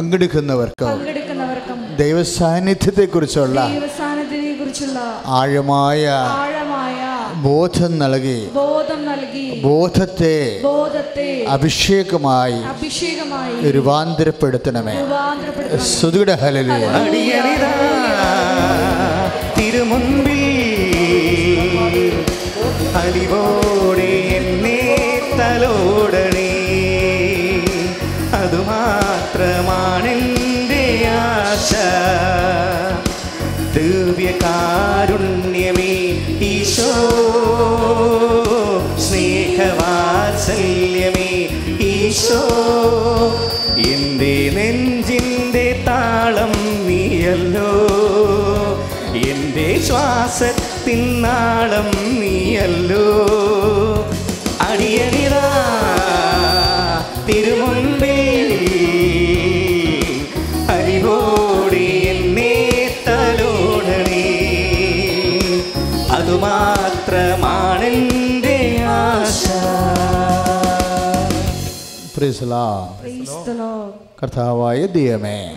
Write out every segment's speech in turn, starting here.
പങ്കെടുക്കുന്നവർക്കും ദൈവസാന്നിധ്യത്തെക്കുറിച്ചുള്ള ദൈവസാന്നിധ്യത്തെ കുറിച്ചുള്ള ആഴമായ ആഴമായ ബോധം നൽകി ബോധം നൽകി ബോധത്തെ ബോധത്തെ അഭിഷേകമായി അഭിഷേകമായി രൂപാന്തരപ്പെടുത്തണമേ. സുധിയുടെ അടിയണിതാ തിരുമുൻപിൽ അലിവോടെ ഈശോ എന്റെ നെഞ്ചിന്റെ താളം നീയല്ലോ. എന്റെ ശ്വാസത്തിൻ നാളം നീയല്ലോ.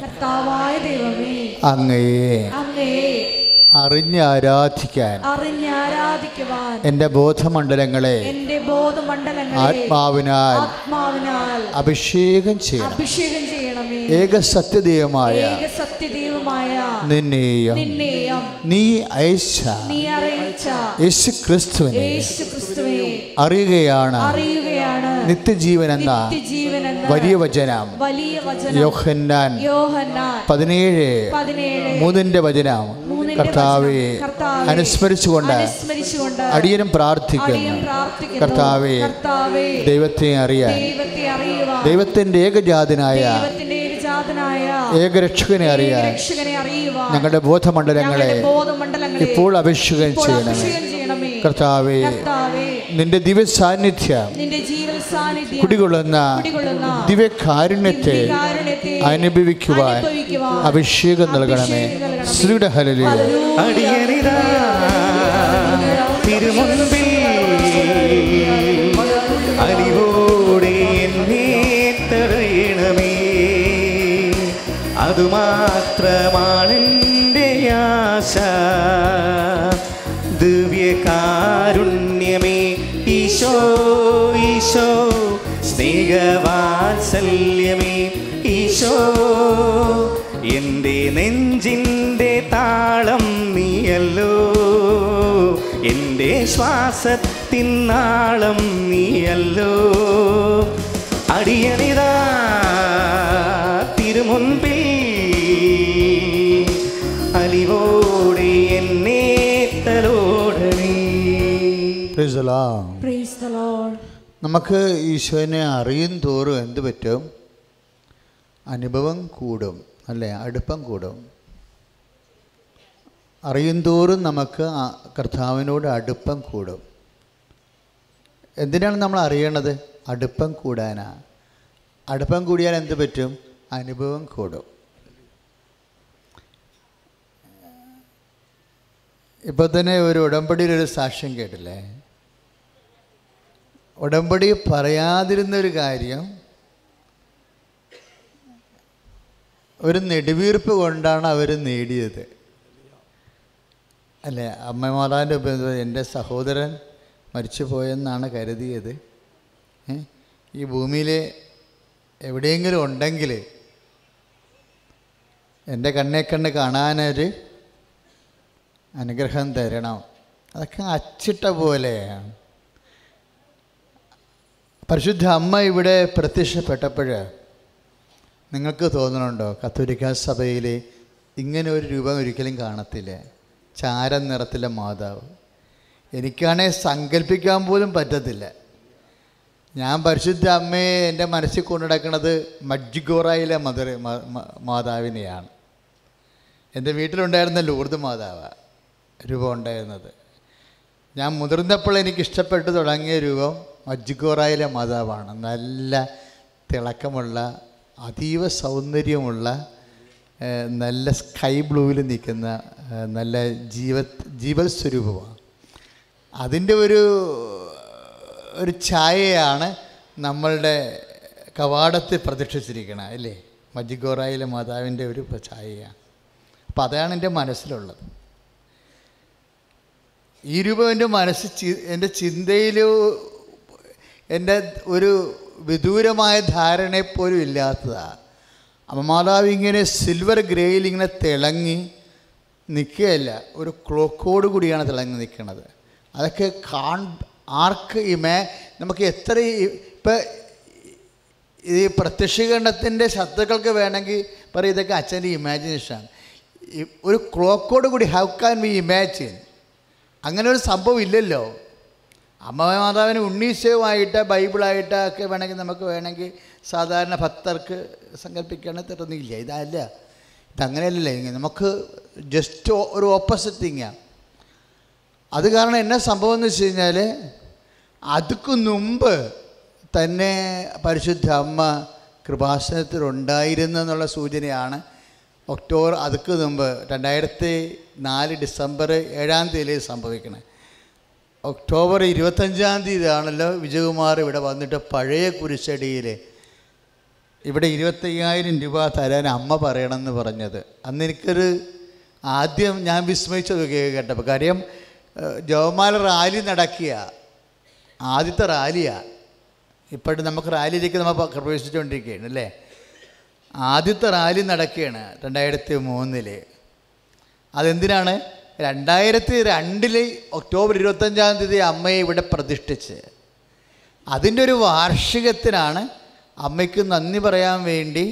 കർത്താവായ ദൈവമേ. അങ്ങയെ അറിഞ്ഞ് ആരാധിക്കാൻ. എന്റെ ബോധമണ്ഡലങ്ങളെ ആത്മാവിനാൽ അഭിഷേകം ചെയ്യണം. അഭിഷേകം ചെയ്യണമേ. ഏക സത്യദൈവമായ നിന്നെയും നീ അയച്ച യേശു ക്രിസ്തുവിനെ അറിയുകയാണ്. അറിയുകയാണ്. നിത്യജീവൻ എന്താ നിത്യജീവൻ എന്ന വലിയ വചനം. യോഹന്നാൻ. പതിനേഴ്. മൂന്നിന്റെ വചനം. കർത്താവേ അനുസ്മരിച്ചുകൊണ്ട് അടിയനും പ്രാർത്ഥിക്കുന്നു. കർത്താവെ ദൈവത്തെ അറിയാൻ. ദൈവത്തിന്റെ ഏകജാതനായ ഏകരക്ഷകനെ അറിയാൻ. ഞങ്ങളുടെ ബോധമണ്ഡലങ്ങളെ ഇപ്പോൾ അഭിഷേകം ചെയ്യണമേ. കർത്താവേ നിന്റെ ദിവ്യ സാന്നിധ്യം നിന്റെ ജീവൻ സാന്നിധ്യം കുടികൊള്ളുന്ന ദിവ്യ ദിവ്യകാരുണ്യത്തെ അനുഭവിക്കുവാൻ അഭിഷേകം നൽകണമേ. ശ്രീയുടെ ഹലലിയ അതുമാ തിരുമുൻപിൽ അറിവോടെ എന്നെ തടയണമേ. അതുമാത്രമാണെന്റെ ശ്വാസത്തിൻ നാളം നീയല്ലോ. അടിയണിതാ തിരുമുൻപിൽ അലിവോടെ എന്നെ തലോടണേ. നമുക്ക് ഈശോനെ അറിയും തോറും എന്ത് പറ്റും? അനുഭവം കൂടും അല്ലേ? അടുപ്പം കൂടും. അറിയും തോറും നമുക്ക് കർത്താവിനോട് അടുപ്പം കൂടും. എന്തിനാണ് നമ്മൾ അറിയണത്? അടുപ്പം കൂടാനാണ് അടുപ്പം കൂടിയാൽ എന്ത് പറ്റും? അനുഭവം കൂടും. ഇപ്പോൾ തന്നെ ഒരു ഉടമ്പടിയിലൊരു സാക്ഷ്യം കേട്ടില്ലേ? ഉടമ്പടി പറയാതിരുന്നൊരു കാര്യം ഒരു നെടുവീർപ്പ് കൊണ്ടാണ് അവർ നേടിയത്. അല്ലേ? അമ്മ മാതാവിന്റെ എന്റെ സഹോദരൻ മരിച്ചു പോയെന്നാണ് കരുതിയത് ഈ ഭൂമിയിൽ എവിടെയെങ്കിലും ഉണ്ടെങ്കിൽ എന്റെ കണ്ണെ കണ്ണ് കാണാനൊരു അനുഗ്രഹം തരണം. അതൊക്കെ അച്ചിട്ട പോലെയാണ്. പരിശുദ്ധ അമ്മ ഇവിടെ പ്രത്യക്ഷപ്പെട്ടപ്പോൾ നിങ്ങൾക്ക് തോന്നണുണ്ടോ കത്തോലിക്ക സഭയിൽ ഇങ്ങനെ ഒരു രൂപം ഒരിക്കലും കാണത്തില്ല. ചാരം നിറത്തിലെ മാതാവ്. എനിക്കാണെ സങ്കല്പിക്കാൻ പോലും പറ്റത്തില്ല. ഞാൻ പരിശുദ്ധ അമ്മയെ എന്റെ മനസ്സിൽ കൊണ്ടുനടക്കുന്നത് മജ്ജിഗോറയിലെ മദർ മാതാവിനെയാണ്. എന്റെ വീട്ടിലുണ്ടായിരുന്ന ലൂർദ് മാതാവ് രൂപം ഉണ്ടായിരുന്നത്. ഞാൻ മുതിർന്നപ്പോൾ എനിക്ക് ഇഷ്ടപ്പെട്ടു തുടങ്ങിയ രൂപം മജ്ജിഗോറായിലെ മാതാവാണ്. നല്ല തിളക്കമുള്ള അതീവ സൗന്ദര്യമുള്ള നല്ല സ്കൈ ബ്ലൂവിൽ നിൽക്കുന്ന നല്ല ജീവ ജീവൽ സ്വരൂപമാണ് അതിന്റെ ഒരു ഒരു ഛായയാണ് നമ്മളുടെ കവാടത്തിൽ പ്രതിഷ്ഠിച്ചിരിക്കണം അല്ലേ? മജിഗോറായിലെ മാതാവിന്റെ ഒരു ഛായയാണ്. അപ്പോൾ അതാണ് എന്റെ മനസ്സിലുള്ളത്. ഈ രൂപം എന്റെ മനസ്സ് ചി എന്റെ ചിന്തയിൽ എന്റെ ഒരു വിദൂരമായ ധാരണയെപ്പോലും ഇല്ലാത്തതാണ്. അമ്മമാതാവ് മാതാവ് ഇങ്ങനെ സിൽവർ ഗ്രേയിൽ ഇങ്ങനെ തിളങ്ങി നിൽക്കുകയല്ല ഒരു ക്ലോക്കോട് കൂടിയാണ് തിളങ്ങി നിൽക്കുന്നത്. അതൊക്കെ കാൺ ആർക്ക് ഇമേ നമുക്ക് എത്ര ഇപ്പം ഈ പ്രത്യക്ഷീകരണത്തിന്റെ ശബ്ദങ്ങൾക്ക് വേണമെങ്കിൽ പറയും ഇതൊക്കെ അച്ഛന്റെ ഇമാജിനേഷനാണ് ഒരു ക്ലോക്കോട് കൂടി ഹൗ കാൻ വി ഇമാജിൻ അങ്ങനെ ഒരു സംഭവം ഇല്ലല്ലോ. അമ്മ മാതാവിന് ഉണ്ണീശയുമായിട്ട് ബൈബിളായിട്ട് ഒക്കെ വേണമെങ്കിൽ നമുക്ക് വേണമെങ്കിൽ സാധാരണ ഭക്തർക്ക് സങ്കല്പിക്കുകയാണെങ്കിൽ തരുന്നില്ല ഇതല്ല. ഇങ്ങനെ നമുക്ക് ജസ്റ്റ് ഒരു ഓപ്പോസിറ്റ് തിങ്ങാണ് അത് കാരണം എന്നാ സംഭവം എന്ന് വെച്ച് കഴിഞ്ഞാൽ അതുക്ക് മുമ്പ് തന്നെ പരിശുദ്ധ അമ്മ കൃപാസനത്തിലുണ്ടായിരുന്നു എന്നുള്ള സൂചനയാണ് ഒക്ടോബർ അതുക്ക് മുമ്പ് രണ്ടായിരത്തി നാല് ഡിസംബർ ഏഴാം തീയതി സംഭവിക്കുന്നത് ഒക്ടോബർ ഇരുപത്തഞ്ചാം തീയതി ആണല്ലോ വിജയകുമാർ ഇവിടെ വന്നിട്ട് പഴയ കുരിശടിയിൽ ഇവിടെ ഇരുപത്തയ്യായിരം രൂപ തരാൻ അമ്മ പറയണമെന്ന് പറഞ്ഞത്. അന്ന് എനിക്കൊരു ആദ്യം ഞാൻ വിസ്മയിച്ചത് കേട്ടപ്പോൾ. കാര്യം ജവമാല റാലി നടക്കുക ആദ്യത്തെ റാലിയാണ് ഇപ്പോഴും നമുക്ക് റാലിയിലേക്ക് നമ്മൾ പ്രവേശിച്ചുകൊണ്ടിരിക്കുകയാണ് അല്ലേ? ആദ്യത്തെ റാലി നടക്കുകയാണ് രണ്ടായിരത്തി മൂന്നിൽ അതെന്തിനാണ്? രണ്ടായിരത്തി രണ്ടിൽ ഒക്ടോബർ ഇരുപത്തഞ്ചാം തീയതി അമ്മയെ ഇവിടെ പ്രതിഷ്ഠിച്ച്. അതിന്റെ ഒരു വാർഷികത്തിനാണ് അമ്മയ്ക്ക് നന്ദി പറയാൻ വേണ്ടി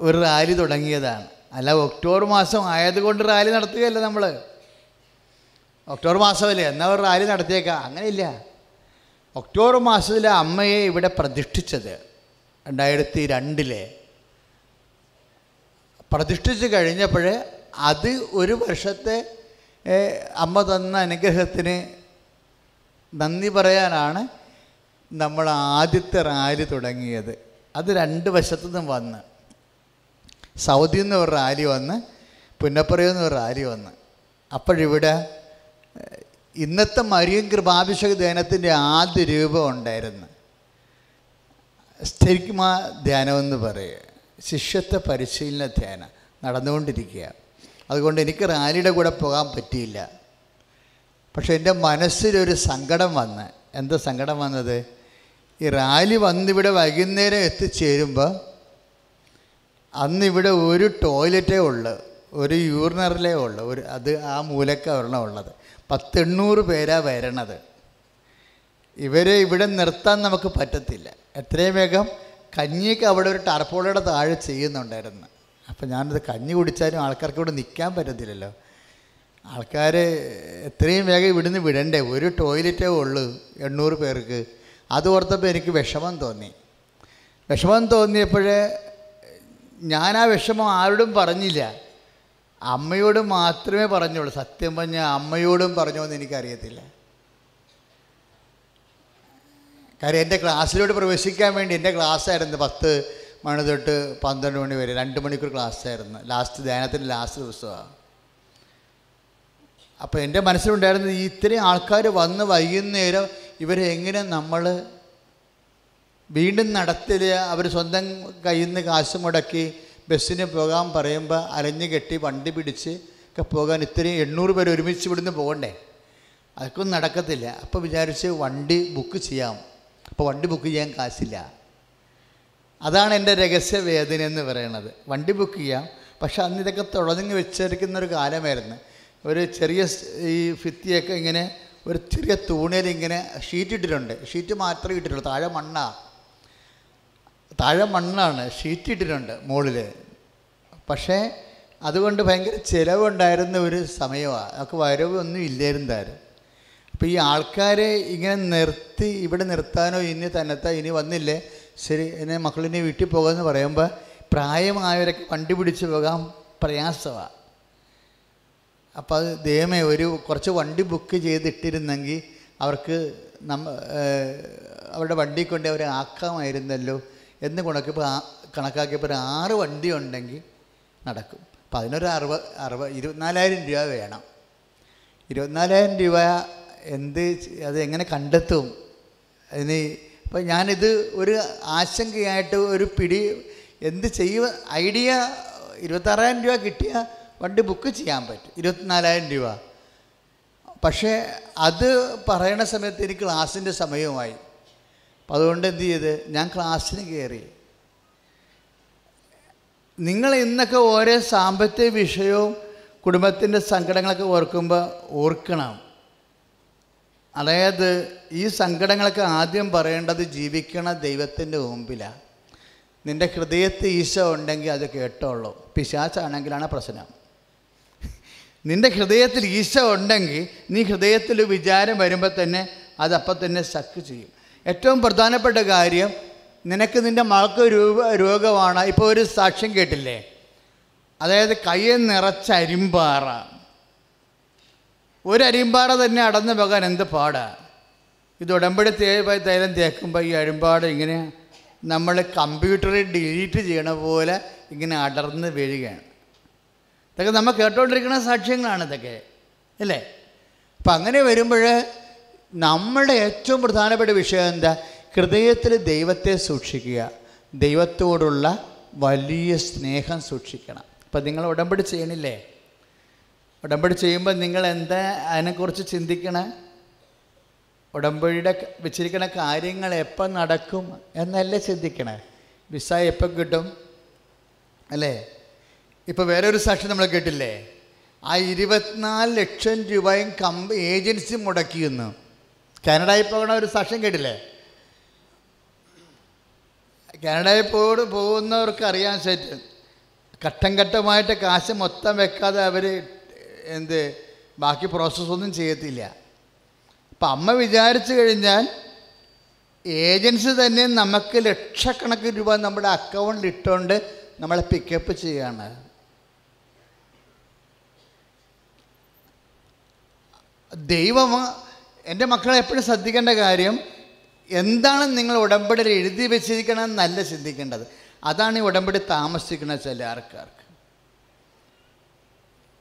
ഒരു റാലി തുടങ്ങിയതാണ്. അല്ല ഒക്ടോബർ മാസം ആയതുകൊണ്ട് റാലി നടത്തുകയല്ല നമ്മൾ ഒക്ടോബർ മാസമല്ലേ? എന്നാൽ ഒരു റാലി നടത്തിയേക്കാം. അങ്ങനെയില്ല. ഒക്ടോബർ മാസത്തിൽ അമ്മയെ ഇവിടെ പ്രതിഷ്ഠിച്ചത് രണ്ടായിരത്തി രണ്ടിലെ പ്രതിഷ്ഠിച്ച് കഴിഞ്ഞപ്പോൾ അത് ഒരു വർഷത്തെ അമ്മ തന്ന അനുഗ്രഹത്തിന് നന്ദി പറയാനാണ് നമ്മൾ ആദ്യത്തെ റാലി തുടങ്ങിയത്. അത് രണ്ട് വശത്തു നിന്നും വന്ന്. സൗദിയിൽ നിന്ന് ഒരു റാലി വന്ന് പുന്നപ്പുറയിൽ നിന്ന് ഒരു റാലി വന്ന്. അപ്പോഴിവിടെ ഇന്നത്തെ മരിയം കൃപാഭിഷേക ധ്യാനത്തിന്റെ ആദ്യ രൂപം ഉണ്ടായിരുന്നു. സ്ഥിരിക്കുമാ ധ്യാനമെന്ന് പറയുക. ശിഷ്യത്വ പരിശീലന ധ്യാനം നടന്നുകൊണ്ടിരിക്കുക. അതുകൊണ്ട് എനിക്ക് റാലിയുടെ കൂടെ പോകാൻ പറ്റിയില്ല. പക്ഷെ എന്റെ മനസ്സിലൊരു സങ്കടം വന്ന്. എന്താ സങ്കടം വന്നത്? ഈ റാലി വന്നിവിടെ വൈകുന്നേരം എത്തിച്ചേരുമ്പോൾ അന്നിവിടെ ഒരു ടോയ്ലറ്റേ ഉള്ളു ഒരു യൂറിനറിലേ ഉള്ളു ഒരു അത് ആ മൂലക്ക ഒരെണ്ണം ഉള്ളത്. പത്തെണ്ണൂറ് പേരാ വരണത്. ഇവരെ ഇവിടെ നിർത്താൻ നമുക്ക് പറ്റത്തില്ല. എത്രയും വേഗം കഞ്ഞിക്ക് അവിടെ ഒരു ടർപ്പോളയുടെ താഴെ ചെയ്യുന്നുണ്ടായിരുന്നു. അപ്പം ഞാനത് കഞ്ഞി കുടിച്ചാലും ആൾക്കാർക്ക് ഇവിടെ നിൽക്കാൻ പറ്റത്തില്ലല്ലോ. ആൾക്കാർ എത്രയും വേഗം ഇവിടുന്ന് വിടണ്ടേ? ഒരു ടോയ്ലറ്റേ ഉള്ളൂ എണ്ണൂറ് പേർക്ക്. അത് ഓർത്തപ്പോൾ എനിക്ക് വിഷമം തോന്നി. വിഷമം തോന്നിയപ്പോൾ ഞാൻ ആ വിഷമം ആരോടും പറഞ്ഞില്ല. അമ്മയോട് മാത്രമേ പറഞ്ഞുള്ളൂ. സത്യം പറഞ്ഞ അമ്മയോടും പറഞ്ഞോ എന്ന് എനിക്കറിയത്തില്ല. കാര്യം എന്റെ ക്ലാസ്സിലോട്ട് പ്രവേശിക്കാൻ വേണ്ടി എന്റെ ക്ലാസ്സായിരുന്നു പത്ത് മണി തൊട്ട് പന്ത്രണ്ട് മണി വരെ. രണ്ട് മണിക്കൂർ ക്ലാസ്സായിരുന്നു. ലാസ്റ്റ് ധ്യാനത്തിന്റെ ലാസ്റ്റ് ദിവസമാണ്. അപ്പോൾ എന്റെ മനസ്സിലുണ്ടായിരുന്നത് ഈ ഇത്രയും ആൾക്കാർ വന്ന് വൈകുന്നേരം ഇവരെ എങ്ങനെ നമ്മൾ വീണ്ടും നടത്തിൽ അവർ സ്വന്തം കയ്യിൽ നിന്ന് കാശ് മുടക്കി ബസ്സിന് പോകാൻ പറയുമ്പോൾ അലഞ്ഞു കെട്ടി വണ്ടി പിടിച്ച് ഒക്കെ പോകാൻ ഇത്രയും എണ്ണൂറ് പേര് ഒരുമിച്ച് ഇവിടുന്ന് പോകണ്ടേ? അതൊക്കെ നടക്കത്തില്ല. അപ്പോൾ വിചാരിച്ച് വണ്ടി ബുക്ക് ചെയ്യാം. അപ്പോൾ വണ്ടി ബുക്ക് ചെയ്യാൻ കാശില്ല. അതാണ് എന്റെ രഹസ്യ വേദന എന്ന് പറയണത് വണ്ടി ബുക്ക് ചെയ്യാം. പക്ഷെ അന്ന് ഇതൊക്കെ തുടങ്ങി വെച്ചിരിക്കുന്ന ഒരു കാലമായിരുന്നു. ഒരു ചെറിയ ഈ ഫിത്തിയൊക്കെ ഇങ്ങനെ ഒരു ചെറിയ തൂണയിൽ ഇങ്ങനെ ഷീറ്റ് ഇട്ടിട്ടുണ്ട്. ഷീറ്റ് മാത്രമേ ഇട്ടിട്ടുള്ളൂ. താഴെ മണ്ണാണ് താഴെ മണ്ണാണ് ഷീറ്റ് ഇട്ടിട്ടുണ്ട് മുകളിൽ പക്ഷേ അതുകൊണ്ട് ഭയങ്കര ചിലവുണ്ടായിരുന്ന ഒരു സമയമാണ് നമുക്ക് വരവ് ഒന്നും ഇല്ലായിരുന്നു അപ്പോൾ ഈ ആൾക്കാരെ ഇങ്ങനെ നിർത്തി ഇവിടെ നിർത്താനോ ഇനി തന്നെത്താ ഇനി വന്നില്ലേ. ശരി എന്നെ മക്കളിനെ വീട്ടിൽ പോകുമെന്ന് പറയുമ്പോൾ പ്രായമായവരൊക്കെ വണ്ടി പിടിച്ച് പോകാൻ പ്രയാസമാണ് അപ്പോൾ അത് ദൈവമേ ഒരു കുറച്ച് വണ്ടി ബുക്ക് ചെയ്തിട്ടിരുന്നെങ്കിൽ അവർക്ക് നമ്മ അവരുടെ വണ്ടി കൊണ്ട് അവരെ ആക്കാമായിരുന്നല്ലോ എന്ന് കണക്കിപ്പോൾ കണക്കാക്കിയപ്പോൾ ഒരു ആറ് വണ്ടി ഉണ്ടെങ്കിൽ നടക്കും. അപ്പോൾ അതിനൊരു അറുപത് അറുപത് ഇരുപത്തിനാലായിരം രൂപ വേണം. ഇരുപത്തിനാലായിരം രൂപ എന്ത് അത് എങ്ങനെ കണ്ടെത്തും? അതിന് അപ്പോൾ ഞാനിത് ഒരു ആശങ്കയായിട്ട് ഒരു പിടി എന്ത് ചെയ്യുക ഐഡിയ ഇരുപത്താറായിരം രൂപ കിട്ടിയ വണ്ടി ബുക്ക് ചെയ്യാൻ പറ്റും. ഇരുപത്തിനാലായിരം രൂപ. പക്ഷേ അത് പറയണ സമയത്ത് എനിക്ക് ക്ലാസ്സിന്റെ സമയവുമായി. അപ്പം അതുകൊണ്ട് എന്ത് ചെയ്ത്? ഞാൻ ക്ലാസ്സിന് കയറി. നിങ്ങൾ ഇന്നൊക്കെ ഓരോ സാമ്പത്തിക വിഷയവും കുടുംബത്തിന്റെ സങ്കടങ്ങളൊക്കെ ഓർക്കുമ്പോൾ ഓർക്കണം. അതായത് ഈ സങ്കടങ്ങളൊക്കെ ആദ്യം പറയേണ്ടത് ജീവിക്കണ ദൈവത്തിന്റെ മുമ്പിലാണ് നിന്റെ ഹൃദയത്തിൽ ഈശോ ഉണ്ടെങ്കിൽ അത് കേട്ടോളൂ. പിശാച്ചാണെങ്കിലാണ് പ്രശ്നം. നിന്റെ ഹൃദയത്തിൽ ഈശോ ഉണ്ടെങ്കിൽ നീ ഹൃദയത്തിൽ വിചാരം വരുമ്പോൾ തന്നെ അതപ്പം തന്നെ സക്ക് ചെയ്യും. ഏറ്റവും പ്രധാനപ്പെട്ട കാര്യം നിനക്ക് നിന്റെ മകൾക്ക് രൂപ രോഗമാണ്. ഇപ്പോൾ ഒരു സാക്ഷ്യം കേട്ടില്ലേ? അതായത് കയ്യിൽ നിറച്ച അരിമ്പാറ. ഒരു അരിമ്പാറ തന്നെ അടന്നു പോകാൻ എന്ത് പാടാണ് ഇത് ഉടമ്പടി തേ തൈലം തേക്കുമ്പോൾ ഈ അരിമ്പാട് ഇങ്ങനെ നമ്മൾ കമ്പ്യൂട്ടറിൽ ഡിലീറ്റ് ചെയ്യണ പോലെ ഇങ്ങനെ അടർന്ന് വീഴുകയാണ് ഇതൊക്കെ നമ്മൾ കേട്ടോണ്ടിരിക്കുന്ന സാക്ഷ്യങ്ങളാണ് ഇതൊക്കെ. അല്ലേ? അപ്പം അങ്ങനെ വരുമ്പോൾ നമ്മുടെ ഏറ്റവും പ്രധാനപ്പെട്ട വിഷയം എന്താ? ഹൃദയത്തിൽ ദൈവത്തെ സൂക്ഷിക്കുക. ദൈവത്തോടുള്ള വലിയ സ്നേഹം സൂക്ഷിക്കണം. അപ്പം നിങ്ങൾ ഉടമ്പടി ചെയ്യണില്ലേ? ഉടമ്പടി ചെയ്യുമ്പോൾ നിങ്ങൾ എന്താ അതിനെക്കുറിച്ച് ചിന്തിക്കണം? ഉടമ്പടിയുടെ വെച്ചിരിക്കുന്ന കാര്യങ്ങൾ എപ്പം നടക്കും എന്നല്ലേ ചിന്തിക്കണേ? വിസ എപ്പം കിട്ടും? അല്ലേ? ഇപ്പോൾ വേറെ ഒരു സാക്ഷി നമ്മൾ കേട്ടില്ലേ? ആ ഇരുപത്തിനാല് ലക്ഷം രൂപയും കമ്പ ഏജൻസി മുടക്കിയെന്ന് കാനഡയിൽ പോകണ ഒരു സാക്ഷ്യം കേട്ടില്ലേ? കാനഡയിൽ പോട് പോകുന്നവർക്ക് അറിയാൻ സെറ്റ് ഘട്ടം ഘട്ടമായിട്ട് കാശ് മൊത്തം വെക്കാതെ അവർ എന്ത് ബാക്കി പ്രോസസ്സൊന്നും ചെയ്യത്തില്ല. അപ്പം അമ്മ വിചാരിച്ചു കഴിഞ്ഞാൽ ഏജൻസി തന്നെ നമുക്ക് ലക്ഷക്കണക്കിന് രൂപ നമ്മുടെ അക്കൗണ്ടിൽ ഇട്ടുകൊണ്ട് നമ്മളെ പിക്കപ്പ് ചെയ്യാണ്. ദൈവം എന്റെ മക്കളെ എപ്പോഴും ശ്രദ്ധിക്കേണ്ട കാര്യം എന്താണ് നിങ്ങൾ ഉടമ്പടിയിൽ എഴുതി വെച്ചിരിക്കണമെന്നല്ല ചിന്തിക്കേണ്ടത്. അതാണ് ഈ ഉടമ്പടി താമസിക്കുന്ന ചില ആൾക്കാർക്ക്.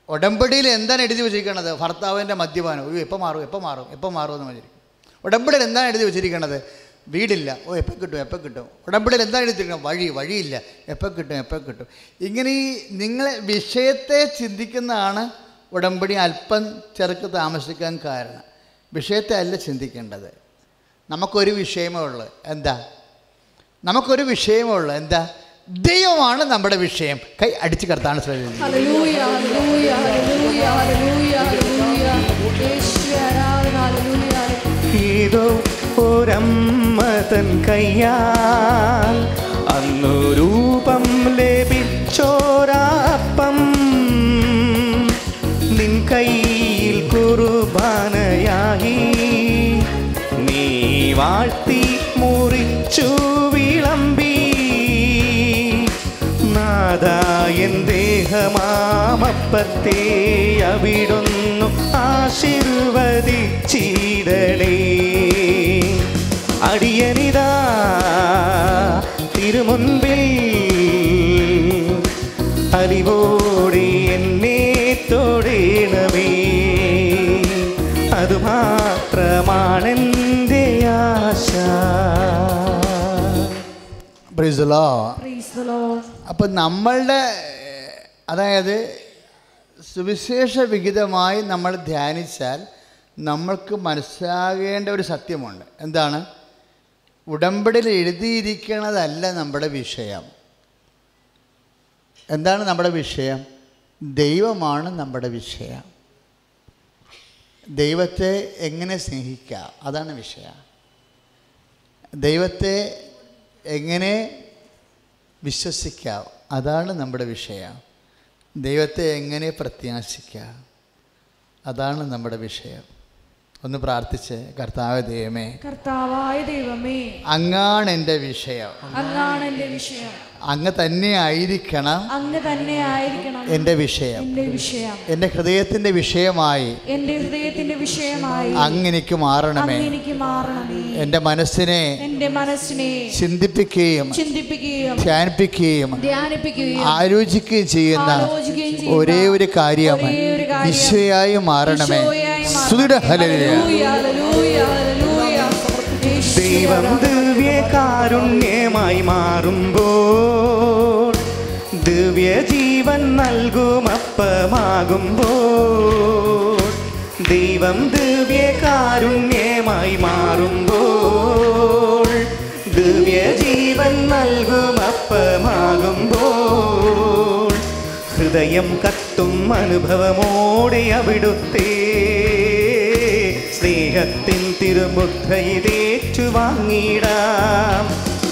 ഉടമ്പടിയിൽ എന്താണ് എഴുതി വെച്ചിരിക്കണത്? ഭർത്താവിന്റെ മദ്യപാനം. ഓ എപ്പോൾ മാറും എപ്പോൾ മാറും എപ്പോൾ മാറും എന്ന് വിചാരിക്കും. ഉടമ്പടിയിൽ എന്താണ് എഴുതി വെച്ചിരിക്കണത്? വീടില്ല. ഓ എപ്പോൾ കിട്ടും എപ്പോൾ കിട്ടും. ഉടമ്പടിയിൽ എന്താണ് എഴുതിയിരിക്കണം വഴി വഴിയില്ല. എപ്പോൾ കിട്ടും എപ്പോൾ കിട്ടും. ഇങ്ങനെ ഈ നിങ്ങളെ വിഷയത്തെ ചിന്തിക്കുന്നതാണ് ഉടമ്പടി അല്പം ചെറുക്ക് താമസിക്കാൻ കാരണം. വിഷയത്തെ അല്ല ചിന്തിക്കേണ്ടത്. നമുക്കൊരു വിഷയമേ ഉള്ളൂ. എന്താ? നമുക്കൊരു വിഷയമേ ഉള്ളൂ. എന്താ? ദൈവമാണ് നമ്മുടെ വിഷയം. കൈ അടിച്ചു കർത്താണ് ശ്രദ്ധിക്കുന്നത് ഹല്ലേലൂയ ഹല്ലേലൂയ ഹല്ലേലൂയ ഹല്ലേലൂയ ഹല്ലേലൂയ. യേശുവേ ആരാധന ഹല്ലേലൂയ. ഏതോ ഒരമ്മ തൻ കയ്യാൽ അന്നു രൂപം വാഴ്ത്തി മുറിച്ചു വിളമ്പി നാദായൻ ദേഹമാമപ്പത്തെ അവിടൊന്നു ആശീർവദിച്ചിടണേ അടിയനിതാ തിരുമുൻപിൽ അറിവോടെ ബ്രിസലോ പ്രൈസ് ദി ലോർഡ് അപ്പം നമ്മളുടെ അതായത് സുവിശേഷ വിഹിതമായി നമ്മൾ ധ്യാനിച്ചാൽ നമ്മൾക്ക് മനസ്സിലാകേണ്ട ഒരു സത്യമുണ്ട്. എന്താണ്? ഉടമ്പടിയിൽ എഴുതിയിരിക്കുന്നതല്ല നമ്മുടെ വിഷയം. എന്താണ് നമ്മുടെ വിഷയം? ദൈവമാണ് നമ്മുടെ വിഷയം. ദൈവത്തെ എങ്ങനെ സ്നേഹിക്കാം? അതാണ് വിഷയം. ദൈവത്തെ എങ്ങനെ വിശ്വസിക്കാം? അതാണ് നമ്മുടെ വിഷയം. ദൈവത്തെ എങ്ങനെ പ്രത്യാശിക്കാം? അതാണ് നമ്മുടെ വിഷയം. ഒന്ന് പ്രാർത്ഥിച്ച് കർത്താവ് ദൈവമേ കർത്താവായ ദൈവമേ അങ്ങാണ് എന്റെ വിഷയം. അങ്ങാണ് എന്റെ വിഷയം. അങ്ങ് തന്നെ ആയിരിക്കണം അങ്ങ് തന്നെ ആയിരിക്കണം എന്റെ വിഷയം. എന്റെ വിഷയം. എന്റെ ഹൃദയത്തിന്റെ വിഷയമായി എന്റെ ഹൃദയത്തിന്റെ വിഷയമായി അങ്ങ് എനിക്ക് മാറണമേ. എനിക്ക് മാറണമേ. എന്റെ മനസ്സിനെ എന്റെ മനസ്സിനെ ചിന്തിപ്പിക്കുകയും ചിന്തിപ്പിക്കുകയും ധ്യാനിപ്പിക്കുകയും ധ്യാനിപ്പിക്കുകയും ആലോചിക്കുകയും ചെയ്യുന്ന ഒരേ ഒരു കാര്യം വിഷയായി ഈശോയായി മാറണമേ. സുദൃഢ ഹല്ലേലൂയ. ദൈവം ദിവ്യകാരുണ്യമായി മാറുമ്പോൾ ദിവ്യ ജീവൻ നൽകുമപ്പമാകുമ്പോൾ ദൈവം ദിവ്യ കാരുണ്യമായി മാറുമ്പോൾ ദിവ്യ ജീവൻ നൽകുമപ്പമാകുമ്പോൾ ഹൃദയം കത്തും അനുഭവമോടെ അവിടുത്തെ സ്നേഹത്തിൻ തിരുമുദ്രയിലേറ്റു വാങ്ങിടാം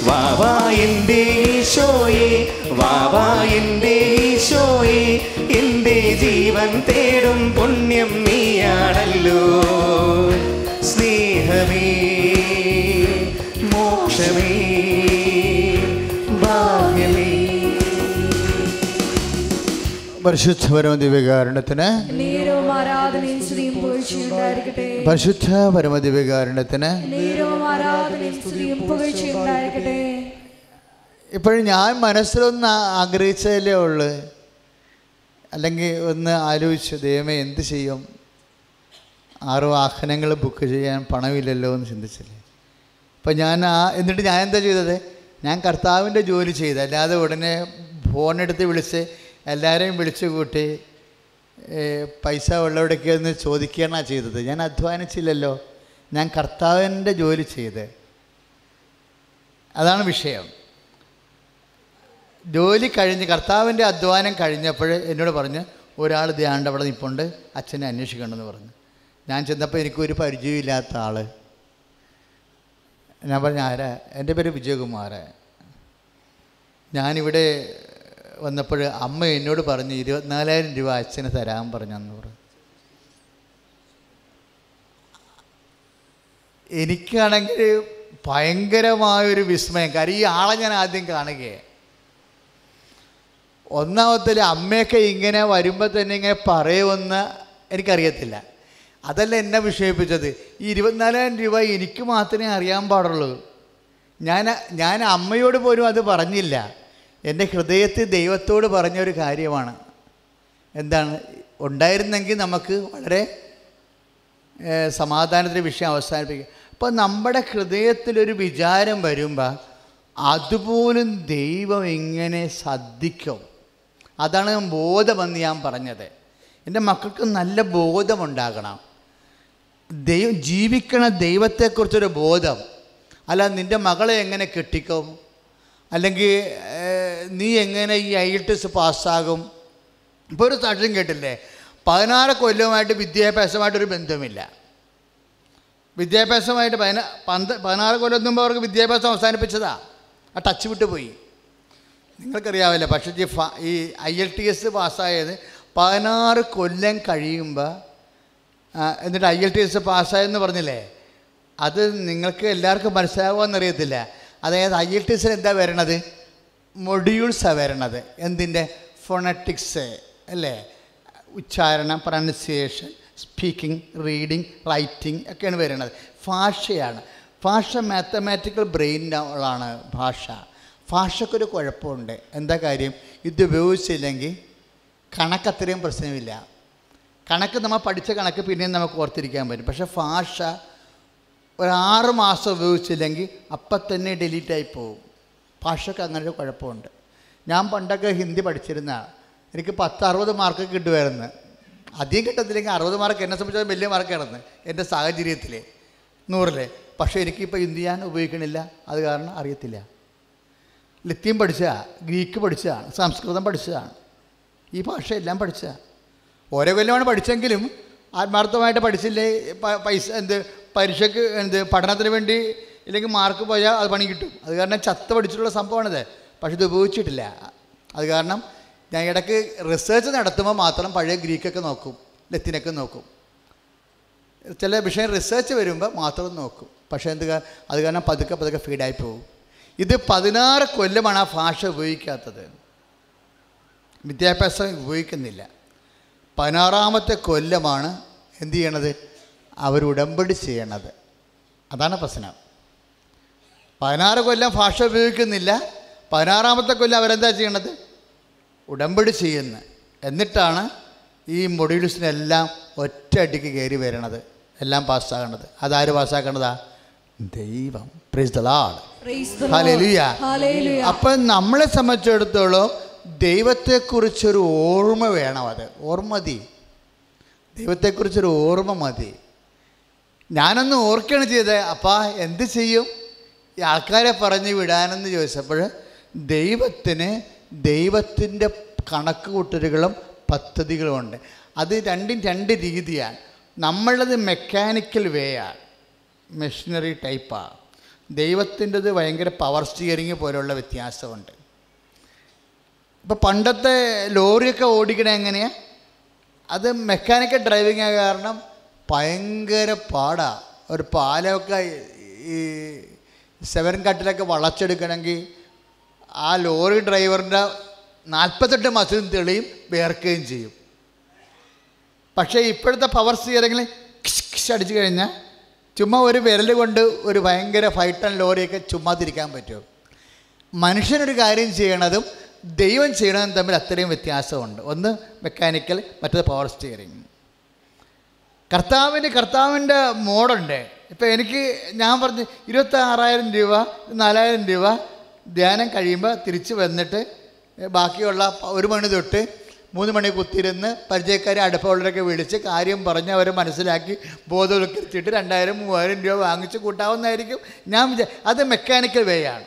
വാവാ എന്റെ ഈശോയെ വാവാ എന്റെ ഈശോയെ എന്റെ ജീവൻ തേടും പുണ്യം നീയാണല്ലോ. സ്നേഹമേ മോക്ഷമേ ഭാഗ്യമേ. പരിശുദ്ധ ദിവ്യകാരണത്തിന് പരിശുദ്ധ പരമ ദിവ്യകാരണത്തിന് ഇപ്പോഴും ഞാൻ മനസ്സിലൊന്ന് ആഗ്രഹിച്ചതല്ലേ ഉള്ളു. അല്ലെങ്കിൽ ഒന്ന് ആലോചിച്ചു ദൈവമേ എന്ത് ചെയ്യും? ആറ് വാഹനങ്ങൾ ബുക്ക് ചെയ്യാൻ പണമില്ലല്ലോ എന്ന് ചിന്തിച്ചില്ലേ? അപ്പം ഞാൻ ആ എന്നിട്ട് ഞാൻ എന്താ ചെയ്തത്? ഞാൻ കർത്താവിന്റെ ജോലി ചെയ്ത് അല്ലാതെ ഉടനെ ഫോണെടുത്ത് വിളിച്ച് എല്ലാവരെയും വിളിച്ചു കൂട്ടി പൈസ ഉള്ളവിടേക്കെന്ന് ചോദിക്കുകയാണ് ചെയ്തത്. ഞാൻ അധ്വാനിച്ചില്ലല്ലോ. ഞാൻ കർത്താവിന്റെ ജോലി ചെയ്ത്. അതാണ് വിഷയം. ജോലി കഴിഞ്ഞ് കർത്താവിന്റെ അധ്വാനം കഴിഞ്ഞപ്പോൾ എന്നോട് പറഞ്ഞ് ഒരാൾ ധ്യാണ്ട് അവിടെ നിൽപ്പുണ്ട് അച്ഛനെ അന്വേഷിക്കണമെന്ന് പറഞ്ഞു. ഞാൻ ചെന്നപ്പോൾ എനിക്കൊരു പരിചയമില്ലാത്ത ആൾ ഞാൻ പറഞ്ഞു ആരാ? എന്റെ പേര് വിജയകുമാർ ഞാനിവിടെ വന്നപ്പോൾ അമ്മ എന്നോട് പറഞ്ഞു ഇരുപത്തിനാലായിരം രൂപ അച്ഛന് തരാൻ പറഞ്ഞു. എനിക്കാണെങ്കിൽ ഭയങ്കരമായൊരു വിസ്മയം. കാരണം ഈ ആളെ ഞാൻ ആദ്യം കാണുകയാണ് ഒന്നാമത്തിൽ അമ്മയൊക്കെ ഇങ്ങനെ വരുമ്പോൾ തന്നെ ഇങ്ങനെ പറയുമെന്ന് എനിക്കറിയത്തില്ല. അതല്ല എന്നെ വിഷയിപ്പിച്ചത് ഈ ഇരുപത്തിനാലായിരം രൂപ എനിക്ക് മാത്രമേ അറിയാൻ പാടുള്ളൂ. ഞാൻ ഞാൻ അമ്മയോട് പോലും അത് പറഞ്ഞില്ല. എന്റെ ഹൃദയത്തിൽ ദൈവത്തോട് പറഞ്ഞൊരു കാര്യമാണ്. എന്താണ്? ഉണ്ടായിരുന്നെങ്കിൽ നമുക്ക് വളരെ സമാധാനത്തിന്റെ വിഷയം അവസാനിപ്പിക്കുക അപ്പോൾ നമ്മുടെ ഹൃദയത്തിലൊരു വിചാരം വരുമ്പോൾ അതുപോലും ദൈവം എങ്ങനെ ശ്രദ്ധിക്കും. അതാണ് ബോധമെന്ന് ഞാൻ പറഞ്ഞത്. എന്റെ മക്കൾക്ക് നല്ല ബോധമുണ്ടാകണം. ദൈവം ജീവിക്കണ ദൈവത്തെക്കുറിച്ചൊരു ബോധം. അല്ല നിന്റെ മകളെ എങ്ങനെ കെട്ടിക്കും? അല്ലെങ്കിൽ നീ എങ്ങനെ ഈ ഐ ടി എസ് പാസ്സാകും? ഇപ്പോൾ ഒരു സാക്ഷ്യം കേട്ടില്ലേ? പതിനാറ് കൊല്ലവുമായിട്ട് വിദ്യാഭ്യാസമായിട്ടൊരു ബന്ധമില്ല വിദ്യാഭ്യാസമായിട്ട് പതിന പന്ത് പതിനാറ് കൊല്ലം മുമ്പ് അവർക്ക് വിദ്യാഭ്യാസം അവസാനിപ്പിച്ചതാ. ആ ടച്ച് വിട്ട് പോയി. നിങ്ങൾക്കറിയാവില്ല പക്ഷേ ഈ ഈ ഐ എൽ ടി എസ് പാസ്സായത് പതിനാറ് കൊല്ലം കഴിയുമ്പോൾ എന്നിട്ട് ഐ എൽ ടി എസ് പാസ്സായെന്ന് പറഞ്ഞില്ലേ? അത് നിങ്ങൾക്ക് എല്ലാവർക്കും മനസ്സിലാവുമെന്നറിയത്തില്ല അതായത് ഐ എൽ ടി എസിൽ എന്താ വരണത്? മൊഡ്യൂൾസാണ് വരണത്. എന്തിന്റെ? ഫൊണറ്റിക്സ് അല്ലേ? ഉച്ചാരണം പ്രൊനൗൺസിയേഷൻ സ്പീക്കിംഗ് റീഡിങ് റൈറ്റിംഗ് ഒക്കെയാണ് വരുന്നത് ഭാഷയാണ്. ഭാഷ മാത്തമാറ്റിക്കൽ ബ്രെയിനാണ് ഭാഷ. ഭാഷക്കൊരു കുഴപ്പമുണ്ട്. എന്താ കാര്യം? ഇത് ഉപയോഗിച്ചില്ലെങ്കിൽ കണക്കത്രയും പ്രശ്നമില്ല. കണക്ക് നമ്മൾ പഠിച്ച കണക്ക് പിന്നെയും നമുക്ക് ഓർത്തിരിക്കാൻ പറ്റും. പക്ഷേ ഭാഷ ഒരു മാസം ഉപയോഗിച്ചില്ലെങ്കിൽ അപ്പം തന്നെ ഡിലീറ്റായി പോകും. ഭാഷയ്ക്ക് അങ്ങനെ ഒരു കുഴപ്പമുണ്ട്. ഞാൻ പണ്ടൊക്കെ ഹിന്ദി പഠിച്ചിരുന്ന എനിക്ക് പത്ത് അറുപത് മാർക്ക് കിട്ടുമായിരുന്നു. അധികം കിട്ടത്തില്ലെങ്കിൽ അറുപത് മാർക്ക് എന്നെ സംബന്ധിച്ചാൽ വലിയ മാർക്കായിരുന്നു എന്റെ സാഹചര്യത്തിൽ നൂറിലെ. പക്ഷേ എനിക്കിപ്പോൾ ഹിന്ദി ഞാൻ ഉപയോഗിക്കണില്ല. അത് കാരണം അറിയത്തില്ല. ലിത്യം പഠിച്ചതാണ് ഗ്രീക്ക് പഠിച്ചതാണ് സംസ്കൃതം പഠിച്ചതാണ് ഈ ഭാഷ എല്ലാം പഠിച്ചതാണ് ഓരോ കൊല്ലമാണ് പഠിച്ചെങ്കിലും ആത്മാർത്ഥമായിട്ട് പഠിച്ചില്ലേ പൈസ എന്ത് പരീക്ഷയ്ക്ക് എന്ത് പഠനത്തിന് വേണ്ടി ഇല്ലെങ്കിൽ മാർക്ക് പോയാൽ അത് പണി കിട്ടും. അത് കാരണം ചത്ത പഠിച്ചിട്ടുള്ള സംഭവമാണിത്. പക്ഷെ ഇത് ഉപയോഗിച്ചിട്ടില്ല. അത് കാരണം ഞാൻ ഇടയ്ക്ക് റിസേർച്ച് നടത്തുമ്പോൾ മാത്രം പഴയ ഗ്രീക്കൊക്കെ നോക്കും ലത്തിനൊക്കെ നോക്കും. ചില വിഷയം റിസേർച്ച് വരുമ്പോൾ മാത്രം നോക്കും. പക്ഷേ എന്ത് അത് കാരണം പതുക്കെ പതുക്കെ ഫീഡായി പോകും. ഇത് പതിനാറ് കൊല്ലമാണ് ആ ഭാഷ ഉപയോഗിക്കാത്തത്. വിദ്യാഭ്യാസം ഉപയോഗിക്കുന്നില്ല. പതിനാറാമത്തെ കൊല്ലമാണ് എന്ത് ചെയ്യണത്? അവർ ഉടമ്പടി ചെയ്യണത്. അതാണ് പ്രശ്നം. പതിനാറ് കൊല്ലം ഭാഷ ഉപയോഗിക്കുന്നില്ല. പതിനാറാമത്തെ കൊല്ലം അവരെന്താ ചെയ്യണത്? ഉടമ്പടി ചെയ്യുന്നു. എന്നിട്ടാണ് ഈ മൊഡ്യൂൾസിനെല്ലാം ഒറ്റയടിക്ക് കയറി വരണത്. എല്ലാം പാസ്സാകണത്. അതാര് പാസ്സാക്കണതാ? ദൈവം. പ്രൈസ്. അപ്പം നമ്മളെ സംബന്ധിച്ചിടത്തോളം ദൈവത്തെക്കുറിച്ചൊരു ഓർമ്മ വേണം അത്. ഓർമ്മ മതി. ദൈവത്തെക്കുറിച്ചൊരു ഓർമ്മ മതി. ഞാനൊന്ന് ഓർക്കുകയാണ് ചെയ്തത് അപ്പാ എന്ത് ചെയ്യും? ഈ ആൾക്കാരെ പറഞ്ഞു വിടാനെന്ന് ചോദിച്ചപ്പോൾ ദൈവത്തിന് ദൈവത്തിന്റെ കണക്ക് കൂട്ടലുകളും പദ്ധതികളുമുണ്ട് അത് രണ്ടും രണ്ട് രീതിയാണ്. നമ്മളത് മെക്കാനിക്കൽ വേ ആണ് മെഷീനറി ടൈപ്പാണ് ദൈവത്തിന്റെത് ഭയങ്കര പവർ സ്റ്റിയറിങ് പോലെയുള്ള വ്യത്യാസമുണ്ട്. ഇപ്പം പണ്ടത്തെ ലോറിയൊക്കെ ഓടിക്കണേ എങ്ങനെയാണ് അത് മെക്കാനിക്കൽ ഡ്രൈവിങ് കാരണം ഭയങ്കര പാടാ. ഒരു പാലമൊക്കെ ഈ സെവൻ കട്ടിലൊക്കെ വളച്ചെടുക്കണമെങ്കിൽ ആ ലോറി ഡ്രൈവറിന്റെ നാൽപ്പത്തെട്ട് മസിലും തെളിയും വേർക്കുകയും ചെയ്യും. പക്ഷേ ഇപ്പോഴത്തെ പവർ സ്റ്റിയറിങ്ങിൽ കിഷ് കിഷ് അടിച്ചു കഴിഞ്ഞാൽ ചുമ്മാ ഒരു വിരൽ കൊണ്ട് ഒരു ഭയങ്കര ഫൈറ്റൺ ലോറിയൊക്കെ ചുമ്മാ തിരിക്കാൻ പറ്റും. മനുഷ്യനൊരു കാര്യം ചെയ്യണതും ദൈവം ചെയ്യണതും തമ്മിൽ അത്രയും വ്യത്യാസമുണ്ട്. ഒന്ന് മെക്കാനിക്കൽ മറ്റേത് പവർ സ്റ്റിയറിങ് കർത്താവിന് കർത്താവിന്റെ മോഡുണ്ട്. ഇപ്പം എനിക്ക് ഞാൻ പറഞ്ഞ് ഇരുപത്തി ആറായിരം രൂപ നാലായിരം രൂപ ധ്യാനം കഴിയുമ്പോൾ തിരിച്ച് വന്നിട്ട് ബാക്കിയുള്ള ഒരു മണി തൊട്ട് മൂന്ന് മണി കുത്തിരുന്ന് പരിചയക്കാരെ അടുപ്പമുള്ളവരൊക്കെ വിളിച്ച് കാര്യം പറഞ്ഞ് അവരെ മനസ്സിലാക്കി ബോധവൽക്കരിച്ചിട്ട് രണ്ടായിരം മൂവായിരം രൂപ വാങ്ങിച്ച് കൂട്ടാവുന്നതായിരിക്കും. ഞാൻ അത് മെക്കാനിക്കൽ വേയാണ്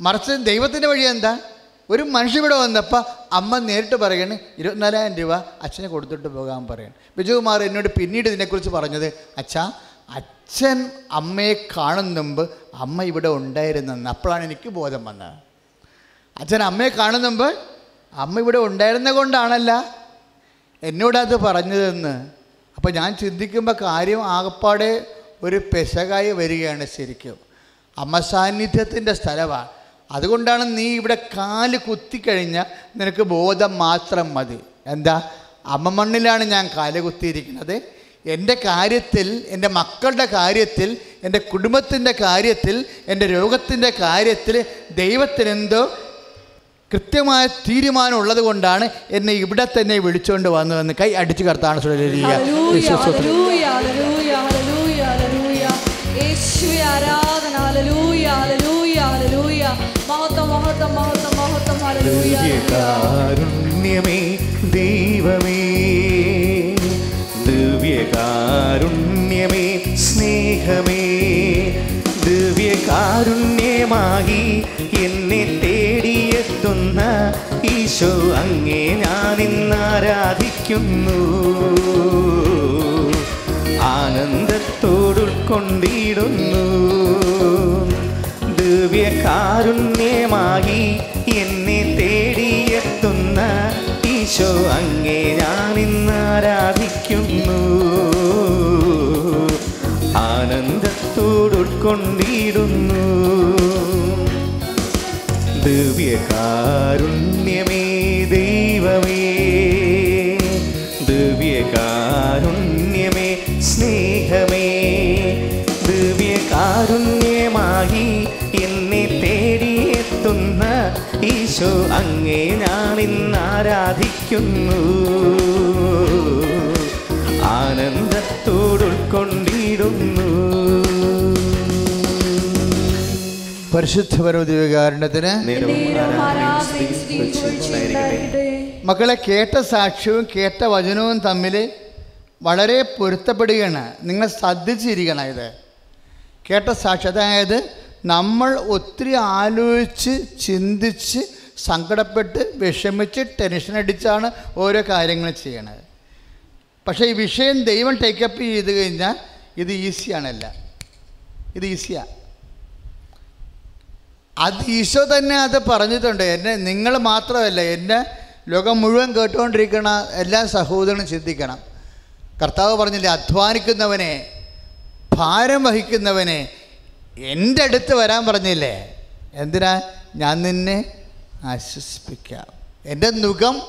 മറിച്ച് ദൈവത്തിന്റെ വഴി എന്താ? ഒരു മനുഷ്യ ഇവിടെ വന്നപ്പോൾ അമ്മ നേരിട്ട് പറയണേ ഇരുപത്തിനാലായിരം രൂപ അച്ഛനെ കൊടുത്തിട്ട് പോകാൻ പറയണം. ബിജുകുമാർ എന്നോട് പിന്നീട് ഇതിനെക്കുറിച്ച് പറഞ്ഞത് അച്ഛാ അച്ഛൻ അമ്മയെ കാണുന്ന മുമ്പ് അമ്മ ഇവിടെ ഉണ്ടായിരുന്നെന്ന് അപ്പോഴാണ് എനിക്ക് ബോധം വന്നത്. അച്ഛൻ അമ്മയെ കാണുന്ന മുമ്പ് അമ്മ ഇവിടെ ഉണ്ടായിരുന്ന കൊണ്ടാണല്ല എന്നോടത് പറഞ്ഞതെന്ന്. അപ്പോൾ ഞാൻ ചിന്തിക്കുമ്പോൾ കാര്യം ആകപ്പാടെ ഒരു പെശകായി വരികയാണ് ശരിക്കും. അമ്മ സാന്നിധ്യത്തിന്റെ സ്ഥലമാണ് അതുകൊണ്ടാണ് നീ ഇവിടെ കാൽ കുത്തിക്കഴിഞ്ഞാൽ നിനക്ക് ബോധം മാത്രം മതി. എന്താ? അമ്മ മണ്ണിലാണ് ഞാൻ കാൽ കുത്തിയിരിക്കുന്നത്. എന്റെ കാര്യത്തിൽ എന്റെ മക്കളുടെ കാര്യത്തിൽ എന്റെ കുടുംബത്തിന്റെ കാര്യത്തിൽ എന്റെ രോഗത്തിന്റെ കാര്യത്തിൽ ദൈവത്തിനെന്തോ കൃത്യമായ തീരുമാനം ഉള്ളത് കൊണ്ടാണ് എന്നെ ഇവിടെ തന്നെ വിളിച്ചുകൊണ്ട് വന്നതെന്ന് കൈ അടിച്ചു കർത്താണ് ആരാധന ദിവ്യകാരുണ്യമേ ദൈവമേ. ദിവ്യകാരുണ്യമേ സ്നേഹമേ. ദിവ്യകാരുണ്യമായി എന്നെ തേടിയെത്തുന്ന ഈശോ അങ്ങേ ആരാധിക്കുന്നു. ആനന്ദത്തോടുൾക്കൊണ്ടിടുന്നു. ദിവ്യകാരുണ്യമായി എന്നെ തേടിയെത്തുന്ന ഈശോ അങ്ങേ ഞാൻ ഇന്ന് ആരാധിക്കുന്നു. ആനന്ദത്തോടുൾക്കൊണ്ടിടുന്നു. ദിവ്യകാരുണ്യമേ ഈശോ അങ്ങേ ഞാൻ ഇന്ന് ആരാധിക്കുന്നു. ആനന്ദത്തോടുൾക്കൊണ്ടിടുന്നു. പരിശുദ്ധ പരോധികാരണത്തിന്. മക്കളെ കേട്ട സാക്ഷ്യവും കേട്ട വചനവും തമ്മിൽ വളരെ പൊരുത്തപ്പെടുകയാണ്. നിങ്ങൾ ശ്രദ്ധിച്ചിരിക്കണം ഇത്. കേട്ട സാക്ഷി അതായത് നമ്മൾ ഒത്തിരി ആലോചിച്ച് ചിന്തിച്ച് സങ്കടപ്പെട്ട് വിഷമിച്ച് ടെൻഷൻ അടിച്ചാണ് ഓരോ കാര്യങ്ങൾ ചെയ്യണത്. പക്ഷേ ഈ വിഷയം ദൈവം ടേക്കപ്പ് ചെയ്ത് കഴിഞ്ഞാൽ ഇത് ഈസിയാണല്ല ഇത് ഈസിയാണ് അത് ഈശോ തന്നെ അത് പറഞ്ഞിട്ടുണ്ട്. എന്നെ നിങ്ങൾ മാത്രമല്ല എന്നെ ലോകം മുഴുവൻ കേട്ടുകൊണ്ടിരിക്കണ എല്ലാ സഹോദരനും ചിന്തിക്കണം. കർത്താവ് പറഞ്ഞില്ലേ അധ്വാനിക്കുന്നവനെ ഭാരം വഹിക്കുന്നവനെ എന്റെ അടുത്ത് വരാൻ പറഞ്ഞില്ലേ? എന്തിനാ? ഞാൻ നിന്നെ ആശ്വസിപ്പിക്കാം. എന്റെ നുഖം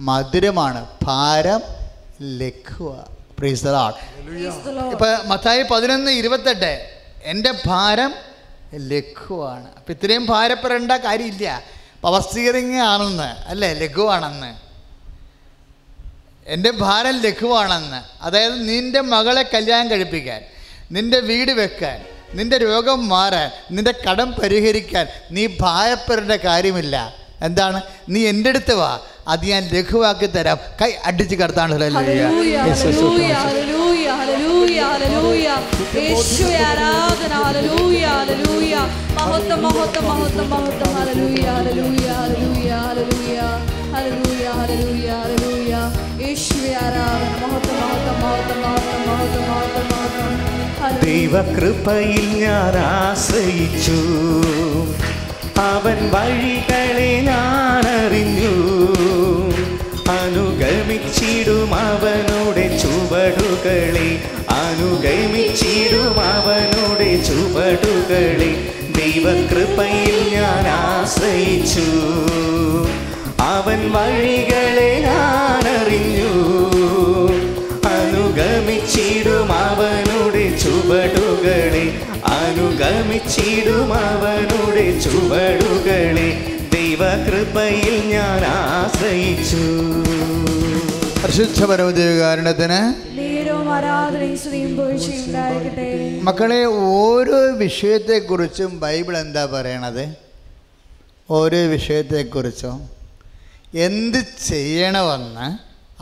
മധുരമാണ്. ഭാരം ലഘുവ. പ്രീസറാൾ Praise the Lord. ഇപ്പം മത്തായി പതിനൊന്ന് ഇരുപത്തെട്ട് എന്റെ ഭാരം ലഘുവാണ്. അപ്പം ഇത്രയും ഭാരപ്പെടേണ്ട കാര്യമില്ല. പവർ സ്റ്റിയറിങ് ആണെന്ന് അല്ലേ? ലഘുവാണെന്ന്. എന്റെ ഭാരം ലഘുവാണെന്ന്. അതായത് നിന്റെ മകളെ കല്യാണം കഴിപ്പിക്കാൻ നിന്റെ വീട് വെക്കാൻ നിന്റെ രോഗം മാറാൻ നിന്റെ കടം പരിഹരിക്കാൻ നീ ഭയപ്പെടേണ്ട കാര്യമില്ല. എന്താണ്? നീ എന്റെ അടുത്ത് വാ. അത് ഞാൻ ലഘുവാക്കി തരാം. കൈ അടിച്ച് കടത്താണ് യേശുവേ ആരാധന. മഹത്വം മഹത്വം മഹത്വം മഹത്വം മഹത്വം മഹത്വം മഹത്വം. ദൈവകൃപയിൽ ഞാൻ ആശ്രയിച്ചു. അവൻ വഴികളെ ഞാൻ അറിഞ്ഞു അനുഗമിച്ചിടും അവനുടെ ചുവടുകളെ. അനുഗമിച്ചിടും അവനുടെ ചുവടുകളെ. ദൈവകൃപയിൽ ഞാൻ ആശ്രയിച്ചു. അവൻ വഴികളെ ഞാൻ അറിഞ്ഞു അനുഗമിച്ചിടും അവനുടെ ചുവടുകളെ അനുഗമിച്ചിടും അവനുടെ ചുവടുകളെ ദൈവകൃപയിൽ ഞാൻ ആശ്രയിച്ചു. പരിശുദ്ധ പരമദേവകാരണത്തിന് നേരവും ആരാധനയും സ്തുതിയും പുകഴ്ചയും ഉണ്ടായിരിക്കട്ടെ. മക്കളെ ഓരോ വിഷയത്തെക്കുറിച്ചും ബൈബിൾ എന്താ പറയണത്? ഓരോ വിഷയത്തെക്കുറിച്ചും? എന്ത് ചെയ്യണമെന്ന്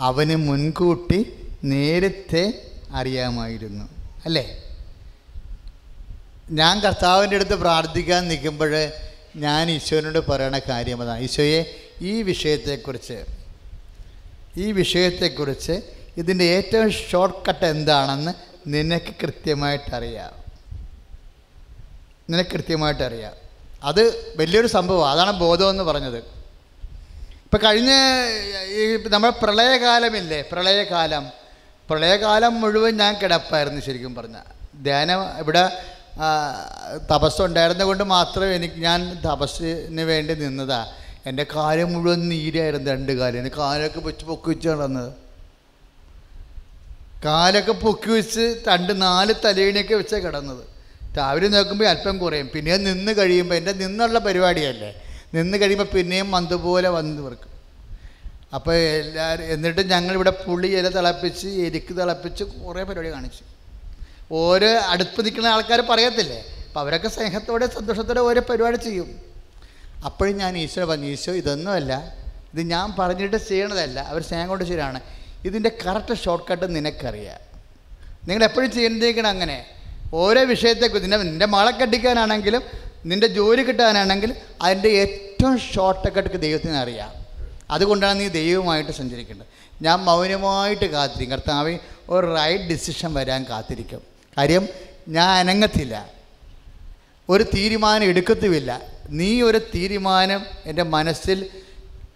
അവന് മുൻകൂട്ടി നേരത്തെ അറിയാമായിരുന്നു. അല്ലേ? ഞാൻ കർത്താവിന്റെ അടുത്ത് പ്രാർത്ഥിക്കാൻ നിൽക്കുമ്പോൾ ഞാൻ ഈശോനോട് പറയണ കാര്യം അതാണ് ഈശോയെ ഈ വിഷയത്തെക്കുറിച്ച് ഈ വിഷയത്തെക്കുറിച്ച് ഇതിന്റെ ഏറ്റവും ഷോർട്ട് കട്ട് എന്താണെന്ന് നിനക്ക് കൃത്യമായിട്ടറിയാം. നിനക്ക് കൃത്യമായിട്ടറിയാം. അത് വലിയൊരു സംഭവം അതാണ് ബോധം എന്ന് പറഞ്ഞത്. ഇപ്പം കഴിഞ്ഞ ഈ നമ്മുടെ പ്രളയകാലമില്ലേ? പ്രളയകാലം. പ്രളയകാലം മുഴുവൻ ഞാൻ കിടപ്പായിരുന്നു ശരിക്കും പറഞ്ഞാൽ. ധ്യാനം ഇവിടെ തപസ്സുണ്ടായിരുന്നത് കൊണ്ട് മാത്രം എനിക്ക് ഞാൻ തപസ്സിന് വേണ്ടി നിന്നതാ. എന്റെ കാലം മുഴുവൻ നീരായിരുന്നു രണ്ട് കാലം. എന്റെ കാലൊക്കെ വെച്ച് പൊക്കി വെച്ച് നടന്നത് കാലൊക്കെ പൊക്കി വെച്ച് രണ്ട് നാല് തലേണിയൊക്കെ വെച്ചാൽ കിടന്നത്. രാവിലെ നോക്കുമ്പോൾ അല്പം കുറയും. പിന്നെ നിന്ന് കഴിയുമ്പോൾ എന്റെ നിന്നുള്ള പരിപാടിയല്ലേ? നിന്ന് കഴിയുമ്പോൾ പിന്നെയും മന്ത് പോലെ വന്ന് അപ്പോൾ എല്ലാവരും എന്നിട്ട് ഞങ്ങളിവിടെ പുളി ഇല തിളപ്പിച്ച് എരിക്ക് തിളപ്പിച്ച് കുറേ പരിപാടി കാണിച്ചു. ഓരോ അടുത്ത് നിൽക്കുന്ന ആൾക്കാർ പറയത്തില്ലേ? അപ്പം അവരൊക്കെ സ്നേഹത്തോടെ സന്തോഷത്തോടെ ഓരോ പരിപാടി ചെയ്യും. അപ്പോഴും ഞാൻ ഈശോ പറഞ്ഞു ഈശോ ഇതൊന്നുമല്ല. ഇത് ഞാൻ പറഞ്ഞിട്ട് ചെയ്യണതല്ല. അവർ സ്നേഹം കൊണ്ട് ശരിയാണ് ഇതിന്റെ കറക്റ്റ് ഷോർട്ട് കട്ട് നിനക്കറിയാം. നിങ്ങൾ എപ്പോഴും ചെയ്യേണ്ടിരിക്കണം അങ്ങനെ. ഓരോ വിഷയത്തെക്കുറിച്ച് നിന്നെ നിന്റെ മകളെ കെട്ടിക്കാനാണെങ്കിലും നിന്റെ ജോലി കിട്ടാനാണെങ്കിലും അതിന്റെ ഏറ്റവും ഷോർട്ട് കട്ട് ദൈവത്തിന് അറിയാം. അതുകൊണ്ടാണ് നീ ദൈവമായിട്ട് സഞ്ചരിക്കേണ്ടത്. ഞാൻ മൗനമായിട്ട് കാത്തിരിക്കും. കർത്താവ് ഒരു റൈറ്റ് ഡിസിഷൻ വരാൻ കാത്തിരിക്കും. കാര്യം ഞാൻ അനങ്ങത്തില്ല. ഒരു തീരുമാനം എടുക്കത്തുമില്ല. നീ ഒരു തീരുമാനം എന്റെ മനസ്സിൽ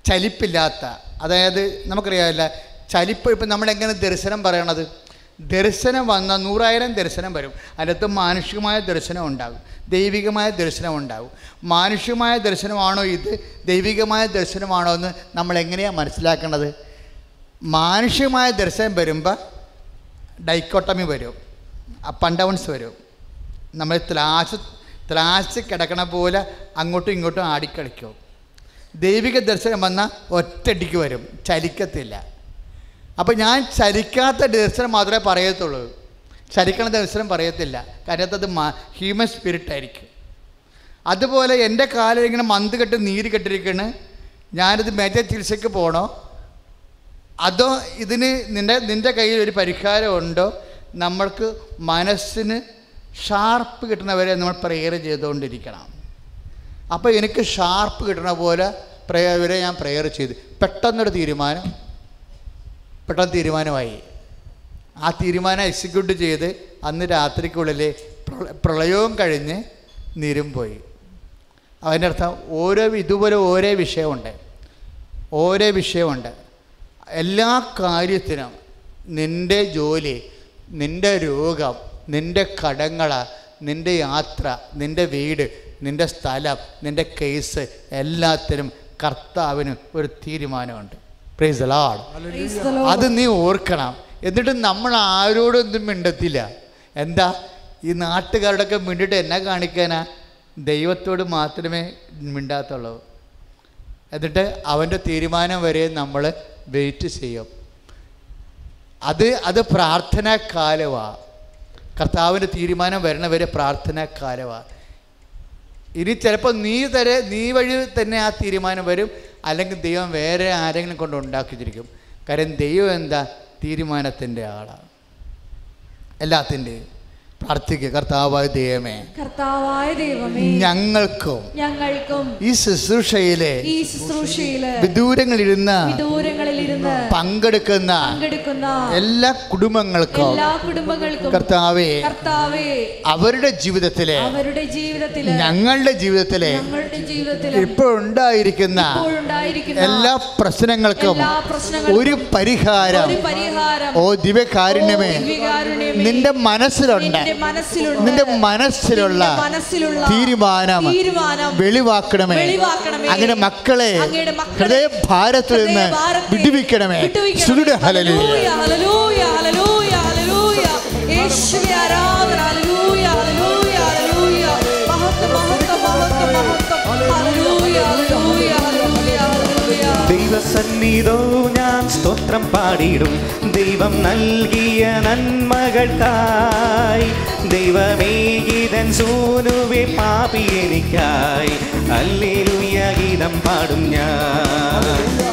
ചലിപ്പില്ലാത്ത അതായത് നമുക്കറിയാമല്ല ചലിപ്പ് ഇപ്പം നമ്മളെങ്ങനെ ദർശനം പറയണത്? ദർശനം വന്ന നൂറായിരം ദർശനം വരും. അതിനകത്ത് മാനുഷികമായ ദർശനം ഉണ്ടാകും. ദൈവികമായ ദർശനം ഉണ്ടാകും. മാനുഷികമായ ദർശനമാണോ ഇത്? ദൈവികമായ ദർശനമാണോ എന്ന് നമ്മൾ എങ്ങനെയാണ് മനസ്സിലാക്കേണ്ടത്? മാനുഷികമായ ദർശനം വരുമ്പോൾ ഡൈക്കോട്ടമി വരും. അപ്പ് ആൻഡ് ഡൗൺസ് വരും. നമ്മൾ ത്രാശ് ത്രാശ് കിടക്കണ പോലെ അങ്ങോട്ടും ഇങ്ങോട്ടും ആടിക്കളിക്കും. ദൈവിക ദർശനം വന്നാൽ ഒറ്റടിക്ക് വരും. ചലിക്കത്തില്ല. അപ്പോൾ ഞാൻ ചലിക്കാത്ത ദർശനം മാത്രമേ പറയത്തുള്ളൂ. ചലിക്കണ ദർശനം പറയത്തില്ല. കാര്യത്ത് അത് ഹ്യൂമൻ സ്പിരിറ്റ് ആയിരിക്കും. അതുപോലെ എന്റെ കാലിൽ ഇങ്ങനെ മന്ത് കെട്ട് നീര് കെട്ടിരിക്കണ്. ഞാനിത് മേജർ ചികിത്സയ്ക്ക് പോകണോ അതോ ഇതിന് നിന്റെ നിന്റെ കയ്യിൽ ഒരു പരിഹാരം ഉണ്ടോ? നമ്മൾക്ക് മനസ്സിന് ഷാർപ്പ് കിട്ടുന്നവരെ നമ്മൾ പ്രെയർ ചെയ്തുകൊണ്ടിരിക്കണം. അപ്പോൾ എനിക്ക് ഷാർപ്പ് കിട്ടണ പോലെ പ്രേ- വരെ ഞാൻ പ്രെയർ ചെയ്തു. പെട്ടെന്നൊരു തീരുമാനം. പെട്ടെന്ന് തീരുമാനമായി. ആ തീരുമാനം എക്സിക്യൂട്ട് ചെയ്ത് അന്ന് രാത്രിക്കുള്ളിൽ പ്രള- പ്രളയവും കഴിഞ്ഞ് നിരും പോയി. അതിന്റെ അർത്ഥം ഓരോ ഇതുപോലെ ഓരോ വിഷയമുണ്ട്. ഓരോ വിഷയമുണ്ട്. എല്ലാ കാര്യത്തിനും നിന്റെ ജോലി നിന്റെ രോഗം നിന്റെ കടങ്ങൾ നിന്റെ യാത്ര നിന്റെ വീട് നിന്റെ സ്ഥലം നിന്റെ കേസ് എല്ലാത്തിനും കർത്താവിന് ഒരു തീരുമാനമുണ്ട്. Praise Lord. അത് നീ ഓർക്കണം. എന്നിട്ട് നമ്മൾ ആരോടൊന്നും മിണ്ടത്തില്ല. എന്താ? ഈ നാട്ടുകാരോടൊക്കെ മിണ്ടിട്ട് എന്നെ കാണിക്കാനാ? ദൈവത്തോട് മാത്രമേ മിണ്ടാത്തുള്ളൂ. എന്നിട്ട് അവന്റെ തീരുമാനം വരെ നമ്മൾ വെയിറ്റ് ചെയ്യും. അത് അത് പ്രാർത്ഥനാ കാലമാണ് കർത്താവിന്റെ തീരുമാനം വരണവരെ പ്രാർത്ഥന കാലമാണ് ഇനി ചിലപ്പോൾ നീ തരെ നീ വഴി തന്നെ ആ തീരുമാനം വരും. അല്ലെങ്കിൽ ദൈവം വേറെ ആരെങ്കിലും കൊണ്ട് ഉണ്ടാക്കിച്ചിരിക്കും കാര്യം ദൈവം എന്താ? തീരുമാനത്തിന്റെ ആളാണ് എല്ലാത്തിന്റെയും. പ്രാർത്ഥിക്കുക. കർത്താവായ ദൈവമേ കർത്താവായ ദൈവമേ ഞങ്ങൾക്കും ഞങ്ങൾക്കും ഈ ശുശ്രൂഷയിലെ ഈ ശുശ്രൂഷയിലെ വിദൂരങ്ങളിരുന്ന് വിദൂരങ്ങളിലിരുന്ന് പങ്കെടുക്കുന്ന പങ്കെടുക്കുന്ന എല്ലാ കുടുംബങ്ങൾക്കും എല്ലാ കുടുംബങ്ങൾക്കും കർത്താവേ കർത്താവേ അവരുടെ ജീവിതത്തിലെ അവരുടെ ജീവിതത്തിലെ ഞങ്ങളുടെ ജീവിതത്തിലെ ഞങ്ങളുടെ ജീവിതത്തിലെ ഇപ്പോൾ ഉണ്ടായിരിക്കുന്ന ഇപ്പോഴുണ്ടായിരിക്കുന്ന എല്ലാ പ്രശ്നങ്ങൾക്കും എല്ലാ പ്രശ്നങ്ങൾക്കും ഒരു പരിഹാരം. ഒരു പരിഹാരം. ഓ ദിവ്യകാരുണ്യമേ ഓ ദിവ്യകാരുണ്യമേ, നിന്റെ മനസ്സിലുണ്ട്. നിന്റെ മനസ്സിലുള്ള നിന്റെ മനസ്സിലുള്ള തീരുമാനം വെളിവാക്കണമേ. അങ്ങനെ മക്കളെ ഹൃദയഭാരത്തിൽ നിന്ന് വിടുവിക്കണമേ ഹലലൂയ ഹലലൂയ ഹലലൂയ ഹല്ലേലൂയ. യേശുവേ ആരാധന ദൈവസന്നിധോ ഞാൻ സ്തോത്രം പാടിയിടും. ദൈവം നൽകിയ നന്മകൾക്കായി ദൈവമേകിതൻ സൂനുവെ പാപി എനിക്കായി. അല്ലേലുയ ഗീതം പാടും ഞാൻ.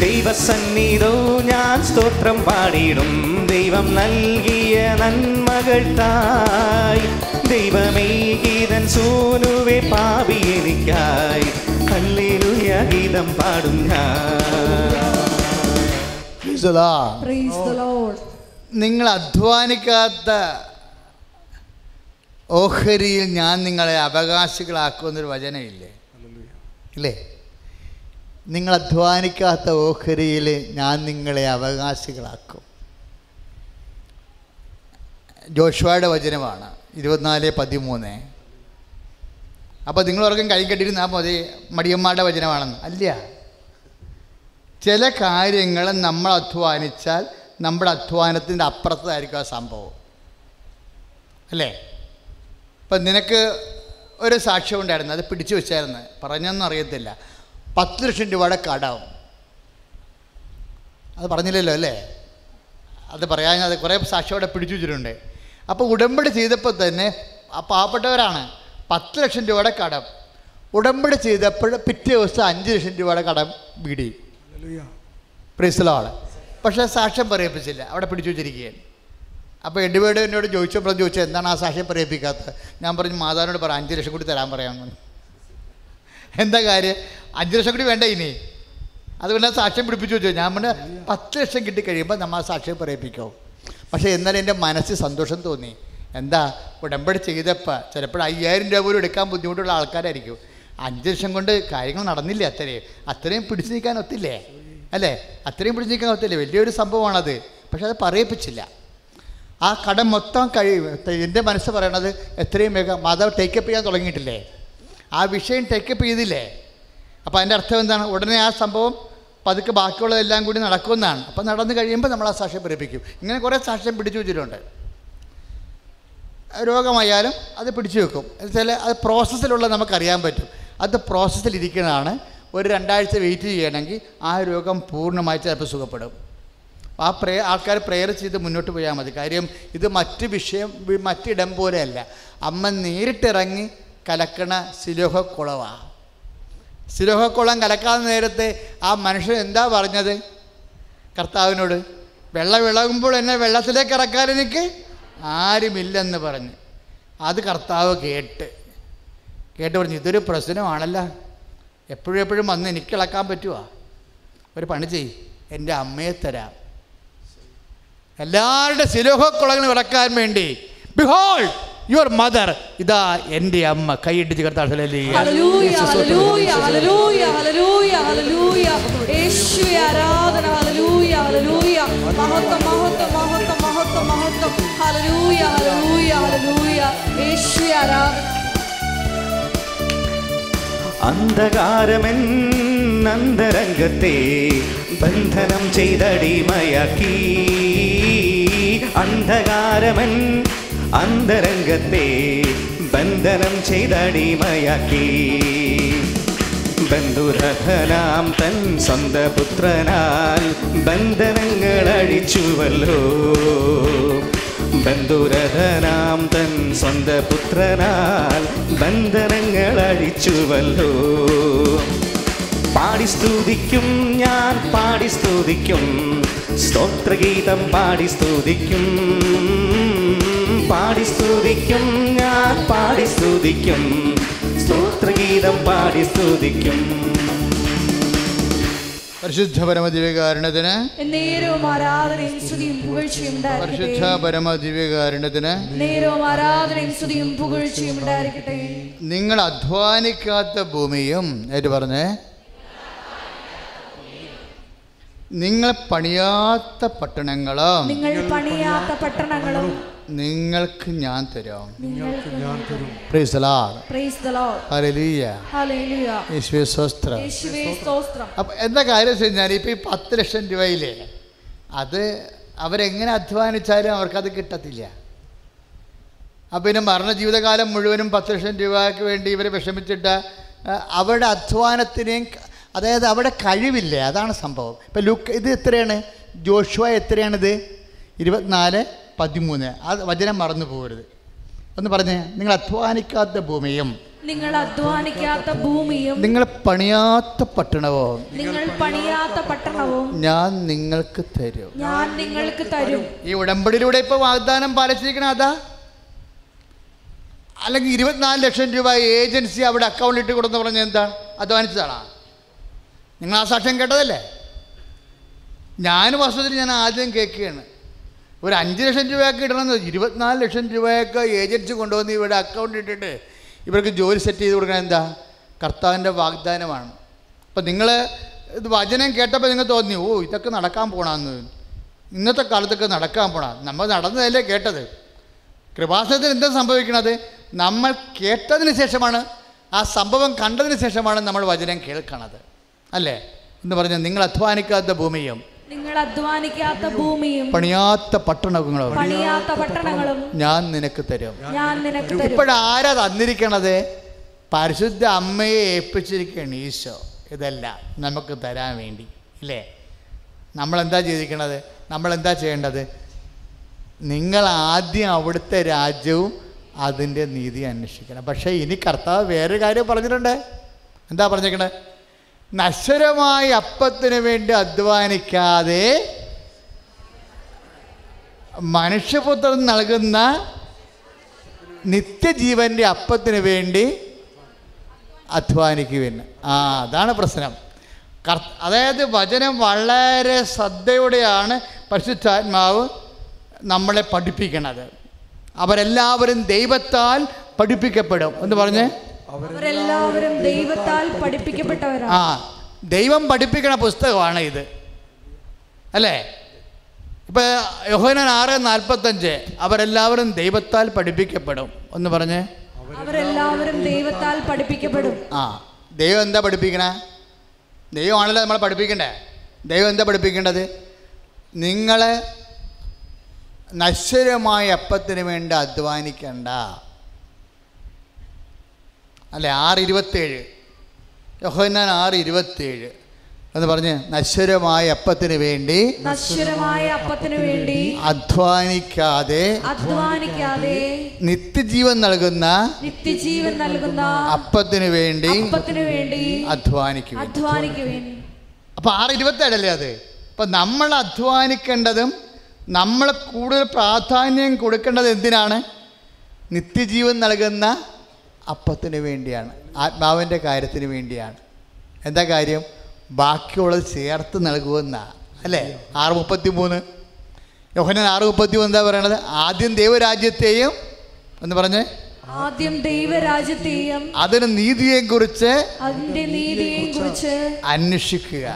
ദൈവസന്നിധോ ഞാൻ സ്തോത്രം പാടിയിടും. ദൈവം നൽകിയ നന്മകൾക്കായി ഗീതൻ സൂനുവെ പാപി എനിക്കായി. ഹല്ലേലൂയ ഗീതം പാടും. നിങ്ങൾ അധ്വാനിക്കാത്ത ഓഹരിയിൽ ഞാൻ നിങ്ങളെ അവകാശികളാക്കുമെന്നൊരു വചനമില്ലേ ഇല്ലേ? നിങ്ങൾ അധ്വാനിക്കാത്ത ഓഹരിയിൽ ഞാൻ നിങ്ങളെ അവകാശികളാക്കും. ജോഷുവയുടെ വചനമാണ് ഇരുപത്തിനാല് പതിമൂന്ന്. അപ്പോൾ നിങ്ങൾ ഓർക്കും കൈ കെട്ടിയിരുന്നാൽ മതി. മടിയന്മാരുടെ വചനമാണെന്ന്. അല്ല. ചില കാര്യങ്ങൾ നമ്മൾ അധ്വാനിച്ചാൽ നമ്മുടെ അധ്വാനത്തിന്റെ അപ്പുറത്തായിരിക്കും ആ സംഭവം. അല്ലേ? ഇപ്പം നിനക്ക് ഒരു സാക്ഷ്യം ഉണ്ടായിരുന്നു. അത് പിടിച്ചു വെച്ചായിരുന്നു. പറഞ്ഞൊന്നും അറിയത്തില്ല. പത്ത് ലക്ഷം രൂപയുടെ കടം. അത് പറഞ്ഞില്ലല്ലോ അല്ലേ? അത് പറയാൻ അത് കുറേ സാക്ഷ്യം അവിടെ പിടിച്ചു വെച്ചിട്ടുണ്ട്. അപ്പോൾ ഉടമ്പടി ചെയ്തപ്പോൾ തന്നെ ആ പാവപ്പെട്ടവരാണ്. പത്ത് ലക്ഷം രൂപയുടെ കടം. ഉടമ്പടി ചെയ്തപ്പോൾ പിറ്റേ ദിവസം അഞ്ച് ലക്ഷം രൂപയുടെ കടം വീടി. പ്രീസലാണ് പക്ഷേ സാക്ഷ്യം പറയിപ്പിച്ചില്ല. അവിടെ പിടിച്ചു വെച്ചിരിക്കുകയാണ്. അപ്പോൾ എഡ്വേർഡ് എന്നോട് ചോദിച്ചപ്പോൾ ചോദിച്ചത് എന്താണ് ആ സാക്ഷ്യം പറയിപ്പിക്കാത്തത്? ഞാൻ പറഞ്ഞു മാതാവിനോട് പറ അഞ്ച് ലക്ഷം കൂടി തരാൻ പറയാമെന്ന് എന്താ കാര്യം? അഞ്ച് ലക്ഷം കൂടി വേണ്ട ഇനി? അതുകൊണ്ട് സാക്ഷ്യം പിടിപ്പിച്ചു വെച്ചു? ഞാൻ പറഞ്ഞു പത്ത് ലക്ഷം കിട്ടി കഴിയുമ്പോൾ നമ്മൾ ആ സാക്ഷ്യം പറയിപ്പിക്കാവും പക്ഷേ എന്നാലും എന്റെ മനസ്സിൽ സന്തോഷം തോന്നി. എന്താ ഉടമ്പടി ചെയ്തപ്പോൾ ചിലപ്പോൾ അയ്യായിരം രൂപ പോലും എടുക്കാൻ ബുദ്ധിമുട്ടുള്ള ആൾക്കാരായിരിക്കും. അഞ്ച് ലക്ഷം കൊണ്ട് കാര്യങ്ങൾ നടന്നില്ല അത്രയും അത്രയും പിടിച്ചു നിൽക്കാൻ ഒത്തില്ലേ? അല്ലേ? അത്രയും പിടിച്ചു നിൽക്കാൻ ഒത്തില്ലേ? വലിയൊരു സംഭവമാണത്. പക്ഷെ അത് പറയിപ്പിച്ചില്ല. ആ കടം മൊത്തം കഴിയും എന്റെ മനസ്സ് പറയണത് എത്രയും വേഗം മാതാവ് ടേക്കപ്പ് ചെയ്യാൻ തുടങ്ങിയിട്ടില്ലേ? ആ വിഷയം ടേക്കപ്പ് ചെയ്തില്ലേ? അപ്പോൾ അതിന്റെ അർത്ഥം എന്താണ്? ഉടനെ ആ സംഭവം പതുക്കെ ബാക്കിയുള്ളതെല്ലാം കൂടി നടക്കുമെന്നാണ്. അപ്പോൾ നടന്നു കഴിയുമ്പോൾ നമ്മൾ ആ സാക്ഷ്യം പഠിപ്പിക്കും ഇങ്ങനെ കുറേ സാക്ഷ്യം പിടിച്ചു വെച്ചിട്ടുണ്ട്. രോഗമായാലും അത് പിടിച്ചു വെക്കും. എന്നുവെച്ചാൽ അത് പ്രോസസ്സിലുള്ള നമുക്കറിയാൻ പറ്റും. അത് പ്രോസസ്സിലിരിക്കുന്നതാണ് ഒരു രണ്ടാഴ്ച വെയിറ്റ് ചെയ്യണമെങ്കിൽ ആ രോഗം പൂർണമായി ചിലപ്പോൾ സുഖപ്പെടും. ആ പ്രേ ആൾക്കാർ പ്രെയർ ചെയ്ത് മുന്നോട്ട് പോയാൽ മതി. കാര്യം ഇത് മറ്റ് വിഷയം മറ്റിടം പോലെയല്ല. അമ്മ നേരിട്ടിറങ്ങി കലക്കണ സിലോഹ ശിലോഹക്കുളം കലക്കാതെ നേരത്തെ ആ മനുഷ്യൻ എന്താ പറഞ്ഞത്? കർത്താവിനോട് വെള്ളം ഇളകുമ്പോൾ എന്നെ വെള്ളത്തിലേക്ക് ഇറക്കാൻ എനിക്ക് ആരുമില്ലെന്ന് പറഞ്ഞ്. അത് കർത്താവ് കേട്ട്. കേട്ട് പറഞ്ഞു ഇതൊരു പ്രശ്നമാണല്ല. എപ്പോഴും എപ്പോഴും വന്ന് എനിക്ക് ഇളക്കാൻ പറ്റുമോ ഒരു പണി ചെയ് എന്റെ അമ്മയെ തരാം. എല്ലാവരുടെ ശിലോഹക്കുളങ്ങൾ ഇളക്കാൻ വേണ്ടി ബിഹോൾ യുവർ മദർ ഇതാ എന്റെ അമ്മ. കൈയിട്ട് യേശുവേ ആരാധന. മഹത്വം മഹത്വം. ഹല്ലേലൂയ യേശുവേ ആരാധന അന്ധകാരമെൻ അന്തരംഗത്തെ ബന്ധനം ചെയ്തടിമയാക്കി അന്ധകാരമൻ അന്തരംഗത്തെ ബന്ധനം ചെയ്തടിമയാക്കി ബന്ധുരഹനാം തൻ സ്വന്ത പുത്രനാൽ ബന്ധനങ്ങൾ അഴിച്ചുവല്ലോ ബന്ധുരഥനാം തൻ സ്വന്ത പുത്രനാൽ ബന്ധനങ്ങൾ അഴിച്ചുവല്ലോ. പാടി സ്തുതിക്കും ഞാൻ പാടി സ്തുതിക്കും. സ്തോത്രഗീതം പാടി സ്തുതിക്കും. പാടി സ്തുതിക്കും ഞാൻ പാടി സ്തുതിക്കും. സ്തോത്രഗീതം പാടി സ്തുതിക്കും. പരിശുദ്ധ പരമദിവ്യകാരണത്തിന് നേരവും ആരാധനയും സ്തുതിയും പുകഴ്ചയും പരിശുദ്ധ പരമദിവ്യകാരണത്തിന് നേരവും ആരാധനയും സ്തുതിയും പുകഴ്ചയും ഉണ്ടായിരിക്കട്ടെ. നിങ്ങൾ അധ്വാനിക്കാത്ത ഭൂമിയും ഏറ്റു പറഞ്ഞേ? നിങ്ങൾ പണിയാത്ത പട്ടണങ്ങളും നിങ്ങൾ പണിയാത്ത പട്ടണങ്ങളും നിങ്ങൾക്ക് ഞാൻ തരാം. നിങ്ങൾക്ക് ഞാൻ തരും. Praise Lord praise the Lord. Hallelujah യേശുവേ യേശുവേ സ്തോത്രം. അപ്പം എന്താ കാര്യം വെച്ച് കഴിഞ്ഞാൽ ഇപ്പം ഈ പത്ത് ലക്ഷം രൂപയില്ലേ അത് അവരെങ്ങനെ അധ്വാനിച്ചാലും അവർക്കത് കിട്ടത്തില്ല. അപ്പം പിന്നെ മരണ ജീവിതകാലം മുഴുവനും പത്ത് ലക്ഷം രൂപയ്ക്ക് വേണ്ടി ഇവരെ വിഷമിച്ചിട്ട് അവരുടെ അധ്വാനത്തിനെയും അതായത് അവിടെ കഴിവില്ലേ. അതാണ് സംഭവം. ഇപ്പം ലുക്ക് ഇത് എത്രയാണ്? ജോഷുവ എത്രയാണിത്? ഇരുപത്തിനാല്? പതിമൂന്ന്. ആ വചനം മറന്നു പോകരുത്. ഒന്ന് പറഞ്ഞേ നിങ്ങൾ അധ്വാനിക്കാത്ത ഭൂമിയും നിങ്ങൾ അധ്വാനിക്കാത്ത ഭൂമിയും നിങ്ങൾ പണിയാത്ത പട്ടണവും നിങ്ങൾ പണിയാത്ത പട്ടണവും ഞാൻ നിങ്ങൾക്ക് തരും. ഞാൻ നിങ്ങൾക്ക് തരും. ഈ ഉടമ്പടിയിലൂടെ ഇപ്പൊ വാഗ്ദാനം പാലിച്ചിരിക്കണ അതാ? അല്ലെങ്കിൽ ഇരുപത്തിനാല് ലക്ഷം രൂപ ഏജൻസി അവിടെ അക്കൗണ്ട് ഇട്ട് കൊടുന്ന് പറഞ്ഞ എന്താണ് അധ്വാനിച്ചതാണോ? നിങ്ങൾ ആ സാക്ഷ്യം കേട്ടതല്ലേ? ഞാൻ വർഷത്തിൽ ഞാൻ ആദ്യം കേൾക്കുകയാണ്. ഒരു അഞ്ച് ലക്ഷം രൂപയൊക്കെ ഇടണമെന്ന് ഇരുപത്തിനാല് ലക്ഷം രൂപയൊക്കെ ഏജൻസി കൊണ്ടുവന്ന് ഇവിടെ അക്കൗണ്ട് ഇട്ടിട്ട് ഇവർക്ക് ജോലി സെറ്റ് ചെയ്ത് കൊടുക്കണം എന്താ? കർത്താവിന്റെ വാഗ്ദാനമാണ്. അപ്പം നിങ്ങൾ ഇത് വചനം കേട്ടപ്പോൾ നിങ്ങൾ തോന്നി ഓ ഇതൊക്കെ നടക്കാൻ പോകണമെന്ന് ഇന്നത്തെ കാലത്തൊക്കെ നടക്കാൻ പോണ. നമ്മൾ നടന്നതല്ലേ കേട്ടത്. കൃപാസനത്തിന് എന്താ സംഭവിക്കണത്? നമ്മൾ കേട്ടതിന് ശേഷമാണ് ആ സംഭവം കണ്ടതിന് ശേഷമാണ് നമ്മൾ വചനം കേൾക്കണത്. അല്ലേ? എന്ന് പറഞ്ഞാൽ നിങ്ങൾ അധ്വാനിക്കാത്ത ഭൂമിയും നിങ്ങൾ അധ്വാനിക്കാത്ത ഭൂമിയും പണിയാത്ത പട്ടണങ്ങളും പണിയാത്ത പട്ടണങ്ങളും ഞാൻ നിനക്ക് തരും. ഞാൻ നിനക്ക് തരും. ഇപ്പോഴാരാ തന്നിരിക്കണത്? പരിശുദ്ധ അമ്മയെ ഏൽപ്പിച്ചിരിക്കുകയാണ് ഈശോ. ഇതെല്ലാം നമുക്ക് തരാൻ വേണ്ടി. ഇല്ലേ? നമ്മളെന്താ ചെയ്തിരിക്കണത്? നമ്മളെന്താ ചെയ്യേണ്ടത്? നിങ്ങൾ ആദ്യം അവിടുത്തെ രാജ്യവും അതിന്റെ നീതി അന്വേഷിക്കണം. പക്ഷേ ഇനി കർത്താവ് വേറൊരു കാര്യം പറഞ്ഞിട്ടുണ്ട്. എന്താ പറഞ്ഞേക്കണേ നശ്വരമായ അപ്പത്തിന് വേണ്ടി അധ്വാനിക്കാതെ മനുഷ്യപുത്രൻ നൽകുന്ന നിത്യജീവന്റെ അപ്പത്തിന് വേണ്ടി അധ്വാനിക്കുവിന് ആ അതാണ് പ്രശ്നം. കർ അതായത് വചനം വളരെ ശ്രദ്ധയോടെയാണ് പരിശുദ്ധാത്മാവ് നമ്മളെ പഠിപ്പിക്കണത്. അവരെല്ലാവരും ദൈവത്താൽ പഠിപ്പിക്കപ്പെടും. എന്ന് പറഞ്ഞേ? അവരെല്ലാവരും ദൈവത്താൽ പഠിപ്പിക്കപ്പെട്ടവരാണ്. ആ ദൈവം പഠിപ്പിക്കുന്ന പുസ്തകമാണ് ഇത്. അല്ലേ? ഇപ്പൊ യോഹനൻ ആറ് നാൽപ്പത്തഞ്ച് അവരെല്ലാവരും ദൈവത്താൽ പഠിപ്പിക്കപ്പെടും. ഒന്ന് പറഞ്ഞേ. അവരെല്ലാവരും ദൈവത്താൽ പഠിപ്പിക്കപ്പെടും. ആ ദൈവം എന്താ പഠിപ്പിക്കണേ? ദൈവമാണല്ലോ നമ്മളെ പഠിപ്പിക്കണ്ടേ? ദൈവം എന്താ പഠിപ്പിക്കേണ്ടത്? നിങ്ങളെ നശ്വരമായ അപ്പത്തിന് വേണ്ടി അധ്വാനിക്കണ്ട. അല്ലെ ആറ് ഇരുപത്തേഴ് യോഹന്നാൻ ആറ് ഇരുപത്തേഴ് എന്ന് പറഞ്ഞ് നശ്വരമായ അപ്പത്തിന് വേണ്ടി നശ്വരമായ അപ്പത്തിന് വേണ്ടി അധ്വാനിക്കാതെ അധ്വാനിക്കാതെ നിത്യജീവൻ നൽകുന്ന നിത്യജീവൻ നൽകുന്ന അപ്പത്തിന് വേണ്ടി അപ്പത്തിന് വേണ്ടി അധ്വാനിക്കുക അധ്വാനിക്കുവേൻ. അപ്പൊ ആറ് ഇരുപത്തേഴല്ലേ അത്? അപ്പൊ നമ്മൾ അധ്വാനിക്കേണ്ടതും നമ്മൾ കൂടുതൽ പ്രാധാന്യം കൊടുക്കേണ്ടത് എന്തിനാണ്? നിത്യജീവൻ നൽകുന്ന അപ്പത്തിന് വേണ്ടിയാണ് ആത്മാവിന്റെ കാര്യത്തിന് വേണ്ടിയാണ്. എന്താ കാര്യം? ബാക്കിയുള്ളത് ചേർത്ത് നൽകുമെന്നാ അല്ലേ? ആറ് മുപ്പത്തി മൂന്ന് യോഹനൻ ആറ് മുപ്പത്തി മൂന്ന് എന്താ പറയണത്? ആദ്യം ദൈവരാജ്യത്തെയും എന്ന് പറഞ്ഞേ. ആദ്യം ദൈവരാജ്യത്തെയും അതിന് നീതിയെക്കുറിച്ച് അതിന്റെ നീതിയെയും കുറിച്ച് അന്വേഷിക്കുക.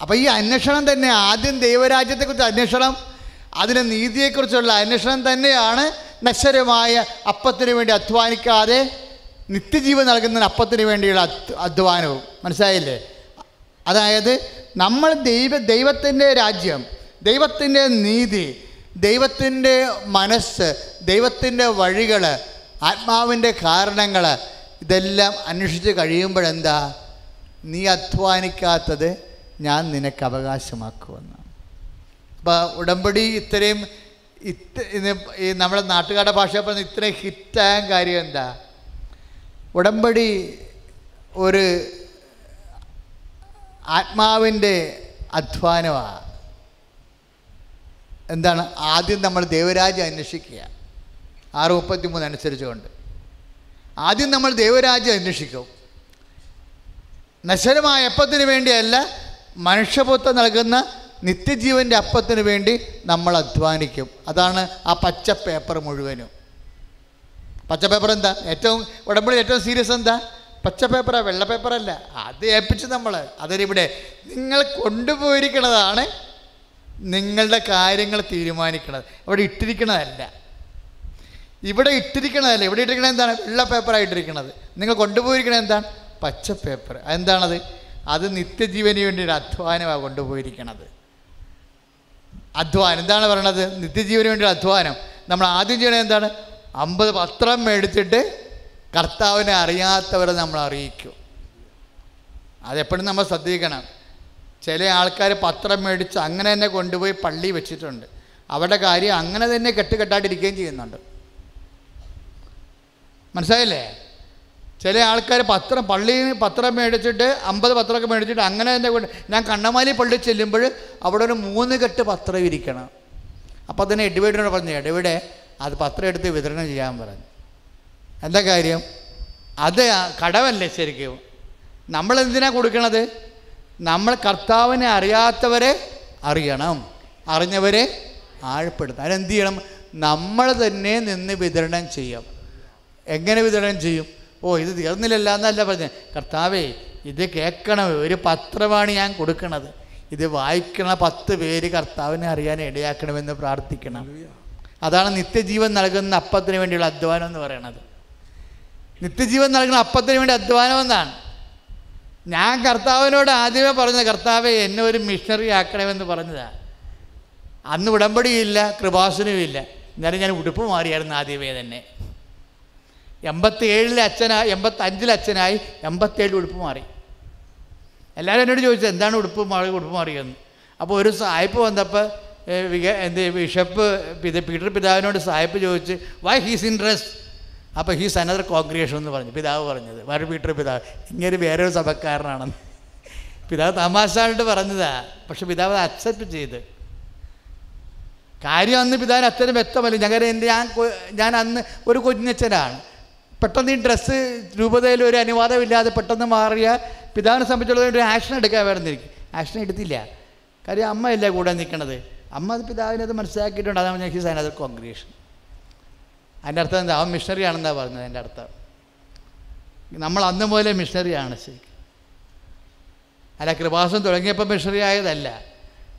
അപ്പൊ അപ്പോൾ ഈ അന്വേഷണം തന്നെ ആദ്യം ദൈവരാജ്യത്തെ കുറിച്ച് അന്വേഷണം അതിന് നീതിയെക്കുറിച്ചുള്ള അന്വേഷണം തന്നെയാണ് നശ്വരമായ അപ്പത്തിന് വേണ്ടി അധ്വാനിക്കാതെ നിത്യജീവൻ നൽകുന്ന അപ്പത്തിന് വേണ്ടിയുള്ള അധ്വ- അധ്വാനവും. മനസ്സിലായില്ലേ? അതായത് നമ്മൾ ദൈവ ദൈവത്തിന്റെ രാജ്യം ദൈവത്തിന്റെ നീതി ദൈവത്തിന്റെ മനസ്സ് ദൈവത്തിന്റെ വഴികൾ ആത്മാവിന്റെ കാരണങ്ങൾ ഇതെല്ലാം അന്വേഷിച്ച് കഴിയുമ്പോഴെന്താ? നീ ഇത്ര ഇത് ഈ നമ്മുടെ നാട്ടുകാരുടെ ഭാഷ പറഞ്ഞ ഇത്രയും ഹിറ്റായ കാര്യം എന്താ? ഉടമ്പടി ഒരു ആത്മാവിന്റെ അധ്വാനമാണ് എന്താണ്? ആദ്യം നമ്മൾ ദൈവരാജ്യം അന്വേഷിക്കുക. ആറ് മുപ്പത്തി മൂന്ന് അനുസരിച്ചുകൊണ്ട്. ആദ്യം നമ്മൾ ദൈവരാജ്യം അന്വേഷിക്കും. നശ്വരമായ എപ്പത്തിന് വേണ്ടിയല്ല മനുഷ്യപുത്രം നൽകുന്ന നിത്യജീവന്റെ അപ്പത്തിന് വേണ്ടി നമ്മൾ അധ്വാനിക്കും. അതാണ് ആ പച്ച പേപ്പർ മുഴുവനും. പച്ച പേപ്പർ എന്താ? ഏറ്റവും ഉടമ്പടി ഏറ്റവും സീരിയസ് എന്താ? പച്ച പേപ്പറാ വെള്ള പേപ്പറല്ല. അത് ഏൽപ്പിച്ച് നമ്മൾ അതൊരിവിടെ നിങ്ങൾ കൊണ്ടുപോയിരിക്കണതാണ് നിങ്ങളുടെ കാര്യങ്ങൾ തീരുമാനിക്കുന്നത് അവിടെ ഇട്ടിരിക്കണതല്ല. ഇവിടെ ഇട്ടിരിക്കണതല്ല. ഇവിടെ ഇട്ടിരിക്കണത് എന്താണ്? വെള്ള പേപ്പറായിട്ടിരിക്കണത് നിങ്ങൾ കൊണ്ടുപോയിരിക്കണത് എന്താണ്? പച്ച പേപ്പർ. അതെന്താണത്? അത് നിത്യജീവന് വേണ്ടി ഒരു അധ്വാനമാണ് കൊണ്ടുപോയിരിക്കണത്. അധ്വാനം. എന്താണ് പറയണത്? നിത്യജീവന് വേണ്ടി ഒരു അധ്വാനം. നമ്മൾ ആദ്യം ചെയ്യണത് എന്താണ്? അമ്പത് പത്രം മേടിച്ചിട്ട് കർത്താവിനെ അറിയാത്തവരെ നമ്മൾ അറിയിക്കും. അതെപ്പോഴും നമ്മൾ ശ്രദ്ധിക്കണം. ചില ആൾക്കാർ പത്രം മേടിച്ച് അങ്ങനെ തന്നെ കൊണ്ടുപോയി പള്ളി വെച്ചിട്ടുണ്ട്. അവരുടെ കാര്യം അങ്ങനെ തന്നെ കെട്ടുകെട്ടായിട്ടിരിക്കുകയും ചെയ്യുന്നുണ്ട്. മനസ്സിലായില്ലേ? ചില ആൾക്കാർ പത്രം പള്ളിയിൽ നിന്ന് പത്രം മേടിച്ചിട്ട് അമ്പത് പത്രമൊക്കെ മേടിച്ചിട്ട് അങ്ങനെ തന്നെ ഞാൻ കണ്ണമാലി പള്ളി ചെല്ലുമ്പോൾ അവിടെ ഒരു മൂന്ന് കെട്ട് പത്രം ഇരിക്കണം. അപ്പോൾ അതിനെ എഡ്വേഡിനോട് പറഞ്ഞു എഡ്വേഡ് അത് പത്രം എടുത്ത് വിതരണം ചെയ്യാൻ പറഞ്ഞു. എന്താ കാര്യം? അത് കടവല്ലേ ശരിക്കും. നമ്മൾ എന്തിനാണ് കൊടുക്കണത്? നമ്മൾ കർത്താവിനെ അറിയാത്തവരെ അറിയണം. അറിഞ്ഞവരെ ആഴപ്പെടുത്തണം. അതിനെന്ത് ചെയ്യണം? നമ്മൾ തന്നെ നിന്ന് വിതരണം ചെയ്യാം എങ്ങനെ വിതരണം ചെയ്യും? ഓ ഇത് തീർന്നില്ലല്ല എന്നല്ല പറഞ്ഞത്. കർത്താവേ ഇത് കേൾക്കണം ഒരു പത്രമാണ് ഞാൻ കൊടുക്കണത്. ഇത് വായിക്കണ പത്ത് പേര് കർത്താവിനെ അറിയാൻ ഇടയാക്കണമെന്ന് പ്രാർത്ഥിക്കണം. അതാണ് നിത്യജീവൻ നൽകുന്ന അപ്പത്തിന് വേണ്ടിയുള്ള അധ്വാനം എന്ന് പറയുന്നത് നിത്യജീവൻ നൽകുന്ന അപ്പത്തിന് വേണ്ടി അധ്വാനം എന്നാണ്. ഞാൻ കർത്താവിനോട് ആദ്യമേ പറഞ്ഞത് കർത്താവെ എന്നെ ഒരു മിഷണറി ആക്കണമെന്ന് പറഞ്ഞതാണ് അന്ന് ഉടമ്പടിയില്ല കൃപാസനവും ഇല്ല എന്നാലും ഞാൻ ഉടുപ്പ് മാറിയായിരുന്നു ആദ്യമേ തന്നെ. എൺപത്തി ഏഴിലെ അച്ഛനായി എൺപത്തി അഞ്ചിലെ അച്ഛനായി എൺപത്തേഴിൽ ഉടുപ്പ് മാറി. എല്ലാവരും എന്നോട് ചോദിച്ചത് എന്താണ് ഉടുപ്പ് മാറി ഉടുപ്പ് മാറിയെന്ന്? അപ്പോൾ ഒരു സായിപ്പ് വന്നപ്പോൾ എന്ത് ബിഷപ്പ് പിത പീറ്റർ പിതാവിനോട് സായിപ്പ് ചോദിച്ച് വൈ ഹീസ് ഇൻട്രസ്റ്റ് അപ്പോൾ ഹീസ് അനദർ കോൺഗ്രിയേഷൻ എന്ന് പറഞ്ഞു പിതാവ് പറഞ്ഞത്. വേറെ പീറ്റർ പിതാവ് ഇങ്ങനെ വേറെ ഒരു സഭക്കാരനാണെന്ന്. പിതാവ് തമാശായിട്ട് പറഞ്ഞതാ പക്ഷെ പിതാവ് അത് അക്സെപ്റ്റ് ചെയ്ത്. കാര്യം അന്ന് പിതാവിന് അത്രയും വ്യക്തമല്ല. ഞങ്ങൾ എന്റെ ഞാൻ ഞാൻ അന്ന് ഒരു കുഞ്ഞച്ചനാണ് പെട്ടെന്ന് ഈ ഡ്രസ്സ് രൂപതയിൽ ഒരു അനുവാദമില്ലാതെ പെട്ടെന്ന് മാറിയ പിതാവിനെ സംബന്ധിച്ചുള്ള ഒരു ആക്ഷൻ എടുക്കാൻ വരുന്നിരിക്കും ആക്ഷൻ എടുത്തില്ല. കാര്യം അമ്മയല്ലേ കൂടെ നിൽക്കണത്. അമ്മ അത് പിതാവിനെ അത് മനസ്സിലാക്കിയിട്ടുണ്ട്. അതാണ് ഞാൻ ഹിസ് അനദർ കോൺഗ്രേഷൻ അതിന്റെ അർത്ഥം എന്താ? അവൻ മിഷണറി ആണെന്നാണ് പറഞ്ഞത് എന്റെ അർത്ഥം. നമ്മൾ അന്ന് മുതലേ മിഷണറിയാണ് ശരിക്കും. അല്ല കൃപാസം തുടങ്ങിയപ്പോൾ മിഷണറി ആയതല്ല.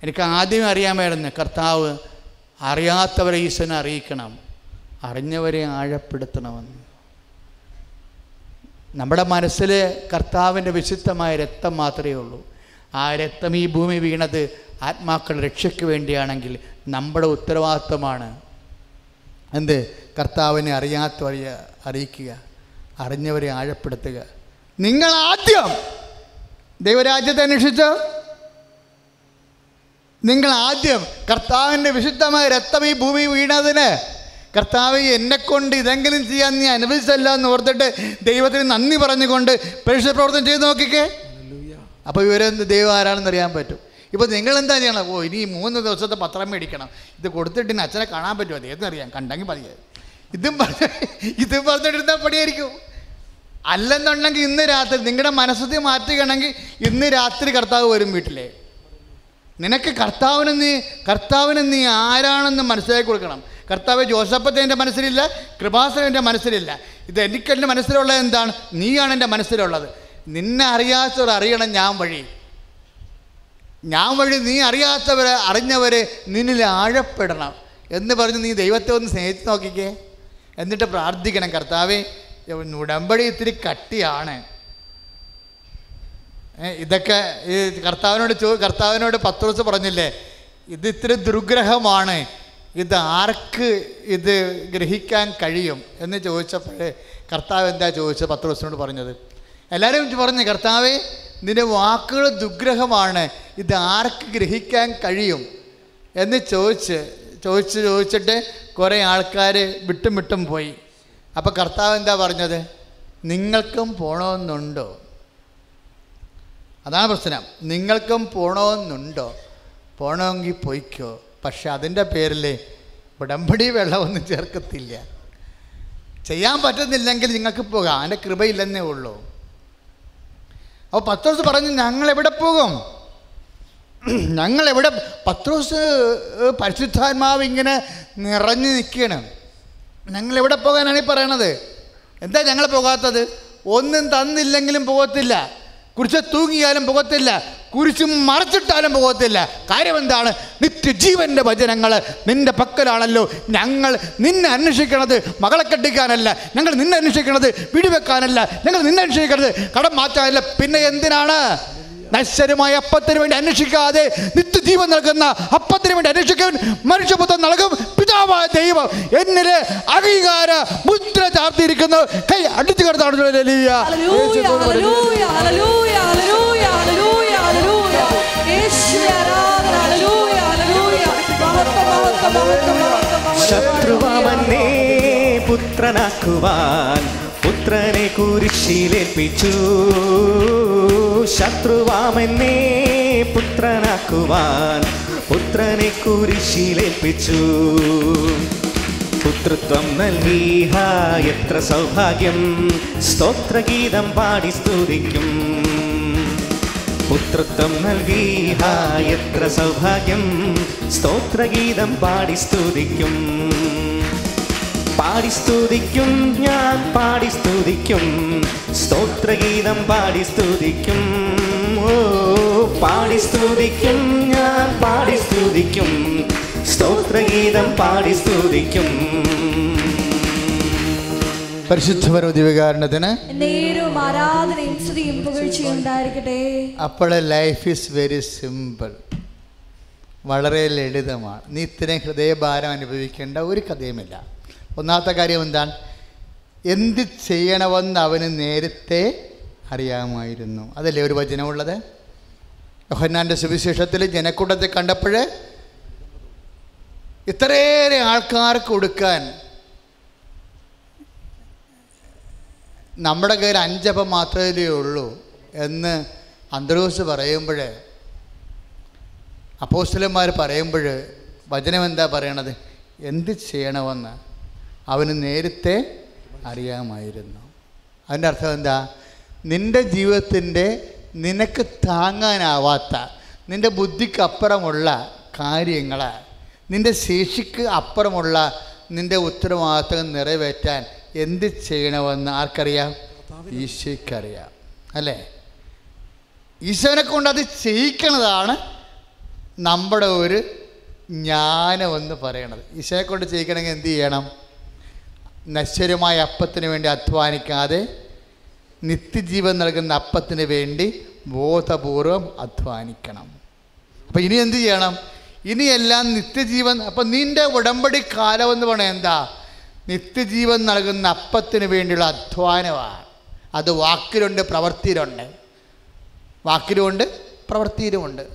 എനിക്ക് ആദ്യം അറിയാമായിരുന്നു കർത്താവ് അറിയാത്തവരെ ഈശ്വരനെ അറിയിക്കണം. അറിഞ്ഞവരെ ആഴപ്പെടുത്തണമെന്ന്. നമ്മുടെ മനസ്സിൽ കർത്താവിന്റെ വിശുദ്ധമായ രക്തം മാത്രമേ ഉള്ളൂ. ആ രക്തം ഈ ഭൂമി വീണത് ആത്മാക്കൾ രക്ഷയ്ക്ക് വേണ്ടിയാണെങ്കിൽ നമ്മുടെ ഉത്തരവാദിത്വമാണ്. എന്ത്? കർത്താവിനെ അറിയാത്തവരെ അറിയിക്കുക അറിഞ്ഞവരെ ആഴപ്പെടുത്തുക. നിങ്ങൾ ആദ്യം ദൈവരാജ്യത്തെ അന്വേഷിച്ച്? നിങ്ങൾ ആദ്യം കർത്താവിന്റെ വിശുദ്ധമായ രക്തം ഈ ഭൂമി വീണതിന് കർത്താവ് എന്നെക്കൊണ്ട് ഇതെങ്കിലും ചെയ്യാൻ നീ അനുവദിച്ചല്ല എന്ന് ഓർത്തിട്ട് ദൈവത്തിന് നന്ദി പറഞ്ഞുകൊണ്ട് പരിശുദ്ധ പ്രവർത്തനം ചെയ്ത് നോക്കിക്കേ. അപ്പോൾ ഇവരെന്ത് ദൈവം ആരാണെന്ന് അറിയാൻ പറ്റും. ഇപ്പോൾ നിങ്ങൾ എന്താ ചെയ്യണം? ഓ ഇനി മൂന്ന് ദിവസത്തെ പത്രം മേടിക്കണം. ഇത് കൊടുത്തിട്ട് ഇനി അച്ഛനെ കാണാൻ പറ്റുമോ? അദ്ദേഹത്തിന് അറിയാം. കണ്ടെങ്കിൽ പറയാം ഇതും പറഞ്ഞ ഇതും പറഞ്ഞിട്ടിരുന്നാൽ പടിയായിരിക്കും അല്ലെന്നുണ്ടെങ്കിൽ ഇന്ന് രാത്രി നിങ്ങളുടെ മനസ്സിൽ മാറ്റുകയാണെങ്കിൽ ഇന്ന് രാത്രി കർത്താവ് വരും വീട്ടിലെ. നിനക്ക് കർത്താവിന് നീ കർത്താവിന് നീ ആരാണെന്ന് മനസ്സിലാക്കി കൊടുക്കണം. കർത്താവ് ജോസഫത്തെ എന്റെ മനസ്സിലില്ല കൃപാസനം എന്റെ മനസ്സിലില്ല. ഇത് എനിക്ക് എന്റെ മനസ്സിലുള്ളത് എന്താണ്? നീയാണ് എന്റെ മനസ്സിലുള്ളത്. നിന്നെ അറിയാത്തവർ അറിയണം ഞാൻ വഴി. ഞാൻ വഴി നീ അറിയാത്തവരെ അറിഞ്ഞവരെ നിന്നിൽ ആഴപ്പെടണം. എന്ന് പറഞ്ഞ് നീ ദൈവത്തെ ഒന്ന് സ്നേഹിച്ച് നോക്കിക്കേ. എന്നിട്ട് പ്രാർത്ഥിക്കണം കർത്താവേ ഉടമ്പടി ഇത്തിരി കട്ടിയാണ്. ഇതൊക്കെ ഈ കർത്താവിനോട് ചോ കർത്താവിനോട് പത്ത് ദിവസം പറഞ്ഞില്ലേ? ഇത് ഇത്തിരി ദുർഗ്രഹമാണ്. ഇത് ആർക്ക് ഇത് ഗ്രഹിക്കാൻ കഴിയും എന്ന് ചോദിച്ചപ്പോഴേ കർത്താവ് എന്താ ചോദിച്ചത്? പത്ത് ദിവസത്തിനോട് പറഞ്ഞത് എല്ലാവരും പറഞ്ഞു കർത്താവേ നിന്റെ വാക്കുകൾ ദുഗ്രഹമാണ്. ഇത് ആർക്ക് ഗ്രഹിക്കാൻ കഴിയും? എന്ന് ചോദിച്ച് ചോദിച്ച് ചോദിച്ചിട്ട് കുറേ ആൾക്കാർ വിട്ടും വിട്ടും പോയി. അപ്പോൾ കർത്താവ് എന്താ പറഞ്ഞത്? നിങ്ങൾക്കും പോണമെന്നുണ്ടോ അതാണ് പ്രശ്നം. നിങ്ങൾക്കും പോണമെന്നുണ്ടോ പോണമെങ്കിൽ പോയിക്കോ. പക്ഷെ അതിന്റെ പേരിൽ ഉടമ്പടി വെള്ളമൊന്നും ചേർക്കത്തില്ല. ചെയ്യാൻ പറ്റുന്നില്ലെങ്കിൽ നിങ്ങൾക്ക് പോകാം. അതിന്റെ കൃപയില്ലെന്നേ ഉള്ളൂ. അപ്പോൾ പത്രോസ് പറഞ്ഞു ഞങ്ങൾ എവിടെ പോകും? ഞങ്ങൾ എവിടെ പത്രോസ് പരിശുദ്ധാത്മാവ് ഇങ്ങനെ നിറഞ്ഞു നിൽക്കുകയാണ്. ഞങ്ങൾ എവിടെ പോകാനാണ് ഈ പറയണത്? എന്താ ഞങ്ങൾ പോകാത്തത്? ഒന്നും തന്നില്ലെങ്കിലും പോകത്തില്ല. കുരിശ് തൂങ്ങിയാലും പോകത്തില്ല കുരിശ് മറച്ചിട്ടാലും പോകത്തില്ല. കാര്യം എന്താണ്? നിത്യജീവന്റെ വചനങ്ങൾ നിന്റെ പക്കലാണല്ലോ. ഞങ്ങൾ നിന്നെ അന്വേഷിക്കണത് മകളെ കെട്ടിക്കാനല്ല ഞങ്ങൾ നിന്നെ അന്വേഷിക്കണത് പിടിവെക്കാനല്ല ഞങ്ങൾ നിന്നെ അന്വേഷിക്കണത് കടം മാറ്റാനല്ല. പിന്നെ എന്തിനാണ്? നശ്വരമായ അപ്പത്തിന് വേണ്ടി അന്വേഷിക്കാതെ നിത്യജീവൻ നൽകുന്ന അപ്പത്തിന് വേണ്ടി അന്വേഷിക്കാൻ മനുഷ്യപുത്രം നൽകും. പിതാവായ ദൈവം എന്നിലെ അംഗീകാര മുദ്ര ചാർത്തിയിരിക്കുന്നു. കൈ അടിച്ചു കിടത്താണ് ഹല്ലേലൂയ. നീ പുത്രനാക്കുവാൻ പുത്രനെ കുരിശിലേൽപ്പിച്ചു. ശത്രുവാമെന്നേ പുത്രനാക്കുവാൻ പുത്രനെ കുരിശിലേൽപ്പിച്ചു. പുത്രത്വം നൽകി എത്ര സൗഭാഗ്യം. സ്തോത്രഗീതം പാടി സ്തുതിക്കും. പുത്രത്വം നൽകി എത്ര സൗഭാഗ്യം. സ്തോത്രഗീതം പാടി സ്തുതിക്കും. പാടി സ്തുതിക്കും ഞാൻ പാടി സ്തുതിക്കും സ്തോത്രഗീതം പാടി സ്തുതിക്കും ഓ പാടി സ്തുതിക്കും ഞാൻ പാടി സ്തുതിക്കും സ്തോത്രഗീതം പാടി സ്തുതിക്കും ഉണ്ടായിരിക്കട്ടെ. അപ്പോൾ ലൈഫ് ഈസ് വെരി സിമ്പിൾ വളരെ ലളിതമാണ്. നീ ഇത്രയും ഹൃദയഭാരം അനുഭവിക്കേണ്ട ഒരു കഥയുമില്ല. ഒന്നാമത്തെ കാര്യം എന്താണ്? എന്ത് ചെയ്യണമെന്ന് അവന് നേരത്തെ അറിയാമായിരുന്നു. അതല്ലേ ഒരു വചനമുള്ളത്? യോഹന്നാന്റെ സുവിശേഷത്തിൽ ജനക്കൂട്ടത്തെ കണ്ടപ്പോൾ ഇത്രയേറെ ആൾക്കാർക്ക് കൊടുക്കാൻ നമ്മുടെ കയ്യിൽ അഞ്ചപ്പം മാത്രമേ ഉള്ളൂ എന്ന് അന്തരോസ് പറയുമ്പോൾ അപ്പോസ്റ്റലന്മാർ പറയുമ്പോൾ വചനം എന്താ പറയണത്? എന്ത് ചെയ്യണമെന്ന്. അവന് നേരത്തെ അറിയാമായിരുന്നു. അതിന്റെ അർത്ഥം എന്താ? നിന്റെ ജീവിതത്തിന്റെ നിനക്ക് താങ്ങാനാവാത്ത നിന്റെ ബുദ്ധിക്ക് അപ്പുറമുള്ള കാര്യങ്ങൾ നിന്റെ ശേഷിക്ക് അപ്പുറമുള്ള നിന്റെ ഉത്തരവാദിത്തം നിറവേറ്റാൻ എന്ത് ചെയ്യണമെന്ന് ആർക്കറിയാം? ഈശോയ്ക്കറിയാം. അല്ലേ? ഈശോനെ കൊണ്ട് അത് ചെയ്യിക്കണതാണ് നമ്മുടെ ഒരു ജ്ഞാനമെന്ന് പറയണത്. ഈശോയെ കൊണ്ട് ചെയ്യിക്കണമെങ്കിൽ എന്ത് ചെയ്യണം? നശ്വരമായ അപ്പത്തിന് വേണ്ടി അധ്വാനിക്കാതെ നിത്യജീവൻ നൽകുന്ന അപ്പത്തിന് വേണ്ടി ബോധപൂർവം അധ്വാനിക്കണം. അപ്പം ഇനി എന്ത് ചെയ്യണം? ഇനിയെല്ലാം നിത്യജീവൻ അപ്പം നിന്റെ ഉടമ്പടി കാലം എന്ന് പറഞ്ഞാൽ എന്താ? നിത്യജീവൻ നൽകുന്ന അപ്പത്തിന് വേണ്ടിയുള്ള അധ്വാനമാണ്. അത് വാക്കിലുണ്ട് പ്രവൃത്തിയിലുണ്ട്. വാക്കിലുമുണ്ട് പ്രവൃത്തിയിലുമുണ്ട്.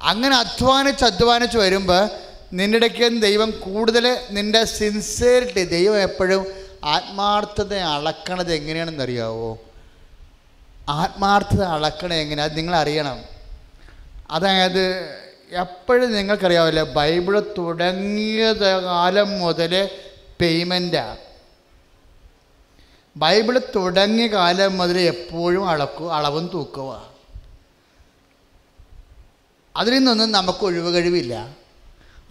അങ്ങനെ അധ്വാനിച്ച് അധ്വാനിച്ച് വരുമ്പോൾ ഇടയ്ക്ക് ദൈവം കൂടുതൽ നിന്റെ സിൻസിയറിറ്റി ദൈവം എപ്പോഴും ആത്മാർത്ഥത അളക്കണത് എങ്ങനെയാണെന്ന് അറിയാവോ? ആത്മാർത്ഥത അളക്കണത് എങ്ങനെയാണ് അത് നിങ്ങൾ അറിയണം. അതായത് എപ്പോഴും നിങ്ങൾക്കറിയാവില്ല ബൈബിൾ തുടങ്ങിയത് കാലം മുതൽ പേയ്മെന്റാണ് ബൈബിൾ തുടങ്ങിയ കാലം മുതൽ എപ്പോഴും അളക്കു അളവും തൂക്കുക അതിൽ നിന്നൊന്നും നമുക്ക് ഒഴിവ് കഴിവില്ല.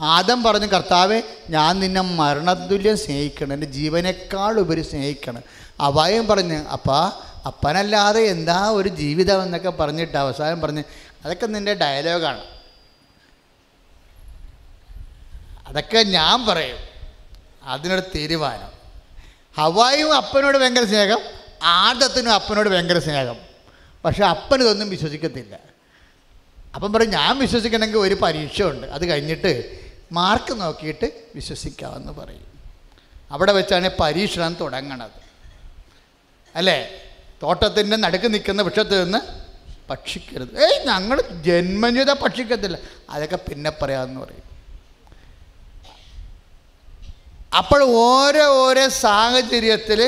ആദം പറഞ്ഞു കർത്താവെ ഞാൻ നിന്നെ മരണതുല്യം സ്നേഹിക്കണം. എന്റെ ജീവനേക്കാൾ ഉപരി സ്നേഹിക്കണം. അവായും പറഞ്ഞ് അപ്പാ അപ്പനല്ലാതെ എന്താ ഒരു ജീവിതം എന്നൊക്കെ പറഞ്ഞിട്ട് അവസാനം പറഞ്ഞ് അതൊക്കെ നിന്റെ ഡയലോഗാണ് അതൊക്കെ ഞാൻ പറയും. അതിനൊരു തീരുമാനം. ഹവായും അപ്പനോട് ഭയങ്കര സ്നേഹം ആദത്തിനും അപ്പനോട് ഭയങ്കര സ്നേഹം. പക്ഷെ അപ്പൻ ഇതൊന്നും വിശ്വസിക്കത്തില്ല. അപ്പം പറയും ഞാൻ വിശ്വസിക്കണമെങ്കിൽ ഒരു പരീക്ഷ ഉണ്ട് അത് കഴിഞ്ഞിട്ട് മാർക്ക് നോക്കിയിട്ട് വിശ്വസിക്കാമെന്ന് പറയും. അവിടെ വെച്ചാണ് പരീക്ഷണം തുടങ്ങണത്. അല്ലേ? തോട്ടത്തിന്റെ നടുക്ക് നിൽക്കുന്ന വൃക്ഷത്തിൽ നിന്ന് ഭക്ഷിക്കരുത്. ഏയ് ഞങ്ങൾ ജന്മഞ്ജത ഭക്ഷിക്കത്തില്ല. അതൊക്കെ പിന്നെ പറയാമെന്ന് പറയും. അപ്പോൾ ഓരോ ഓരോ സാഹചര്യത്തിൽ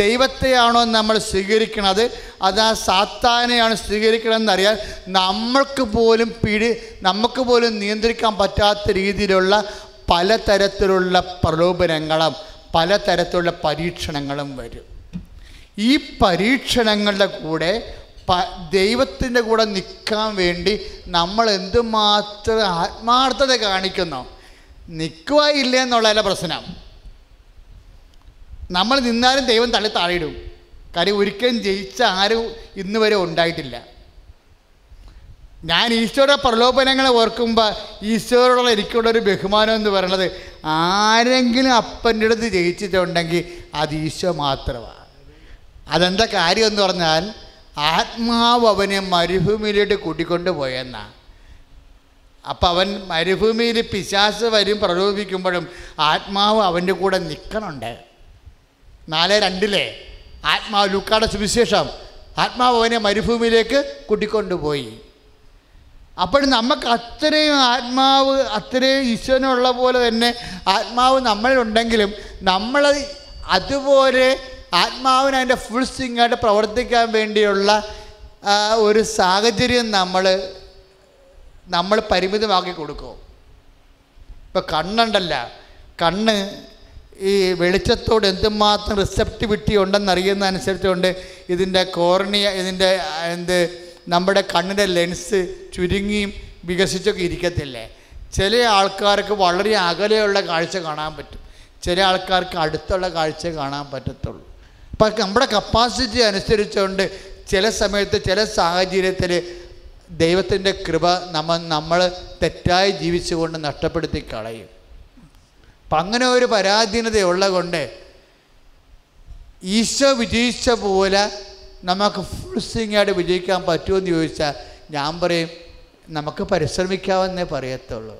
ദൈവത്തെയാണോ നമ്മൾ സ്വീകരിക്കണത്? അത് ആ സാത്താനെയാണ് സ്വീകരിക്കണമെന്നറിയാൻ നമ്മൾക്ക് പോലും പിടി നമുക്ക് പോലും നിയന്ത്രിക്കാൻ പറ്റാത്ത രീതിയിലുള്ള പലതരത്തിലുള്ള പ്രലോഭനങ്ങളും പലതരത്തിലുള്ള പരീക്ഷണങ്ങളും വരും. ഈ പരീക്ഷണങ്ങളുടെ കൂടെ പ ദൈവത്തിന്റെ കൂടെ നിൽക്കാൻ വേണ്ടി നമ്മൾ എന്തുമാത്രം ആത്മാർത്ഥത കാണിക്കുന്നു? നിൽക്കുക ഇല്ല എന്നുള്ളതല്ല പ്രശ്നം. നമ്മൾ നിന്നാലും ദൈവം തള്ളി താഴെയിടും. കാര്യം ഒരിക്കലും ജയിച്ച ആരും ഇന്ന് വരെ ഉണ്ടായിട്ടില്ല. ഞാൻ ഈശോയുടെ പ്രലോഭനങ്ങളെ ഓർക്കുമ്പോൾ ഈശോയോടുള്ള എനിക്കുള്ള ഒരു ബഹുമാനം എന്ന് പറയുന്നത് ആരെങ്കിലും അപ്പന്റെ അടുത്ത് ജയിച്ചിട്ടുണ്ടെങ്കിൽ അത് ഈശോ മാത്രമാണ്. അതെന്താ കാര്യം എന്ന് പറഞ്ഞാൽ ആത്മാവ് അവനെ മരുഭൂമിയിലോട്ട് കൂട്ടിക്കൊണ്ട് പോയെന്നാണ് അപ്പം അവൻ മരുഭൂമിയിൽ പിശാസ് വരും പ്രലോഭിക്കുമ്പോഴും ആത്മാവ് അവന്റെ കൂടെ നിൽക്കണുണ്ട്. നാല് രണ്ടിലെ. ആത്മാവ് ലുക്കാട സുവിശേഷം. ആത്മാവ് അവനെ മരുഭൂമിയിലേക്ക് കൂട്ടിക്കൊണ്ടുപോയി അപ്പോൾ നമുക്ക് അത്രയും ആത്മാവ് അത്രയും ഈശ്വരനുള്ള പോലെ തന്നെ ആത്മാവ് നമ്മളിലുണ്ടെങ്കിലും നമ്മൾ അതുപോലെ ആത്മാവിന് അതിന്റെ ഫുൾ സ്വിങ്ങായിട്ട് പ്രവർത്തിക്കാൻ വേണ്ടിയുള്ള ഒരു സാഹചര്യം നമ്മൾ നമ്മൾ പരിമിതമാക്കി കൊടുക്കും. ഇപ്പം കണ്ണുണ്ടല്ല. കണ്ണ് ഈ വെളിച്ചത്തോട് എന്തുമാത്രം റിസെപ്റ്റിവിറ്റി ഉണ്ടെന്നറിയുന്ന അനുസരിച്ചുകൊണ്ട് ഇതിന്റെ കോർണിയ ഇതിന്റെ എന്ത് നമ്മുടെ കണ്ണിന്റെ ലെൻസ് ചുരുങ്ങിയും വികസിച്ചൊക്കെ ഇരിക്കത്തില്ലേ? ചില ആൾക്കാർക്ക് വളരെ അകലെയുള്ള കാഴ്ച കാണാൻ പറ്റും. ചില ആൾക്കാർക്ക് അടുത്തുള്ള കാഴ്ച കാണാൻ പറ്റത്തുള്ളൂ. അപ്പം നമ്മുടെ കപ്പാസിറ്റി അനുസരിച്ചുകൊണ്ട് ചില സമയത്ത് ചില സാഹചര്യത്തിൽ ദൈവത്തിന്റെ കൃപ നമ്മൾ നമ്മൾ തെറ്റായി ജീവിച്ചുകൊണ്ട് നഷ്ടപ്പെടുത്തി കളയും. അപ്പം അങ്ങനെ ഒരു പരാധീനതയുള്ള കൊണ്ട് ഈശോ വിജയിച്ച പോലെ നമുക്ക് ഫുൾ സ്വിങ്ങായിട്ട് വിജയിക്കാൻ പറ്റുമെന്ന് ചോദിച്ചാൽ ഞാൻ പറയും നമുക്ക് പരിശ്രമിക്കാമെന്നേ പറയത്തുള്ളൂ.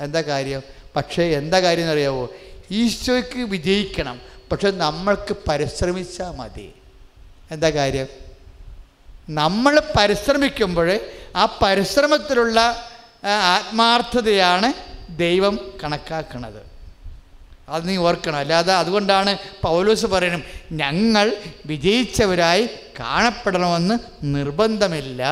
എന്താ കാര്യം? പക്ഷേ എന്താ കാര്യം എന്നറിയാവോ? ഈശോയ്ക്ക് വിജയിക്കണം പക്ഷെ നമ്മൾക്ക് പരിശ്രമിച്ചാൽ മതി. എന്താ കാര്യം? നമ്മൾ പരിശ്രമിക്കുമ്പോൾ ആ പരിശ്രമത്തിലുള്ള ആത്മാർത്ഥതയാണ് ദൈവം കണക്കാക്കുന്നത്. അത് നീ ഓർക്കണം. അല്ലാതെ അതുകൊണ്ടാണ് പൗലോസ് പറയണം ഞങ്ങൾ വിജയിച്ചവരായി കാണപ്പെടണമെന്ന് നിർബന്ധമില്ല.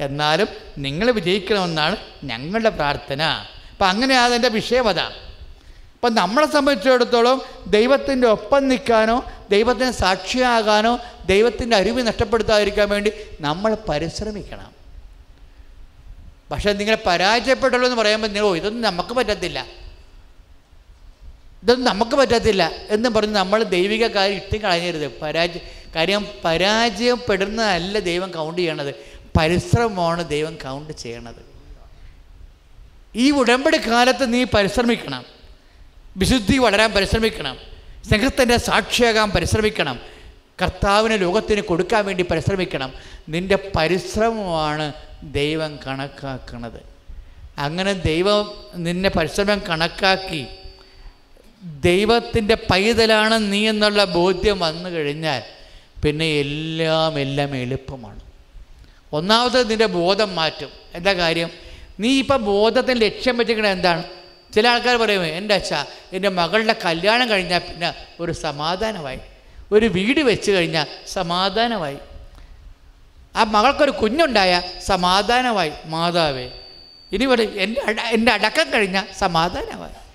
എന്നാലും നിങ്ങൾ വിജയിക്കണമെന്നാണ് ഞങ്ങളുടെ പ്രാർത്ഥന. അപ്പം അങ്ങനെയാണ് അതിന്റെ വിഷയം അപ്പം നമ്മളെ സംബന്ധിച്ചിടത്തോളം ദൈവത്തിന്റെ ഒപ്പം നിൽക്കാനോ ദൈവത്തിന് സാക്ഷിയാകാനോ ദൈവത്തിന്റെ അരുവ് നഷ്ടപ്പെടുത്താതിരിക്കാൻ വേണ്ടി നമ്മൾ പരിശ്രമിക്കണം. പക്ഷേ നിങ്ങൾ പരാജയപ്പെട്ടല്ലോ എന്ന് പറയുമ്പോൾ നിങ്ങൾ ഇതൊന്നും നമുക്ക് പറ്റത്തില്ല. ഇതൊന്നും നമുക്ക് പറ്റത്തില്ല എന്ന് പറഞ്ഞ് നമ്മൾ ദൈവിക കാര്യം ഇട്ടും കളയരുത് പരാജയ കാര്യം പരാജയപ്പെടുന്നതല്ല ദൈവം കൗണ്ട് ചെയ്യണത്. പരിശ്രമമാണ് ദൈവം കൗണ്ട് ചെയ്യണത്. ഈ ഉടമ്പടി കാലത്ത് നീ പരിശ്രമിക്കണം. വിശുദ്ധി വളരാൻ പരിശ്രമിക്കണം. സ്നേഹത്തിന്റെ സാക്ഷിയാകാൻ പരിശ്രമിക്കണം. കർത്താവിനെ ലോകത്തിന് കൊടുക്കാൻ വേണ്ടി പരിശ്രമിക്കണം. നിന്റെ പരിശ്രമമാണ് ദൈവം കണക്കാക്കുന്നത് അങ്ങനെ ദൈവം നിന്നെ പരിശ്രമം കണക്കാക്കി. ദൈവത്തിന്റെ പൈതലാണ് നീ എന്നുള്ള ബോധ്യം വന്നു കഴിഞ്ഞാൽ പിന്നെ എല്ലാം എല്ലാം എളുപ്പമാണ്. ഒന്നാമത് നിന്റെ ബോധം മാറ്റും. എന്താ കാര്യം? നീ ഇപ്പം ബോധത്തിന് ലക്ഷ്യം വെച്ചിരിക്കണത് എന്താണ്? ചില ആൾക്കാർ പറയും എന്റെ അച്ഛ എന്റെ മകളുടെ കല്യാണം കഴിഞ്ഞാൽ പിന്നെ ഒരു സമാധാനമായി. ഒരു വീട് വെച്ച് കഴിഞ്ഞാൽ സമാധാനമായി. ആ മകൾക്കൊരു കുഞ്ഞുണ്ടായ സമാധാനമായി. മാതാവേ ഇനി പറയും എന്റെ എന്റെ അടക്കം കഴിഞ്ഞാൽ സമാധാനമായി.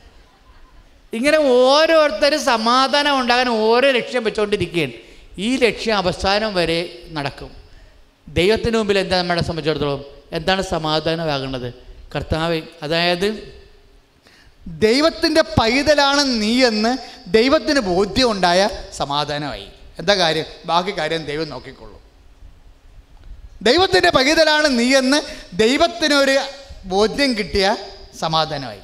ഇങ്ങനെ ഓരോരുത്തരും സമാധാനം ഉണ്ടാകാൻ ഓരോ ലക്ഷ്യം വെച്ചുകൊണ്ടിരിക്കുകയാണ് ഈ ലക്ഷ്യം അവസാനം വരെ നടക്കും. ദൈവത്തിന് മുമ്പിൽ എന്താ നമ്മളെ സംബന്ധിച്ചിടത്തോളം? എന്താണ് സമാധാനമാകുന്നത്? കർത്താവ് അതായത് ദൈവത്തിന്റെ പൈതലാണ് നീ എന്ന് ദൈവത്തിന് ബോധ്യം ഉണ്ടായ സമാധാനമായി. എന്താ കാര്യം? ബാക്കി കാര്യം ദൈവം നോക്കിക്കൊള്ളും. ദൈവത്തിന്റെ പൈതലാണ് നീ എന്ന് ദൈവത്തിനൊരു ബോധ്യം കിട്ടിയ സമാധാനമായി.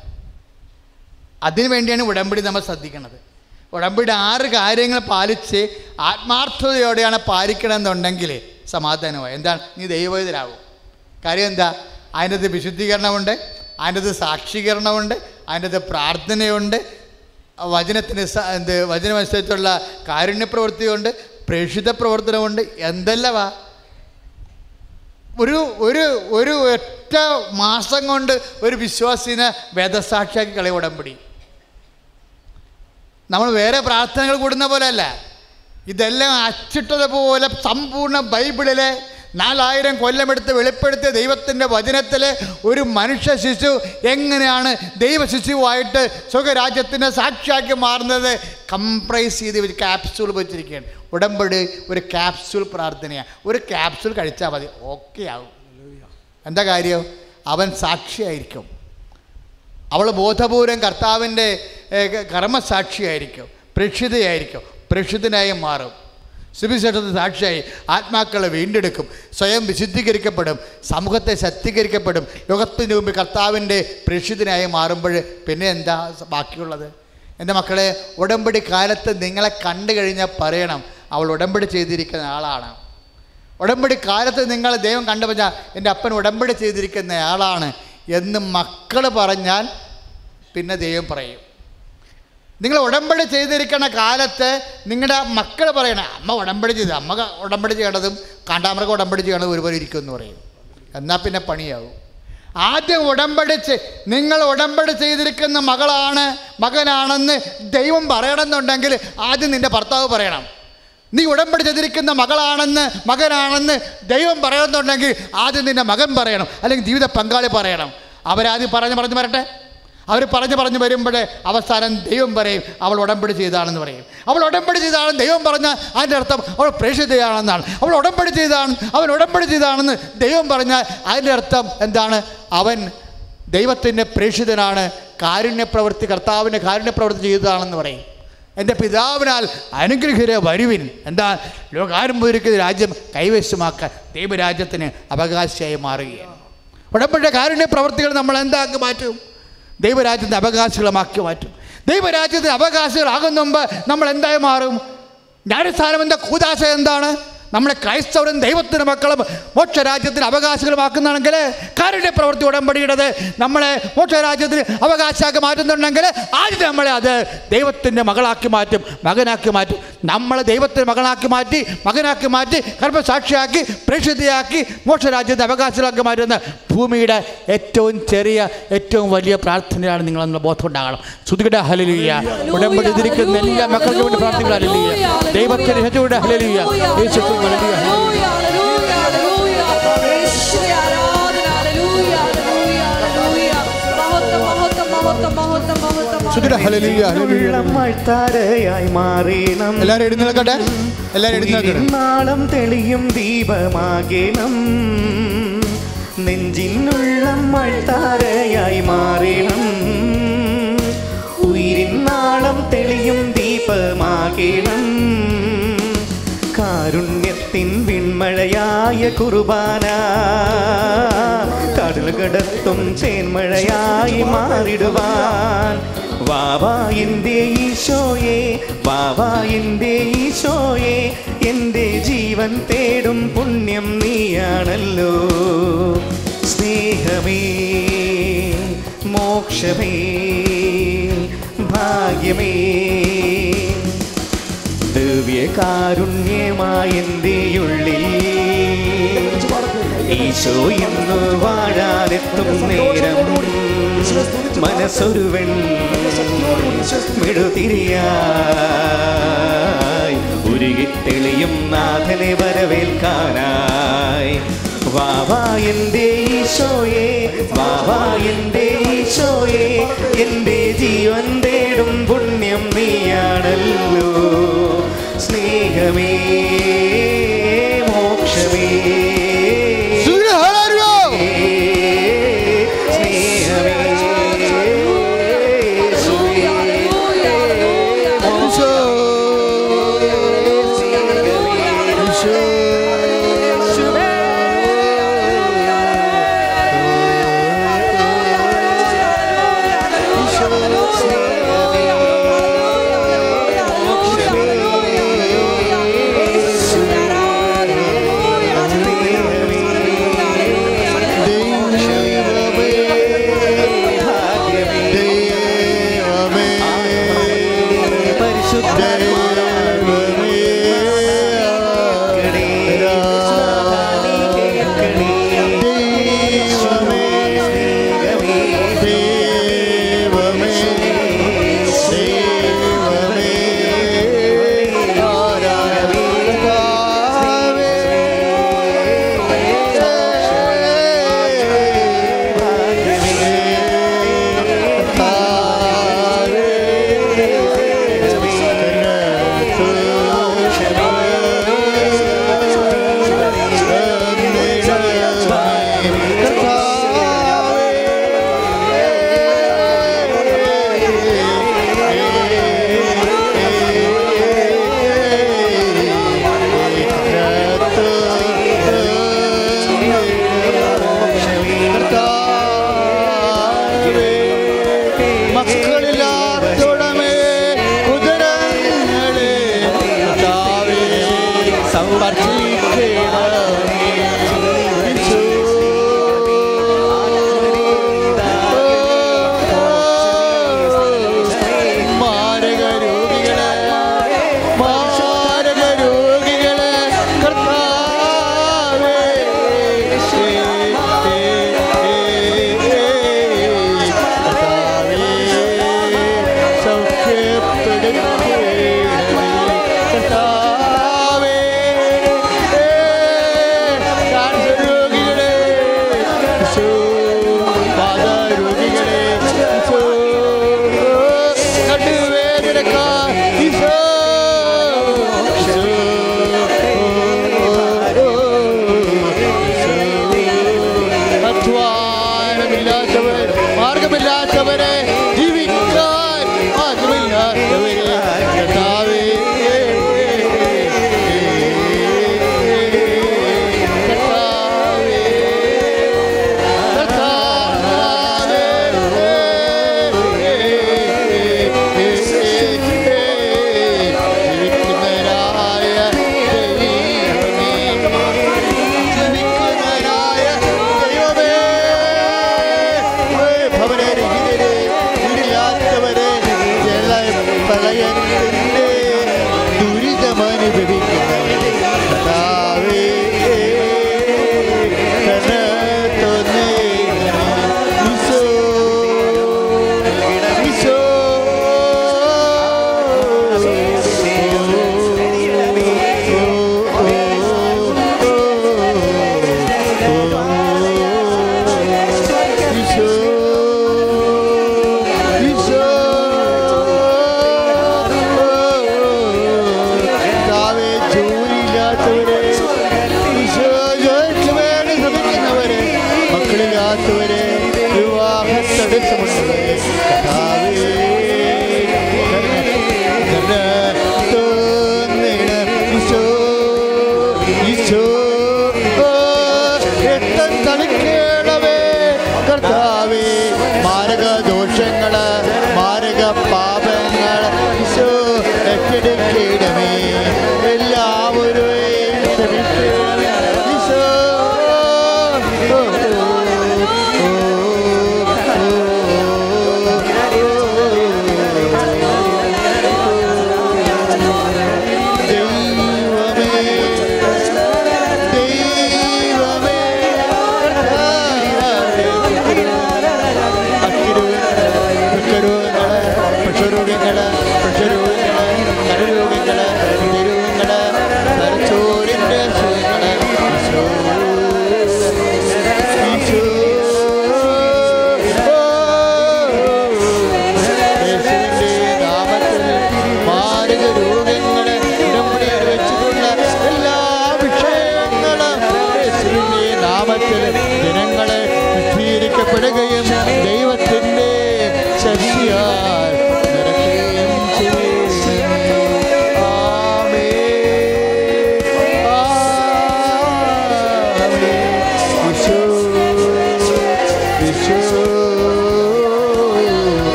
അതിനു വേണ്ടിയാണ് ഉടമ്പടി നമ്മൾ ശ്രദ്ധിക്കുന്നത് ഉടമ്പടി ആറ് കാര്യങ്ങൾ പാലിച്ച് ആത്മാർത്ഥതയോടെയാണ് പാലിക്കണമെന്നുണ്ടെങ്കിൽ സമാധാനമായി. എന്താണ്? നീ ദൈവവേദരാകും കാര്യം എന്താ? അതിന്റെ അത് വിശുദ്ധീകരണമുണ്ട് അതിന്റെ അത് സാക്ഷീകരണമുണ്ട് അതിന്റെ അത് പ്രാർത്ഥനയുണ്ട് വചനത്തിന് എന്ത് വചനമനുസരിച്ചുള്ള കാരുണ്യപ്രവൃത്തിയുണ്ട് പ്രേക്ഷിത പ്രവർത്തനമുണ്ട് എന്തെല്ലാമാ? ഒരു ഒരു ഒരു ഒറ്റ മാസം കൊണ്ട് ഒരു വിശ്വാസിനെ വേദസാക്ഷിയാക്കി കളി ഉടമ്പടി. നമ്മൾ വേറെ പ്രാർത്ഥനകൾ കൂടുന്ന പോലെയല്ല. ഇതെല്ലാം അച്ചിട്ടതുപോലെ സമ്പൂർണ ബൈബിളിലെ നാലായിരം കൊല്ലമെടുത്ത് വെളിപ്പെടുത്തിയ ദൈവത്തിന്റെ വചനത്തിൽ ഒരു മനുഷ്യ ശിശു എങ്ങനെയാണ് ദൈവ ശിശുവായിട്ട് സുഖരാജ്യത്തിന്റെ സാക്ഷിയാക്കി മാറുന്നത് കംപ്രൈസ് ചെയ്ത് ഒരു ക്യാപ്സ്യൂൾ വെച്ചിരിക്കുകയാണ്. ഉടമ്പടി ഒരു ക്യാപ്സ്യൂൾ പ്രാർത്ഥനയാണ്. ഒരു ക്യാപ്സ്യൂൾ കഴിച്ചാൽ മതി. ഓക്കെ ആവും. എന്താ കാര്യം? അവൻ സാക്ഷിയായിരിക്കും. അവൾ ബോധപൂർവം കർത്താവിന്റെ കർമ്മസാക്ഷിയായിരിക്കും പ്രക്ഷിതയായിരിക്കും പ്രക്ഷിതനായി മാറും. സുവിശേഷത്തിന് സാക്ഷിയായി ആത്മാക്കളെ വീണ്ടെടുക്കും സ്വയം വിശുദ്ധീകരിക്കപ്പെടും സമൂഹത്തെ ശക്തീകരിക്കപ്പെടും ലോകത്തിന് മുമ്പ് കർത്താവിന്റെ പ്രക്ഷിതനായി മാറുമ്പോൾ പിന്നെ എന്താ ബാക്കിയുള്ളത്? എന്റെ മക്കളെ ഉടമ്പടി കാലത്ത് നിങ്ങളെ കണ്ടു കഴിഞ്ഞാൽ പറയണം അവൾ ഉടമ്പടി ചെയ്തിരിക്കുന്ന ആളാണ്. ഉടമ്പടി കാലത്ത് നിങ്ങളെ ദൈവം കണ്ടു പറഞ്ഞാൽ എന്റെ അപ്പൻ ഉടമ്പടി ചെയ്തിരിക്കുന്ന ആളാണ്. എന്ന് മക്കൾ പറഞ്ഞാൽ പിന്നെ ദൈവം പറയും. നിങ്ങൾ ഉടമ്പടി ചെയ്തിരിക്കുന്ന കാലത്ത് നിങ്ങളുടെ മക്കൾ പറയണ അമ്മ ഉടമ്പടി ചെയ്ത് അമ്മ ഉടമ്പടി ചെയ്യണതും കാണ്ടാമൃഗം ഉടമ്പടി ചെയ്യണതും ഒരുപോലെ ഇരിക്കും എന്ന് പറയും. എന്നാൽ പിന്നെ പണിയാവും. ആദ്യം ഉടമ്പടിച്ച് നിങ്ങൾ ഉടമ്പടി ചെയ്തിരിക്കുന്ന മകളാണ് മകനാണെന്ന് ദൈവം പറയണമെന്നുണ്ടെങ്കിൽ ആദ്യം നിന്റെ ഭർത്താവ് പറയണം. നീ ഉടമ്പടി ചെയ്തിരിക്കുന്ന മകളാണെന്ന് മകനാണെന്ന് ദൈവം പറയുന്നുണ്ടെങ്കിൽ ആദ്യം നിന്നെ മകൻ പറയണം അല്ലെങ്കിൽ ജീവിത പങ്കാളി പറയണം. അവരാദ്യം പറഞ്ഞു പറഞ്ഞു വരട്ടെ. അവർ പറഞ്ഞു പറഞ്ഞു വരുമ്പോഴേ അവസാനം ദൈവം പറയും അവൾ ഉടമ്പടി ചെയ്താണെന്ന് പറയും. അവൾ ഉടമ്പടി ചെയ്താണെന്ന് ദൈവം പറഞ്ഞ അതിന്റെ അർത്ഥം അവൾ പ്രേക്ഷിതയാണെന്നാണ്. അവൾ ഉടമ്പടി ചെയ്താണ് അവൻ ഉടമ്പടി ചെയ്താണെന്ന് ദൈവം പറഞ്ഞാൽ അതിന്റെ അർത്ഥം എന്താണ്? അവൻ ദൈവത്തിന്റെ പ്രേക്ഷിതനാണ് കാരുണ്യപ്രവൃത്തി കർത്താവിന്റെ കാരുണ്യപ്രവൃത്തി ചെയ്തതാണെന്ന് പറയും. എന്റെ പിതാവിനാൽ അനുഗ്രഹിത വരുവിൻ. എന്താ? ലോകാരംഭിക്കുന്ന രാജ്യം കൈവശമാക്കാൻ ദൈവരാജ്യത്തിന് അവകാശിയായി മാറുകയാണ്. ഉടമ്പടിയുടെ കാരുണ്യ പ്രവർത്തികൾ നമ്മൾ എന്താക്കി മാറ്റും? ദൈവരാജ്യത്തെ അവകാശികളുമാക്കി മാറ്റും. ദൈവരാജ്യത്തെ അവകാശികളാകുന്ന മുമ്പ് നമ്മൾ എന്തായി മാറും? ജ്ഞാനസ്ഥാനം എന്താ കൂതാശ എന്താണ്? നമ്മളെ ക്രൈസ്തവരും ദൈവത്തിന്റെ മക്കളും മോക്ഷരാജ്യത്തിന് അവകാശികളുമാക്കുന്നാണെങ്കിൽ കാരുടെ പ്രവൃത്തി ഉടമ്പടിയുടേത് നമ്മളെ മോക്ഷരാജ്യത്തിന് അവകാശമാക്കി മാറ്റുന്നുണ്ടെങ്കിൽ ആദ്യം നമ്മളെ അത് ദൈവത്തിന്റെ മകളാക്കി മാറ്റും മകനാക്കി മാറ്റും. നമ്മളെ ദൈവത്തിന്റെ മകളാക്കി മാറ്റി മകനാക്കി മാറ്റി കർമ്മസാക്ഷിയാക്കി പ്രേക്ഷിതയാക്കി മോക്ഷരാജ്യത്തെ അവകാശികളാക്കി മാറ്റുന്ന ഭൂമിയുടെ ഏറ്റവും ചെറിയ ഏറ്റവും വലിയ പ്രാർത്ഥനയാണ് നിങ്ങളെന്നുള്ള ബോധം ഉണ്ടാകണം. ശ്രുതികട ഹലലിയ ഉടമ്പടി തിരിക്കുന്ന എല്ലാ മക്കൾക്കും വേണ്ടി പ്രാർത്ഥിക്കുക ഹലലിയ ദൈവത്തിന് ഹലലിയ യേശുക്രിസ്തു എല്ലാവരും എഴുന്നേൽക്കട്ടെ എഴുന്നേൽക്കട്ടെ നാളം തെളിയും ദീപമാകണം. നെഞ്ചിനുള്ള മഴ്ത്താരയായി മാറണം. വിൺമഴയായ കുർബാന. കടൽ കടത്തും ചേന്മഴയായി മാറിടുവാൻ. വാവാ എന്റെ ഈശോയെ വാവാ എന്റെ ഈശോയെ എന്റെ ജീവൻ തേടും പുണ്യം നീയാണല്ലോ. സ്നേഹമേ മോക്ഷമേ ഭാഗ്യമേ. ദിവ്യകാരുണ്യമായ എന്റെ ഉള്ളിൽ ഈശോ ഇന്ന് വാഴാനെത്തും നേരം മനസ്സൊരുവൻ വിടുതിരിയായി ഉരുകിത്തെളിയും നാഥനെ വരവേൽക്കാനായി. വാവാ എന്റെ ഈശോയെ വാവാ എന്റെ ഈശോയെ എന്റെ ജീവൻ തേടും പുണ്യം നീയാണല്ലോ. स्नेहमे मोक्षमे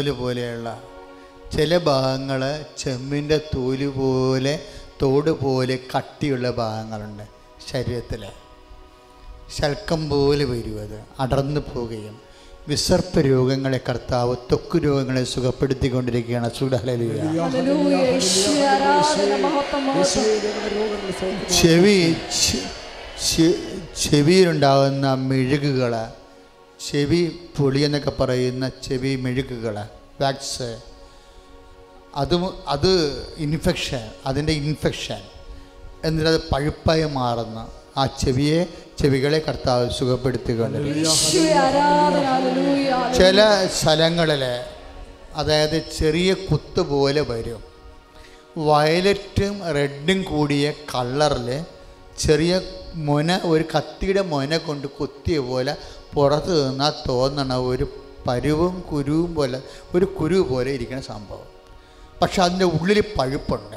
ചെതുമ്പൽ പോലെയുള്ള ചില ഭാഗങ്ങൾ ചെമ്മിന്റെ തോൽ പോലെ തോട് പോലെ കട്ടിയുള്ള ഭാഗങ്ങളുണ്ട് ശരീരത്തിൽ ശൽക്കം പോലെ വരും അത് അടർന്നു പോവുകയും. വിസർപ്പ രോഗങ്ങളെ കർത്താവ് ത്വക്ക് രോഗങ്ങളെ സുഖപ്പെടുത്തിക്കൊണ്ടിരിക്കുകയാണ്. ചെവി ചെവിയിലുണ്ടാകുന്ന മെഴുകുകൾ ചെവി പൊളി എന്നൊക്കെ പറയുന്ന ചെവി മെഴുകുകൾ വാക്സ്. അത് അത് ഇൻഫെക്ഷൻ അതിന്റെ ഇൻഫെക്ഷൻ. എന്നിട്ട് അത് പഴുപ്പായി മാറുന്ന ആ ചെവിയെ ചെവികളെ കർത്താവ് സുഖപ്പെടുത്തുകയാണ്. ചില സ്ഥലങ്ങളിൽ അതായത് ചെറിയ കുത്ത് പോലെ വരും. വയലറ്റും റെഡും കൂടിയ കളറിൽ ചെറിയ മൊന ഒരു കത്തിയുടെ മൊന കൊണ്ട് കുത്തിയ പോലെ പുറത്ത് നിന്നാൽ തോന്നണ ഒരു പരുവും കുരുവും പോലെ ഒരു കുരു പോലെ ഇരിക്കുന്ന സംഭവം. പക്ഷെ അതിന്റെ ഉള്ളിൽ പഴുപ്പുണ്ട്.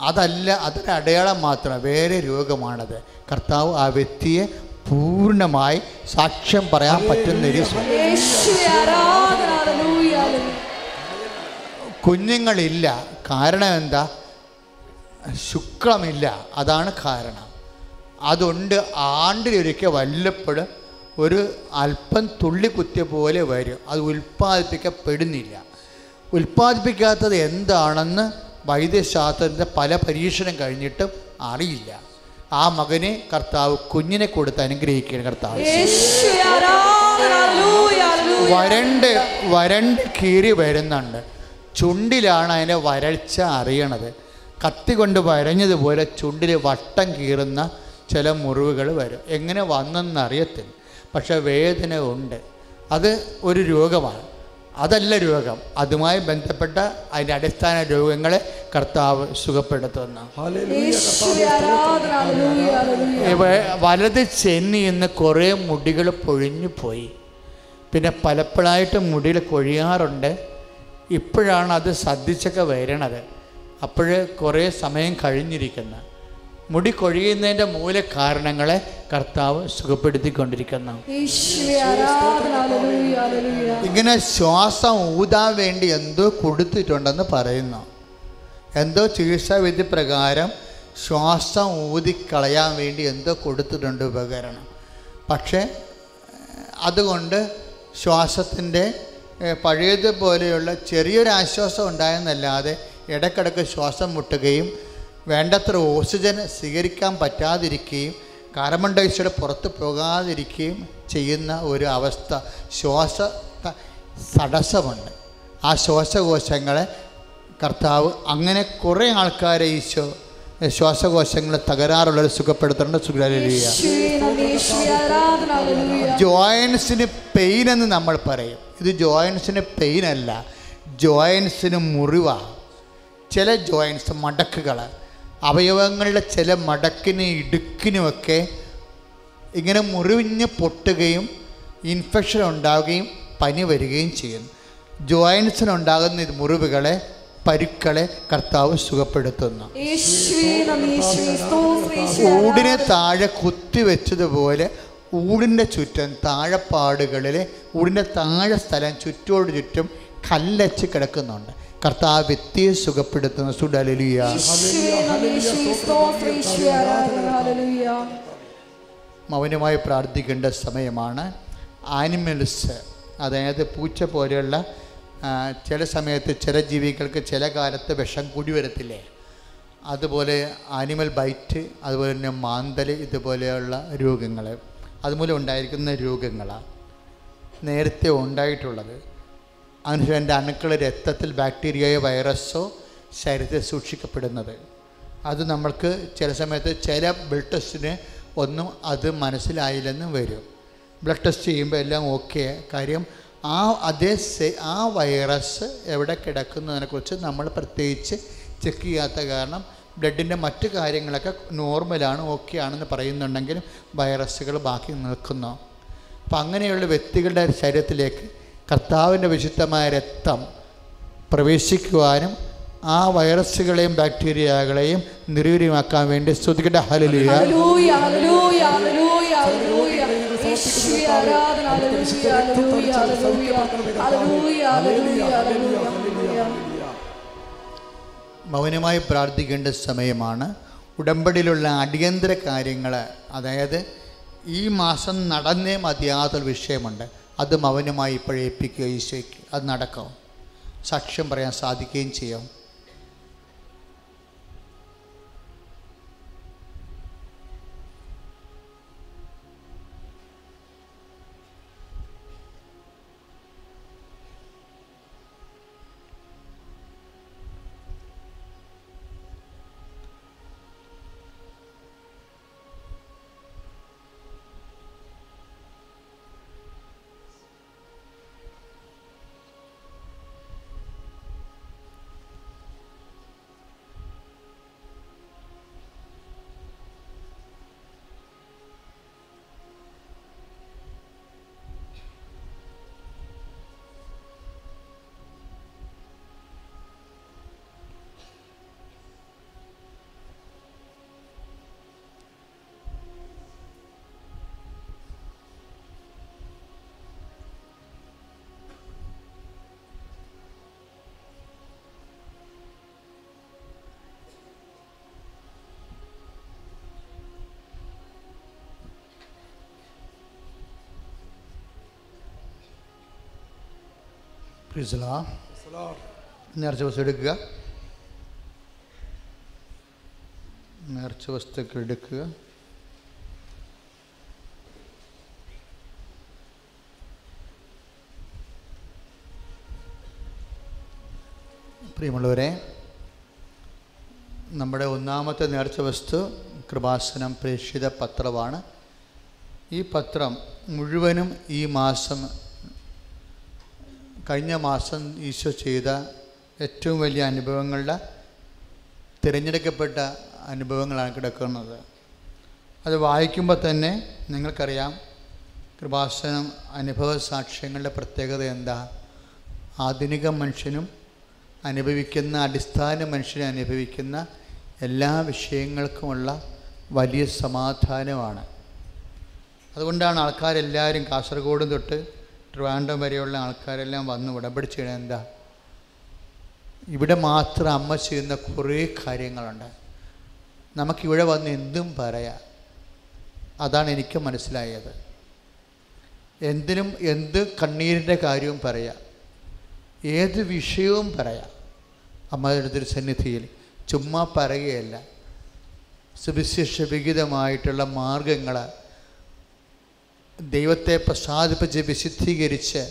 അതല്ല അതിന്റെ അടയാളം മാത്രം വേറെ രോഗമാണത്. കർത്താവ് ആ വ്യക്തിയെ പൂർണമായി സാക്ഷ്യം പറയാൻ പറ്റുന്ന ഒരു സ്വ- ആരാധന ഹല്ലേലൂയ ഹല്ലേലൂയ. കുഞ്ഞുങ്ങളില്ല. കാരണം എന്താ? ശുക്ലമില്ല. അതാണ് കാരണം. അതുകൊണ്ട് ആണ്ടിലൊരിക്കൽ വല്ലപ്പോഴും ഒരു അല്പം തുള്ളി കുത്തിയ പോലെ വരും. അത് ഉൽപ്പാദിപ്പിക്കപ്പെടുന്നില്ല. ഉൽപ്പാദിപ്പിക്കാത്തത് എന്താണെന്ന് വൈദ്യശാസ്ത്രത്തിന്റെ പല പരീക്ഷണം കഴിഞ്ഞിട്ടും അറിയില്ല. ആ മകനെ കർത്താവ് കുഞ്ഞിനെ കൊടുത്ത് അനുഗ്രഹിക്കുകയാണ് കർത്താവ്. വരണ്ട് വരണ്ട് കീറി വരുന്നുണ്ട്. ചുണ്ടിലാണ് അതിന്റെ വരൾച്ച അറിയണത്. കത്തി കൊണ്ട് വരഞ്ഞതുപോലെ ചുണ്ടിൽ വട്ടം കീറുന്ന ചില മുറിവുകൾ വരും. എങ്ങനെ വന്നെന്ന് അറിയത്തില്ല പക്ഷെ വേദന ഉണ്ട്. അത് ഒരു രോഗമാണ്. അതല്ല രോഗം. അതുമായി ബന്ധപ്പെട്ട അതിന്റെ അടിസ്ഥാന രോഗങ്ങളെ കർത്താവ് സുഖപ്പെടുത്തുന്ന. ഹല്ലേലൂയ. യേശുവേ ഹല്ലേലൂയ ഹല്ലേലൂയ. ഇവ- വലത് ചെന്നി ഇന്ന് കുറേ മുടികൾ പൊഴിഞ്ഞു പോയി. പിന്നെ പലപ്പോഴായിട്ട് മുടിയിൽ കൊഴിയാറുണ്ട്. ഇപ്പോഴാണ് അത് ശ്രദ്ധിച്ചൊക്കെ വരണത്. അപ്പോൾ കുറേ സമയം കഴിഞ്ഞിരിക്കുന്ന. മുടി കൊഴിയുന്നതിന്റെ മൂല കാരണങ്ങളെ കർത്താവ് സുഖപ്പെടുത്തിക്കൊണ്ടിരിക്കുന്നു. യേശുവേ ആരാധന ഹല്ലേലൂയ ഹല്ലേലൂയ. ഇങ്ങനെ ശ്വാസം ഊതാൻ വേണ്ടി എന്തോ കൊടുത്തിട്ടുണ്ടെന്ന് പറയുന്നു. എന്തോ ചികിത്സാവിധി പ്രകാരം ശ്വാസം ഊതിക്കളയാൻ വേണ്ടി എന്തോ കൊടുത്തിട്ടുണ്ട് ഉപകരണം. പക്ഷേ അതുകൊണ്ട് ശ്വാസത്തിന്റെ പഴയതുപോലെയുള്ള ചെറിയൊരു ആശ്വാസം ഉണ്ടായെന്നല്ലാതെ ഇടയ്ക്കിടയ്ക്ക് ശ്വാസം മുട്ടുകയും വേണ്ടത്ര ഓക്സിജൻ സ്വീകരിക്കാൻ പറ്റാതിരിക്കുകയും കാർബൺ ഡൈഓക്സൈഡ് പുറത്ത് പോകാതിരിക്കുകയും ചെയ്യുന്ന ഒരു അവസ്ഥ. ശ്വാസ തടസ്സമുണ്ട്. ആ ശ്വാസകോശങ്ങളെ കർത്താവ് അങ്ങനെ കുറേ ആൾക്കാരെ ഈശോ ശ്വാസകോശങ്ങളെ തകരാറുള്ളവർ സുഖപ്പെടുത്തേണ്ട സുഖലിയ ജോയിൻസിന് പെയിൻ എന്ന് നമ്മൾ പറയും. ഇത് ജോയിൻസിന് പെയിൻ അല്ല. ജോയിൻസിന് മുറിവാണ് ചില ജോയിൻസ് മടക്കുകൾ അവയവങ്ങളുടെ ചില മടക്കിനും ഇടുക്കിനുമൊക്കെ ഇങ്ങനെ മുറിവിഞ്ഞ് പൊട്ടുകയും ഇൻഫെക്ഷൻ ഉണ്ടാവുകയും പനി വരികയും ചെയ്യുന്നു. ജോയിൻസിനുണ്ടാകുന്ന ഇത് മുറിവുകളെ പരുക്കളെ കർത്താവ് സുഖപ്പെടുത്തുന്നു. ഊടിനെ താഴെ കുത്തി വെച്ചതുപോലെ ഊടിന്റെ ചുറ്റും താഴെപ്പാടുകളിൽ ഊടിന്റെ താഴെ സ്ഥലം ചുറ്റോട് ചുറ്റും കല്ലച്ച് കിടക്കുന്നുണ്ട്. കർത്താവ് വ്യക്തിയെ സുഖപ്പെടുത്തുന്ന സുഡലിയ മൗനമായി പ്രാർത്ഥിക്കേണ്ട സമയമാണ്. ആനിമൽസ് അതായത് പൂച്ച പോലെയുള്ള ചില സമയത്ത് ചില ജീവികൾക്ക് ചില കാലത്ത് വിഷം കൂടി വരത്തില്ലേ? അതുപോലെ ആനിമൽ ബൈറ്റ് അതുപോലെ തന്നെ മാന്തൽ ഇതുപോലെയുള്ള രോഗങ്ങൾ അതുമൂലം ഉണ്ടായിരിക്കുന്ന രോഗങ്ങളാണ് നേരത്തെ ഉണ്ടായിട്ടുള്ളത്. അതിനുശേഷം എന്റെ അണുക്കൾ രക്തത്തിൽ ബാക്ടീരിയയോ വൈറസോ ശരീരത്തിൽ സൂക്ഷിക്കപ്പെടുന്നത്. അത് നമ്മൾക്ക് ചില സമയത്ത് ചില ബ്ലഡ് ടെസ്റ്റിന് ഒന്നും അത് മനസ്സിലായില്ലെന്നും വരും. ബ്ലഡ് ടെസ്റ്റ് ചെയ്യുമ്പോൾ എല്ലാം ഓക്കെ കാര്യം ആ അതേ ആ വൈറസ് എവിടെ കിടക്കുന്നതിനെക്കുറിച്ച് നമ്മൾ പ്രത്യേകിച്ച് ചെക്ക് ചെയ്യാത്ത കാരണം ബ്ലഡിന്റെ മറ്റു കാര്യങ്ങളൊക്കെ നോർമലാണ് ഓക്കെ ആണെന്ന് പറയുന്നുണ്ടെങ്കിലും വൈറസുകൾ ബാക്കി നിൽക്കുന്നു. അപ്പം അങ്ങനെയുള്ള വ്യക്തികളുടെ ശരീരത്തിലേക്ക് കർത്താവിന്റെ വിശുദ്ധമായ രക്തം പ്രവേശിക്കുവാനും ആ വൈറസുകളെയും ബാക്ടീരിയകളെയും നിർവീര്യമാക്കാൻ വേണ്ടി സ്തുതിക്കട്ടെ. ഹലലിയ മൗനമായി പ്രാർത്ഥിക്കേണ്ട സമയമാണ്. ഉടമ്പടിയിലുള്ള അടിയന്തര കാര്യങ്ങൾ അതായത് ഈ മാസം നടന്നേ മതിയാത്തൊരു വിഷയമുണ്ട്. അത് മൗനമായി ഇപ്പോഴേൽപ്പിക്കുക ഈശോയ്ക്ക്. അത് നടക്കാം. സാക്ഷ്യം പറയാൻ സാധിക്കുകയും ചെയ്യും. നേർച്ച വസ്തു എടുക്കുക. നേർച്ച വസ്തുക്കൾ എടുക്കുക. പ്രിയമുള്ളവരെ നമ്മുടെ ഒന്നാമത്തെ നേർച്ച വസ്തു കൃപാസനം പ്രേക്ഷിത പത്രമാണ്. ഈ പത്രം മുഴുവനും ഈ മാസം കഴിഞ്ഞ മാസം ഈശോ ചെയ്ത ഏറ്റവും വലിയ അനുഭവങ്ങളുടെ തിരഞ്ഞെടുക്കപ്പെട്ട അനുഭവങ്ങളാണ് കിടക്കുന്നത്. അത് വായിക്കുമ്പോൾ തന്നെ നിങ്ങൾക്കറിയാം കൃപാസനം അനുഭവ സാക്ഷ്യങ്ങളുടെ പ്രത്യേകത എന്താ? ആധുനിക മനുഷ്യനും അനുഭവിക്കുന്ന അടിസ്ഥാന മനുഷ്യനും അനുഭവിക്കുന്ന എല്ലാ വിഷയങ്ങൾക്കുമുള്ള വലിയ സമാധാനമാണ്. അതുകൊണ്ടാണ് ആൾക്കാരെല്ലാവരും കാസർഗോഡ് തൊട്ട് ട്രിവാൻഡ്രം വരെയുള്ള ആൾക്കാരെല്ലാം വന്ന് ഉടമ്പടി ചെയ്യണത് എന്താ? ഇവിടെ മാത്രം അമ്മ ചെയ്യുന്ന കുറേ കാര്യങ്ങളുണ്ട്. നമുക്കിവിടെ വന്ന് എന്തും പറയാം. അതാണ് എനിക്ക് മനസ്സിലായത്. എന്തിനും എന്ത് കണ്ണീരിന്റെ കാര്യവും പറയാം. ഏത് വിഷയവും പറയാം. അമ്മയുടെ തിരുസന്നിധിയിൽ ചുമ്മാ പറയുകയല്ല. സുവിശേഷ വിഹിതമായിട്ടുള്ള മാർഗങ്ങൾ ദൈവത്തെ പ്രസാദിപ്പിച്ച് വിശുദ്ധീകരിച്ച്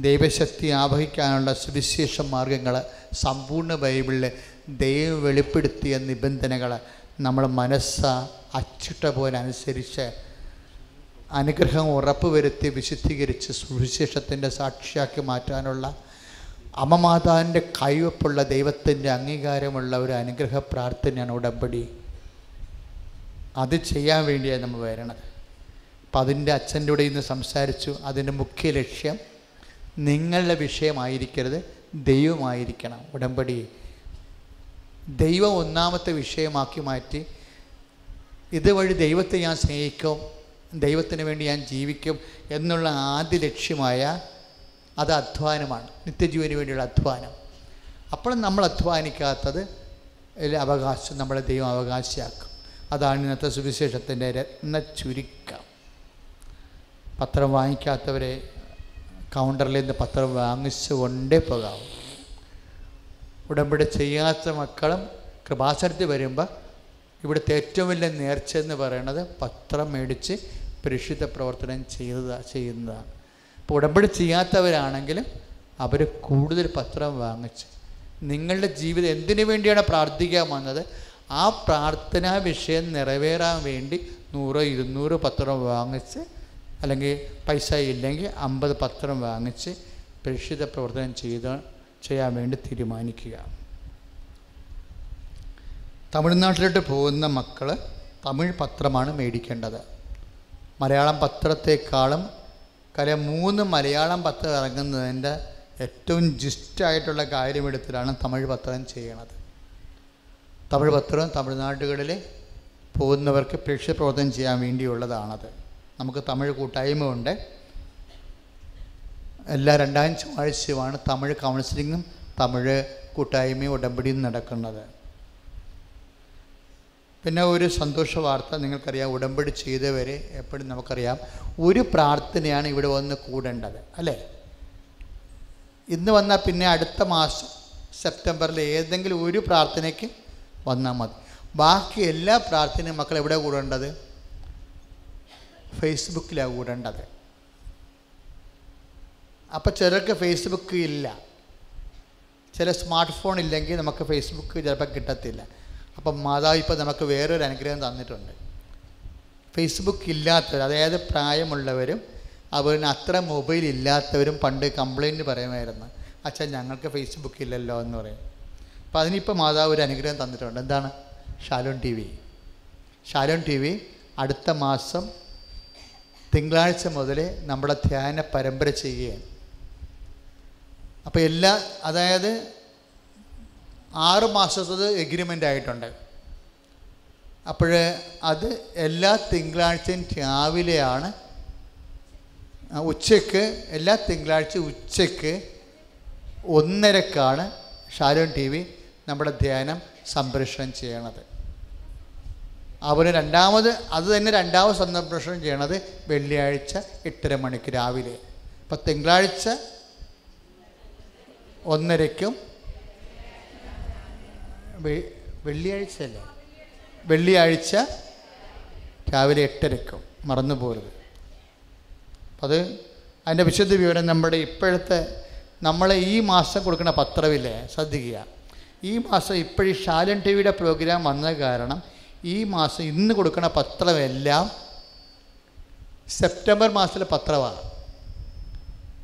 ദൈവശക്തി ആവഹിക്കാനുള്ള സുവിശേഷ മാർഗങ്ങൾ സമ്പൂർണ ബൈബിളിൽ ദൈവം വെളിപ്പെടുത്തിയ നിബന്ധനകൾ നമ്മൾ മനസ്സ അച്ചിട്ട പോലെ അനുസരിച്ച് അനുഗ്രഹം ഉറപ്പുവരുത്തി വിശുദ്ധീകരിച്ച് സുവിശേഷത്തിന്റെ സാക്ഷിയാക്കി മാറ്റാനുള്ള അമ്മമാതാവിന്റെ കൈവപ്പുള്ള ദൈവത്തിന്റെ അംഗീകാരമുള്ള ഒരു അനുഗ്രഹ പ്രാർത്ഥനയാണ് ഉടമ്പടി. അത് ചെയ്യാൻ വേണ്ടിയാണ് നമ്മൾ വരണത്. അപ്പം അതിന്റെ അച്ഛന്റെ കൂടെ ഇന്ന് സംസാരിച്ചു. അതിന്റെ മുഖ്യ ലക്ഷ്യം നിങ്ങളുടെ വിഷയമായിരിക്കരുത് ദൈവമായിരിക്കണം. ഉടമ്പടി. ദൈവം ഒന്നാമത്തെ വിഷയമാക്കി മാറ്റി. ഇതുവഴി ദൈവത്തെ ഞാൻ സ്നേഹിക്കും ദൈവത്തിന് വേണ്ടി ഞാൻ ജീവിക്കും എന്നുള്ള ആദ്യ ലക്ഷ്യമായ അത് അധ്വാനമാണ്. നിത്യജീവന് വേണ്ടിയുള്ള അധ്വാനം. അപ്പോൾ നമ്മൾ അധ്വാനിക്കാത്തത് അവകാശം നമ്മളെ ദൈവം അവകാശിയാക്കും. അതാണ് ഇന്നത്തെ സുവിശേഷത്തിന്റെ രത്ന ചുരുക്കം പത്രം വാങ്ങിക്കാത്തവരെ കൗണ്ടറിൽ നിന്ന് പത്രം വാങ്ങിച്ചു കൊണ്ടേ പോകാവും. ഉടമ്പടി ചെയ്യാത്ത മക്കളും കൃപാസനത്തിൽ വരുമ്പോൾ ഇവിടുത്തെ ഏറ്റവും വലിയ നേർച്ച എന്ന് പറയുന്നത് പത്രം മേടിച്ച് പരിശുദ്ധ പ്രവർത്തനം ചെയ്തതാ ചെയ്യുന്നതാണ്. ഇപ്പോൾ ഉടമ്പടി ചെയ്യാത്തവരാണെങ്കിലും അവർ കൂടുതൽ പത്രം വാങ്ങിച്ച് നിങ്ങളുടെ ജീവിതം എന്തിനു വേണ്ടിയാണ് പ്രാർത്ഥിക്കാൻ വന്നത്? ആ പ്രാർത്ഥനാ വിഷയം നിറവേറാൻ വേണ്ടി നൂറോ ഇരുന്നൂറ് പത്രം വാങ്ങിച്ച് അല്ലെങ്കിൽ പൈസ ഇല്ലെങ്കിൽ അമ്പത് പത്രം വാങ്ങിച്ച് പരിശുദ്ധ പ്രവർത്തനം ചെയ്ത് ചെയ്യാൻ വേണ്ടി തീരുമാനിക്കുക. തമിഴ്നാട്ടിലോട്ട് പോകുന്ന മക്കൾ തമിഴ് പത്രമാണ് മേടിക്കേണ്ടത്. മലയാളം പത്രത്തെക്കാളും കാര്യം മൂന്ന് മലയാളം പത്രം ഇറങ്ങുന്നതിന്റെ ഏറ്റവും ജിസ്റ്റായിട്ടുള്ള കാര്യമെടുത്തിലാണ് തമിഴ് പത്രം ചെയ്യണത്. തമിഴ് പത്രം തമിഴ്നാടുകളിൽ പോകുന്നവർക്ക് പ്രേക്ഷക പ്രവർത്തനം ചെയ്യാൻ വേണ്ടിയുള്ളതാണത്. നമുക്ക് തമിഴ് കൂട്ടായ്മയുണ്ട്. എല്ലാ രണ്ടാം ചൊവ്വാഴ്ചയുമാണ് തമിഴ് കൗൺസിലിങ്ങും തമിഴ് കൂട്ടായ്മയും ഉടമ്പടിയും നടക്കുന്നത്. പിന്നെ ഒരു സന്തോഷ വാർത്ത നിങ്ങൾക്കറിയാം. ഉടമ്പടി ചെയ്തവരെ എപ്പോഴും നമുക്കറിയാം. ഒരു പ്രാർത്ഥനയാണ് ഇവിടെ വന്ന് കൂടേണ്ടത് അല്ലേ? ഇന്ന് വന്നാൽ പിന്നെ അടുത്ത മാസം സെപ്റ്റംബറിൽ ഏതെങ്കിലും ഒരു പ്രാർത്ഥനയ്ക്ക് വന്നാൽ മതി. ബാക്കി എല്ലാ പ്രാർത്ഥനയും മക്കൾ എവിടെ കൂടേണ്ടത്? ഫേസ്ബുക്കിലാണ് കൂടേണ്ടത് അപ്പോൾ ചിലർക്ക് ഫേസ്ബുക്ക് ഇല്ല. ചില സ്മാർട്ട് ഫോൺ ഇല്ലെങ്കിൽ നമുക്ക് ഫേസ്ബുക്ക് ചിലപ്പോൾ കിട്ടത്തില്ല. അപ്പം മാതാവ് ഇപ്പോൾ നമുക്ക് വേറൊരു അനുഗ്രഹം തന്നിട്ടുണ്ട്. ഫേസ്ബുക്ക് ഇല്ലാത്തവർ അതായത് പ്രായമുള്ളവരും അവരിന് അത്ര മൊബൈൽ ഇല്ലാത്തവരും പണ്ട് കംപ്ലൈന്റ് പറയുമായിരുന്നു അച്ഛൻ ഞങ്ങൾക്ക് ഫേസ്ബുക്ക് ഇല്ലല്ലോ എന്ന് പറയും. അപ്പോൾ അതിനിപ്പോൾ മാതാവ് ഒരു അനുഗ്രഹം തന്നിട്ടുണ്ട്. എന്താണ്? Shalom T V. Shalom T V അടുത്ത മാസം തിങ്കളാഴ്ച മുതൽ നമ്മുടെ ധ്യാന പരമ്പര ചെയ്യുകയാണ്. അപ്പോൾ എല്ലാ അതായത് ആറ് മാസത്തത് എഗ്രിമെന്റ് ആയിട്ടുണ്ട്. അപ്പോൾ അത് എല്ലാ തിങ്കളാഴ്ചയും രാവിലെയാണ് ഉച്ചയ്ക്ക് എല്ലാ തിങ്കളാഴ്ച ഉച്ചയ്ക്ക് ഒന്നരക്കാണ് ഷാലോൺ ടി വി നമ്മുടെ ധ്യാനം സംപ്രേഷണം ചെയ്യണത്. അവന് രണ്ടാമത് അത് തന്നെ രണ്ടാമത് സംപ്രേഷണം ചെയ്യണത് വെള്ളിയാഴ്ച എട്ടര മണിക്ക് രാവിലെ. അപ്പം തിങ്കളാഴ്ച ഒന്നരയ്ക്കും വെള്ളിയാഴ്ച അല്ലേ വെള്ളിയാഴ്ച രാവിലെ എട്ടരയ്ക്കും. മറന്നു പോരുത്. അപ്പം അത് അതിന്റെ വിശുദ്ധ വിവരം നമ്മുടെ ഇപ്പോഴത്തെ നമ്മളെ ഈ മാസം കൊടുക്കുന്ന പത്രമില്ലേ ശ്രദ്ധിക്കുക. ഈ മാസം ഇപ്പോഴീ ഷാലൻ ടി വിയുടെ പ്രോഗ്രാം വന്ന കാരണം ഈ മാസം ഇന്ന് കൊടുക്കുന്ന പത്രമെല്ലാം സെപ്റ്റംബർ മാസത്തിലെ പത്രമാണ്.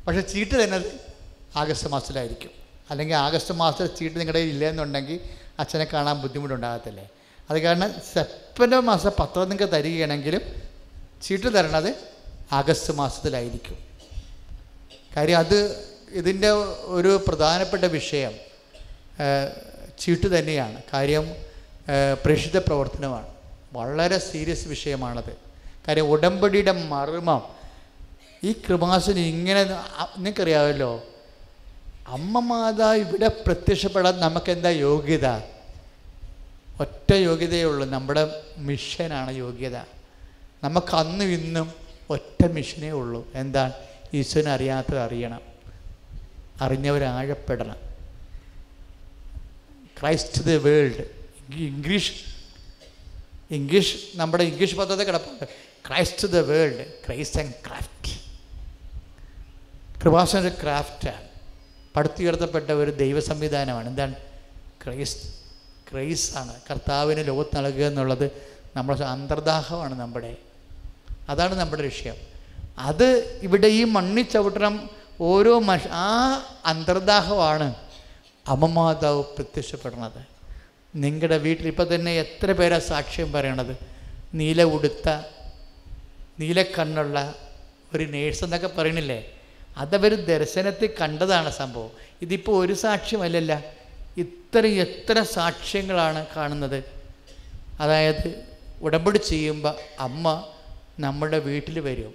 പക്ഷെ ചീട്ട് തന്നത് ആഗസ്റ്റ് മാസത്തിലായിരിക്കും. അല്ലെങ്കിൽ ആഗസ്റ്റ് മാസത്തിൽ ചീട്ട് നിങ്ങളുടെ കയ്യിൽ ഇല്ലെന്നുണ്ടെങ്കിൽ അച്ഛനെ കാണാൻ ബുദ്ധിമുട്ടുണ്ടാകത്തില്ലേ? അത് കാരണം സെപ്റ്റംബർ മാസം പത്രം നിങ്ങൾക്ക് തരികയാണെങ്കിലും ചീട്ട് തരണത് ആഗസ്റ്റ് മാസത്തിലായിരിക്കും. കാര്യം അത് ഇതിന്റെ ഒരു പ്രധാനപ്പെട്ട വിഷയം ചീട്ട് തന്നെയാണ്. കാര്യം ഏഹ്, പ്രേക്ഷിത പ്രവർത്തനമാണ്. വളരെ സീരിയസ് വിഷയമാണത്. കാര്യം ഉടമ്പടിയുടെ മർമ്മം. ഈ കൃപാസന ഇങ്ങനെ നിങ്ങൾക്കറിയാമല്ലോ? അമ്മ മാതാ ഇവിടെ പ്രത്യക്ഷപ്പെടാൻ നമുക്കെന്താ യോഗ്യത? ഒറ്റ യോഗ്യതയേ ഉള്ളൂ. നമ്മുടെ മിഷനാണ് യോഗ്യത. നമുക്ക് അന്നും ഇന്നും ഒറ്റ മിഷനേ ഉള്ളൂ. എന്താ ഈശ്വരനെ അറിയാത്തത് അറിയണം. അറിഞ്ഞവരാഴപ്പെടണം Christ the world. English English നമ്മുടെ ഇംഗ്ലീഷ് പദ്ധതി കിടപ്പുണ്ട്. Christ the world Christ and craft Kripasana ഒരു ക്രാഫ്റ്റാണ് പടുത്തുയർത്തപ്പെട്ട ഒരു ദൈവ സംവിധാനമാണ്. എന്താണ്? ക്രൈസ് ക്രൈസ് ആണ്. കർത്താവിന് ലോകത്ത് നൽകുക എന്നുള്ളത് നമ്മുടെ അന്തർദാഹമാണ് നമ്മുടെ. അതാണ് നമ്മുടെ ലക്ഷ്യം. അത് ഇവിടെ ഈ മണ്ണി ചവിട്ടണം ഓരോ മനുഷ്യ ആ അന്തർദാഹമാണ് അമ്മമാതാവ് പ്രത്യക്ഷപ്പെടുന്നത്. നിങ്ങളുടെ വീട്ടിൽ ഇപ്പം തന്നെ എത്ര പേരാ സാക്ഷ്യം പറയണത്? നീല ഉടുത്ത നീലക്കണ്ണുള്ള ഒരു നേഴ്സ് എന്നൊക്കെ പറയണില്ലേ? അതവർ ദർശനത്തിൽ കണ്ടതാണ് സംഭവം. ഇതിപ്പോൾ ഒരു സാക്ഷ്യമല്ലല്ല ഇത്ര എത്ര സാക്ഷ്യങ്ങളാണ് കാണുന്നത്? അതായത് ഉടമ്പടി ചെയ്യുമ്പോൾ അമ്മ നമ്മുടെ വീട്ടിൽ വരും.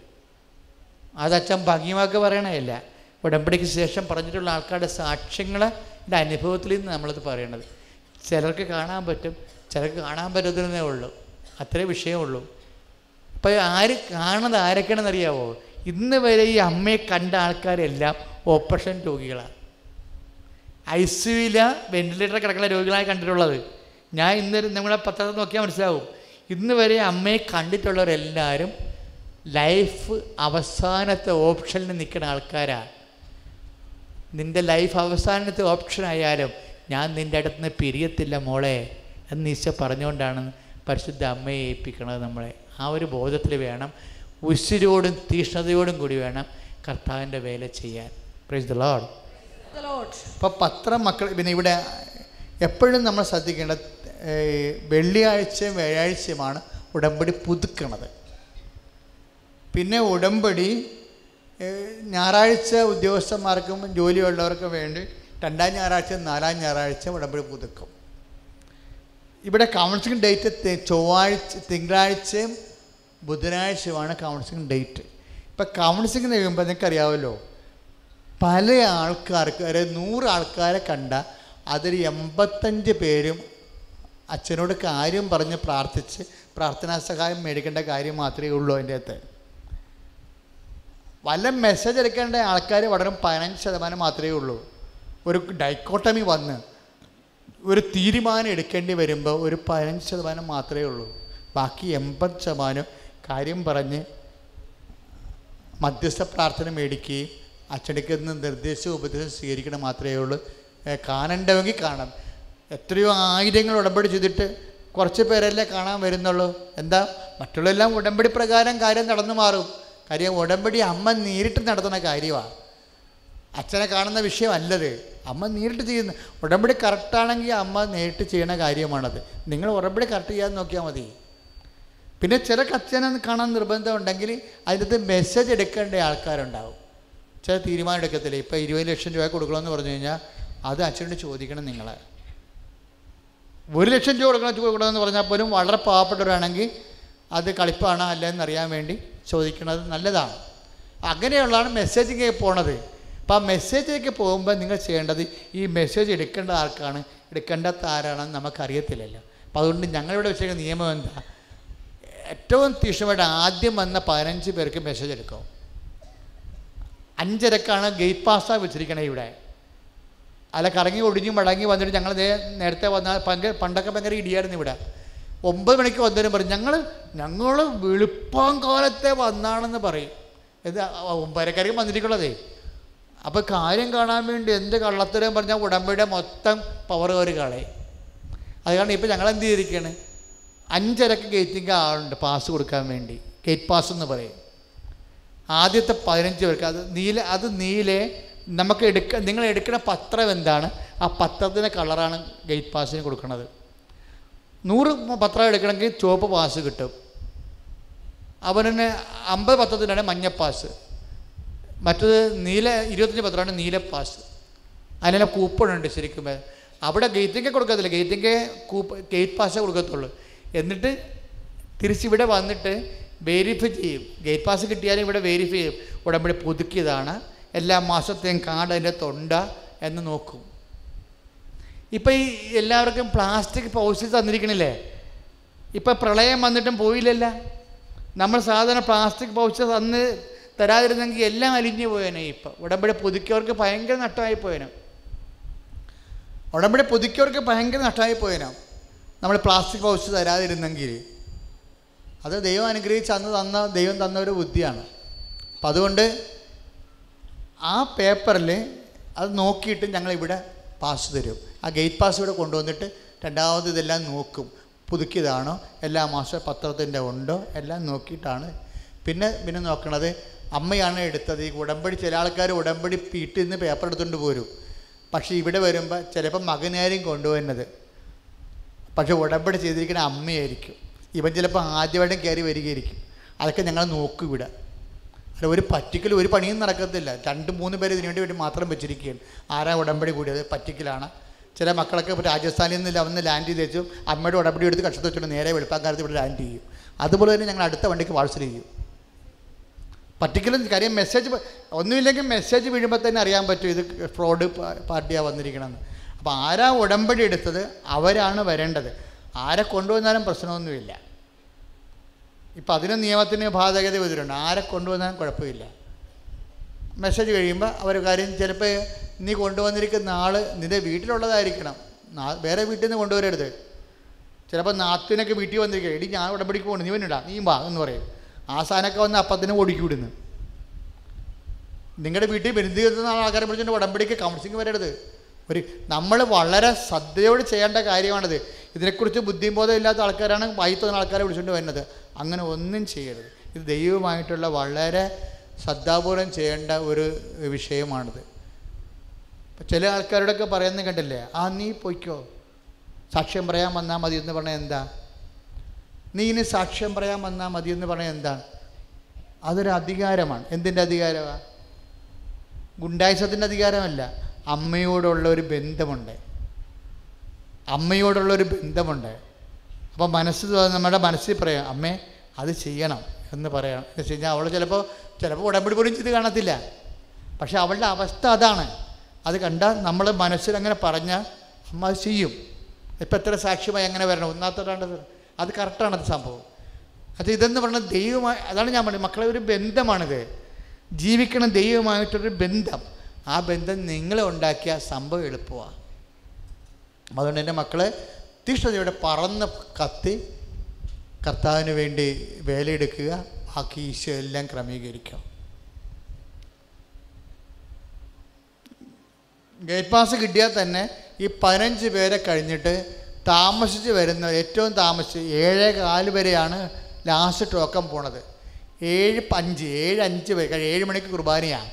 അതച്ഛൻ ഭംഗിവാക്ക് പറയണതല്ല. ഉടമ്പടിക്ക് ശേഷം പറഞ്ഞിട്ടുള്ള ആൾക്കാരുടെ സാക്ഷ്യങ്ങളെ അനുഭവത്തിൽ നിന്ന് നമ്മളത് പറയണത്. ചിലർക്ക് കാണാൻ പറ്റും ചിലർക്ക് കാണാൻ പറ്റത്തില്ലെന്നേ ഉള്ളൂ. അത്രേ വിഷയമുള്ളൂ അപ്പോൾ ആര് കാണുന്നത് ആരൊക്കെയാണെന്ന് അറിയാവോ ഇന്ന് വരെ ഈ അമ്മയെ കണ്ട ആൾക്കാരെല്ലാം ഓപ്പറേഷൻ രോഗികളാണ്. ഐ സിയുവില വെന്റിലേറ്റർ കിടക്കുന്ന രോഗികളായി കണ്ടിട്ടുള്ളത്. ഞാൻ ഇന്ന് നിങ്ങളെ പത്രത്തിൽ നോക്കിയാൽ മനസ്സിലാവും. ഇന്ന് വരെ അമ്മയെ കണ്ടിട്ടുള്ളവരെല്ലാവരും ലൈഫ് അവസാനത്തെ ഓപ്ഷനിൽ നിൽക്കുന്ന ആൾക്കാരാണ്. നിന്റെ ലൈഫ് അവസാനത്തെ ഓപ്ഷൻ ആയാലും ഞാൻ നിന്റെ അടുത്ത് നിന്ന് പിരിയത്തില്ല മോളെ എന്ന് ഈശ പറഞ്ഞുകൊണ്ടാണ് പരിശുദ്ധ അമ്മയെ ഏൽപ്പിക്കണത് നമ്മളെ. ആ ഒരു ബോധത്തിൽ വേണം ഉശിരോടും തീഷ്ണതയോടും കൂടി വേണം കർത്താവിന്റെ വേല ചെയ്യാൻ. Praise the Lord. ഇപ്പോൾ പത്രം മക്കൾ പിന്നെ ഇവിടെ എപ്പോഴും നമ്മൾ ശ്രദ്ധിക്കേണ്ട വെള്ളിയാഴ്ചയും വ്യാഴാഴ്ചയുമാണ് ഉടമ്പടി പുതുക്കണത്. പിന്നെ ഉടമ്പടി ഞായറാഴ്ച ഉദ്യോഗസ്ഥന്മാർക്കും ജോലിയുള്ളവർക്കും വേണ്ടി രണ്ടാം ഞായറാഴ്ച നാലാം ഞായറാഴ്ച ഉടമ്പടി പുതുക്കും. ഇവിടെ കൗൺസിലിംഗ് ഡേറ്റ് ചൊവ്വാഴ്ച തിങ്കളാഴ്ചയും ബുധനാഴ്ചയുമാണ് കൗൺസിലിംഗ് ഡേറ്റ് ഇപ്പം കൗൺസിലിംഗ് കഴിയുമ്പോൾ നിങ്ങൾക്കറിയാമല്ലോ പല ആൾക്കാർക്ക് ഒരു നൂറ് ആൾക്കാരെ കണ്ട അതിൽ എൺപത്തഞ്ച് പേരും അച്ഛനോട് കാര്യം പറഞ്ഞ് പ്രാർത്ഥിച്ച് പ്രാർത്ഥനാ സഹായം മേടിക്കേണ്ട കാര്യം മാത്രമേ ഉള്ളൂ അതിന്റെ അകത്ത്. വല്ല മെസ്സേജ് എടുക്കേണ്ട ആൾക്കാർ വളരെ പതിനഞ്ച് ശതമാനം മാത്രമേ ഉള്ളൂ. ഒരു ഡൈക്കോട്ടമി വന്ന് ഒരു തീരുമാനം എടുക്കേണ്ടി വരുമ്പോൾ ഒരു പതിനഞ്ച് ശതമാനം മാത്രമേ ഉള്ളൂ. ബാക്കി എൺപത് ശതമാനം കാര്യം പറഞ്ഞ് മധ്യസ്ഥ പ്രാർത്ഥന മേടിക്കുകയും അച്ചടിക്ക് നിന്ന് നിർദ്ദേശവും ഉപദേശം സ്വീകരിക്കണം മാത്രമേ ഉള്ളൂ. കാണണ്ടവെങ്കിൽ കാണാം. എത്രയോ ആയിരങ്ങൾ ഉടമ്പടി ചെയ്തിട്ട് കുറച്ച് പേരല്ലേ കാണാൻ വരുന്നുള്ളൂ. എന്താ? മറ്റുള്ളതെല്ലാം ഉടമ്പടി പ്രകാരം കാര്യം നടന്നു മാറും. കാര്യം ഉടമ്പടി അമ്മ നേരിട്ട് നടത്തുന്ന കാര്യമാണ് അച്ഛനെ കാണുന്ന വിഷയമല്ലത്. അമ്മ നേരിട്ട് ചെയ്യുന്ന ഉടമ്പടി കറക്റ്റാണെങ്കിൽ അമ്മ നേരിട്ട് ചെയ്യണ കാര്യമാണത്. നിങ്ങൾ ഉടമ്പടി കറക്റ്റ് ചെയ്യാൻ നോക്കിയാൽ മതി. പിന്നെ ചില അച്ഛനെ കാണാൻ നിർബന്ധമുണ്ടെങ്കിൽ ഉണ്ടെങ്കിൽ അതിനകത്ത് മെസ്സേജ് എടുക്കേണ്ട ആൾക്കാരുണ്ടാവും. ചില തീരുമാനം എടുക്കത്തില്ല? ഇപ്പോൾ ഇരുപത് ലക്ഷം രൂപ കൊടുക്കണമെന്ന് പറഞ്ഞു കഴിഞ്ഞാൽ അത് അച്ഛനോട് ചോദിക്കണം നിങ്ങളെ. ഒരു ലക്ഷം രൂപ കൊടുക്കണം കൊടുക്കണമെന്ന് പറഞ്ഞാൽ പോലും വളരെ പാവപ്പെട്ടവരാണെങ്കിൽ അത് കളിപ്പാണോ അല്ലെന്നറിയാൻ വേണ്ടി ചോദിക്കുന്നത് നല്ലതാണ്. അങ്ങനെയുള്ളതാണ് മെസ്സേജിങ് പോണത്. അപ്പോൾ ആ മെസ്സേജിലേക്ക് പോകുമ്പോൾ നിങ്ങൾ ചെയ്യേണ്ടത് ഈ മെസ്സേജ് എടുക്കേണ്ട ആർക്കാണ്? എടുക്കേണ്ടാത്ത ആരാണെന്ന് നമുക്കറിയത്തില്ലല്ലോ. അപ്പോൾ അതുകൊണ്ട് ഞങ്ങളിവിടെ വെച്ചിരിക്കുന്ന നിയമം എന്താ? ഏറ്റവും തീക്ഷണമായിട്ട് ആദ്യം വന്ന പതിനഞ്ച് പേർക്ക് മെസ്സേജ് എടുക്കും. അഞ്ചരക്കാണ് ഗേറ്റ് പാസ്സാ വെച്ചിരിക്കണേ ഇവിടെ. അല്ല കറങ്ങി ഒടിഞ്ഞു മടങ്ങി വന്നിട്ട് ഞങ്ങൾ നേരത്തെ വന്നാൽ ഭയങ്കര പണ്ടൊക്കെ ഭയങ്കര ഇടിയായിരുന്നു ഇവിടെ. ഒമ്പത് മണിക്ക് വന്നവരും പറയും ഞങ്ങൾ ഞങ്ങൾ വെളുപ്പം കാലത്തെ വന്നാണെന്ന് പറയും. ഇത് ഒമ്പതരക്കാർക്ക് വന്നിരിക്കുള്ളതേ. അപ്പോൾ കാര്യം കാണാൻ വേണ്ടി എന്ത് കള്ളത്തരം പറഞ്ഞാൽ ഉടമ്പയുടെ മൊത്തം പവർ കയറി കളയും. അത് കാരണം ഇപ്പോൾ ഞങ്ങൾ എന്ത് ചെയ്തിരിക്കുകയാണ് അഞ്ചരക്ക് ഗേറ്റിംഗ് ആളുണ്ട് പാസ് കൊടുക്കാൻ വേണ്ടി. ഗേറ്റ് പാസ് എന്ന് പറയും. ആദ്യത്തെ പതിനഞ്ച് പേർക്ക് അത് നീല അത് നീലെ നമുക്ക് എടുക്ക നിങ്ങൾ എടുക്കുന്ന പത്രം എന്താണ്? ആ പത്രത്തിന്റെ കളറാണ് ഗേറ്റ് പാസിന് കൊടുക്കുന്നത്. നൂറ് പത്രം എടുക്കണമെങ്കിൽ ചുവപ്പ് പാസ് കിട്ടും. അവന് അമ്പത് പത്രത്തിനാണ് മഞ്ഞ പാസ് മറ്റത് നീല ഇരുപത്തഞ്ച് പത്രമാണ് നീല പാസ് അതിനെല്ലാം കൂപ്പണുണ്ട് ശരിക്കും. അവിടെ ഗേറ്റിംഗ് കൊടുക്കത്തില്ല. ഗേറ്റിംഗ് കൂപ്പ് ഗേറ്റ് പാസ് കൊടുക്കത്തുള്ളൂ. എന്നിട്ട് തിരിച്ചിവിടെ വന്നിട്ട് വെരിഫൈ ചെയ്യും. ഗേറ്റ് പാസ് കിട്ടിയാലും ഇവിടെ വെരിഫൈ ചെയ്യും. ഉടമ്പടി പുതുക്കിയതാണ്. എല്ലാ മാസത്തെയും കാർഡ് അതിന്റെ തൊണ്ട എന്ന് നോക്കും. ഇപ്പം ഈ എല്ലാവർക്കും പ്ലാസ്റ്റിക് പൗസ് തന്നിരിക്കണില്ലേ? ഇപ്പം പ്രളയം വന്നിട്ടും പോയില്ലല്ല. നമ്മൾ സാധാരണ പ്ലാസ്റ്റിക് പൗച്ച് തന്ന് തരാതിരുന്നെങ്കിൽ എല്ലാം അലിഞ്ഞു പോയേനെ ഇപ്പം. ഉടമ്പടി പുതുക്കിയവർക്ക് ഭയങ്കര നഷ്ടമായി പോയേനെ. ഉടമ്പടി പുതുക്കിയവർക്ക് ഭയങ്കര നഷ്ടമായി പോയേനെ. നമ്മൾ പ്ലാസ്റ്റിക് പൗച്ച് തരാതിരുന്നെങ്കിൽ. അത് ദൈവം അനുഗ്രഹിച്ച് അന്ന് തന്ന ദൈവം തന്ന ഒരു ബുദ്ധിയാണ്. അപ്പം അതുകൊണ്ട് ആ പേപ്പറിൽ അത് നോക്കിയിട്ട് ഞങ്ങളിവിടെ പാസ് തരും. ആ ഗേറ്റ് പാസ് ഇവിടെ കൊണ്ടുവന്നിട്ട് രണ്ടാമത് ഇതെല്ലാം നോക്കും. പുതുക്കിയതാണോ? എല്ലാ മാസവും പത്രത്തിന്റെ ഉണ്ടോ? എല്ലാം നോക്കിയിട്ടാണ്. പിന്നെ പിന്നെ നോക്കണത് അമ്മയാണ് എടുത്തത്. ഈ ഉടമ്പടി ചില ആൾക്കാർ ഉടമ്പടി വീട്ടിൽ നിന്ന് പേപ്പർ എടുത്തുകൊണ്ട് പോരും. പക്ഷേ ഇവിടെ വരുമ്പോൾ ചിലപ്പോൾ മകനായിരിക്കും കൊണ്ടുവരുന്നത് പക്ഷെ ഉടമ്പടി ചെയ്തിരിക്കുന്ന അമ്മയായിരിക്കും. ഇവൻ ചിലപ്പോൾ ആദ്യമായിട്ടും കയറി വരികയായിരിക്കും. അതൊക്കെ ഞങ്ങൾ നോക്കും ഇവിടെ. അല്ല ഒരു പറ്റിക്കൽ ഒരു പണിയും നടക്കത്തില്ല. രണ്ട് മൂന്ന് പേര് ഇതിനു വേണ്ടി മാത്രം വെച്ചിരിക്കുകയാണ്. ആരാ ഉടമ്പടി കൂടിയത്? പറ്റിക്കലാണ്. ചില മക്കളൊക്കെ രാജസ്ഥാനിൽ നിന്ന് വന്ന് ലാൻഡ് ചെയ്ത് വെച്ചു. അമ്മയുടെ ഉടമ്പടി എടുത്ത് കഷ്ടത്തു വെച്ചിട്ട് നേരെ വെളുപ്പാക്കാലത്ത് ഇവിടെ ലാൻഡ് ചെയ്യും. അതുപോലെ തന്നെ ഞങ്ങൾ അടുത്ത വണ്ടിക്ക് വാത്സല്യം ചെയ്യും. പർട്ടിക്കുലർ കാര്യം മെസ്സേജ് ഒന്നുമില്ലെങ്കിൽ മെസ്സേജ് വീഴുമ്പോൾ തന്നെ അറിയാൻ പറ്റും ഇത് ഫ്രോഡ് പാർട്ടിയാണ് വന്നിരിക്കണമെന്ന് അപ്പോൾ ആരാ ഉടമ്പടി എടുത്തത്? അവരാണ് വരേണ്ടത്. ആരെ കൊണ്ടുവന്നാലും പ്രശ്നമൊന്നുമില്ല. ഇപ്പം അതിന് നിയമത്തിന് ബാധകത വന്നിട്ടുണ്ട് ആരെ കൊണ്ടുവന്നാലും കുഴപ്പമില്ല. മെസ്സേജ് കഴിയുമ്പോൾ അവർ കാര്യം ചിലപ്പോൾ നീ കൊണ്ടുവന്നിരിക്കുന്ന ആൾ നിന്റെ വീട്ടിലുള്ളതായിരിക്കണം. വേറെ വീട്ടിൽ നിന്ന് കൊണ്ടുവരരുത്. ചിലപ്പോൾ നാത്തിനൊക്കെ വീട്ടിൽ വന്നിരിക്കുക എടി ഞാൻ ഉടമ്പടിക്ക് പോകണം നീ വന്നിടാ. നീ വാ എന്ന് പറയും. ആ സാധനമൊക്കെ വന്ന് അപ്പത്തിന് ഓടിക്കി വിടുന്നു നിങ്ങളുടെ വീട്ടിൽ ബന്ധുക്കുന്ന ആൾക്കാരെ പിടിച്ചിട്ട് ഉടമ്പടിക്ക് കൗൺസിലിംഗ് വരരുത്. ഒരു നമ്മൾ വളരെ ശ്രദ്ധയോട് ചെയ്യേണ്ട കാര്യമാണിത്. ഇതിനെക്കുറിച്ച് ബുദ്ധിബോധം ഇല്ലാത്ത ആൾക്കാരാണ് വായി തോന്നുന്ന ആൾക്കാരെ വിളിച്ചുകൊണ്ട് വരുന്നത്. അങ്ങനെ ഒന്നും ചെയ്യരുത്. ഇത് ദൈവമായിട്ടുള്ള വളരെ ശ്രദ്ധാപൂർവം ചെയ്യേണ്ട ഒരു വിഷയമാണിത്. ചില ആൾക്കാരോടൊക്കെ പറയുന്നത് കണ്ടില്ലേ ആ നീ പൊയ്ക്കോ. സാക്ഷ്യം പറയാൻ വന്നാൽ മതി എന്ന് പറഞ്ഞാൽ എന്താ? നീ ഇനി സാക്ഷ്യം പറയാൻ വന്നാൽ മതി എന്ന് പറഞ്ഞാൽ എന്താണ് അതൊരു അധികാരമാണ്. എന്തിന്റെ അധികാരമാണ് ഗുണ്ടായുസത്തിന്റെ അധികാരമല്ല അമ്മയോടുള്ള ഒരു ബന്ധമുണ്ട്. അമ്മയോടുള്ള ഒരു ബന്ധമുണ്ട്. അപ്പോൾ മനസ്സ് നമ്മുടെ മനസ്സിൽ പറയാം അമ്മേ അത് ചെയ്യണം എന്ന് പറയണം. എന്ന് വെച്ച് കഴിഞ്ഞാൽ അവൾ ചിലപ്പോൾ ചിലപ്പോൾ ഉടമ്പടി പോലും ചെയ്ത് കാണത്തില്ല. പക്ഷെ അവളുടെ അവസ്ഥ അതാണ്. അത് കണ്ടാൽ നമ്മൾ മനസ്സിൽ അങ്ങനെ പറഞ്ഞാൽ അമ്മ അത് ചെയ്യും. ഇപ്പം എത്ര സാക്ഷ്യമായി അങ്ങനെ വരണം? ഒന്നാമത്തെ അത് കറക്റ്റാണ് അത് സംഭവം. അത് ഇതെന്ന് പറഞ്ഞാൽ ദൈവമായി അതാണ് ഞാൻ പറഞ്ഞത്. മക്കളെ ഒരു ബന്ധമാണിത്. ജീവിക്കണം ദൈവമായിട്ടൊരു ബന്ധം. ആ ബന്ധം നിങ്ങളെ ഉണ്ടാക്കിയ സംഭവം എളുപ്പമാണ് അതുകൊണ്ട് എന്റെ മക്കളെ തീഷ്ണതയോടെ പറന്ന് കത്തി കർത്താവിന് വേണ്ടി വേലയെടുക്കുക. ബാക്കി ഈശോ എല്ലാം ക്രമീകരിക്കുക ഗേറ്റ് പാസ് കിട്ടിയാൽ തന്നെ ഈ പതിനഞ്ച് പേരെ കഴിഞ്ഞിട്ട് താമസിച്ച് വരുന്ന ഏറ്റവും താമസിച്ച് ഏഴേ കാൽ വരെയാണ് ലാസ്റ്റ് ടോക്കൺ പോണത്. ഏഴ് അഞ്ച് ഏഴ് അഞ്ച് വരെ കഴി- ഏഴ് മണിക്ക് കുർബാനയാണ്.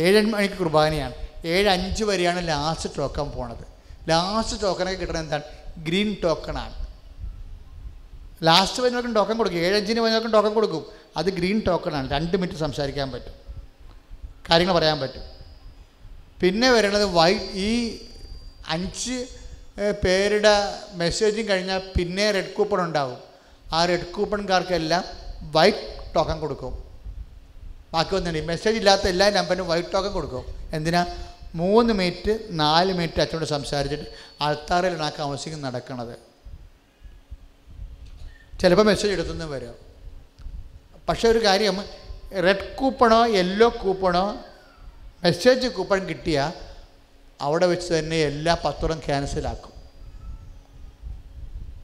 ഏഴ് മണിക്ക് കുർബാനയാണ്. ഏഴ് അഞ്ച് വരെയാണ് ലാസ്റ്റ് ടോക്കൺ പോണത്. ലാസ്റ്റ് ടോക്കണൊക്കെ കിട്ടണത് എന്താണ്? ഗ്രീൻ ടോക്കണാണ് ലാസ്റ്റ് വരുന്നവർക്കും ടോക്കൺ കൊടുക്കും. ഏഴഞ്ചിന് വരുന്നവർക്കും ടോക്കൺ കൊടുക്കും. അത് ഗ്രീൻ ടോക്കണാണ് രണ്ട് മിനിറ്റ് സംസാരിക്കാൻ പറ്റും. കാര്യങ്ങൾ പറയാൻ പറ്റും. പിന്നെ വരണത് വൈ ഈ അഞ്ച് പേരുടെ മെസ്സേജും കഴിഞ്ഞാൽ പിന്നെ റെഡ് കൂപ്പൺ ഉണ്ടാവും. ആ റെഡ് കൂപ്പൺകാർക്കെല്ലാം വൈറ്റ് ടോക്കൺ കൊടുക്കും. ബാക്കി ഒന്നുണ്ട് മെസ്സേജ് ഇല്ലാത്ത എല്ലാ നമ്പറിനും വൈറ്റ് ടോക്കൺ കൊടുക്കും. എന്തിനാ? മൂന്ന് മിനിറ്റ് നാല് മിനിറ്റ് അച്ഛനോട് സംസാരിച്ചിട്ട് ആൾത്താറിൽ ആ കൗൺസിലിംഗ് നടക്കണത്. ചിലപ്പോൾ മെസ്സേജ് എടുത്തുനിന്ന് വരും. പക്ഷേ ഒരു കാര്യം റെഡ് കൂപ്പണോ യെല്ലോ കൂപ്പണോ മെസ്സേജ് കൂപ്പൺ കിട്ടിയ അവിടെ വെച്ച് തന്നെ എല്ലാ പത്രം ക്യാൻസലാക്കും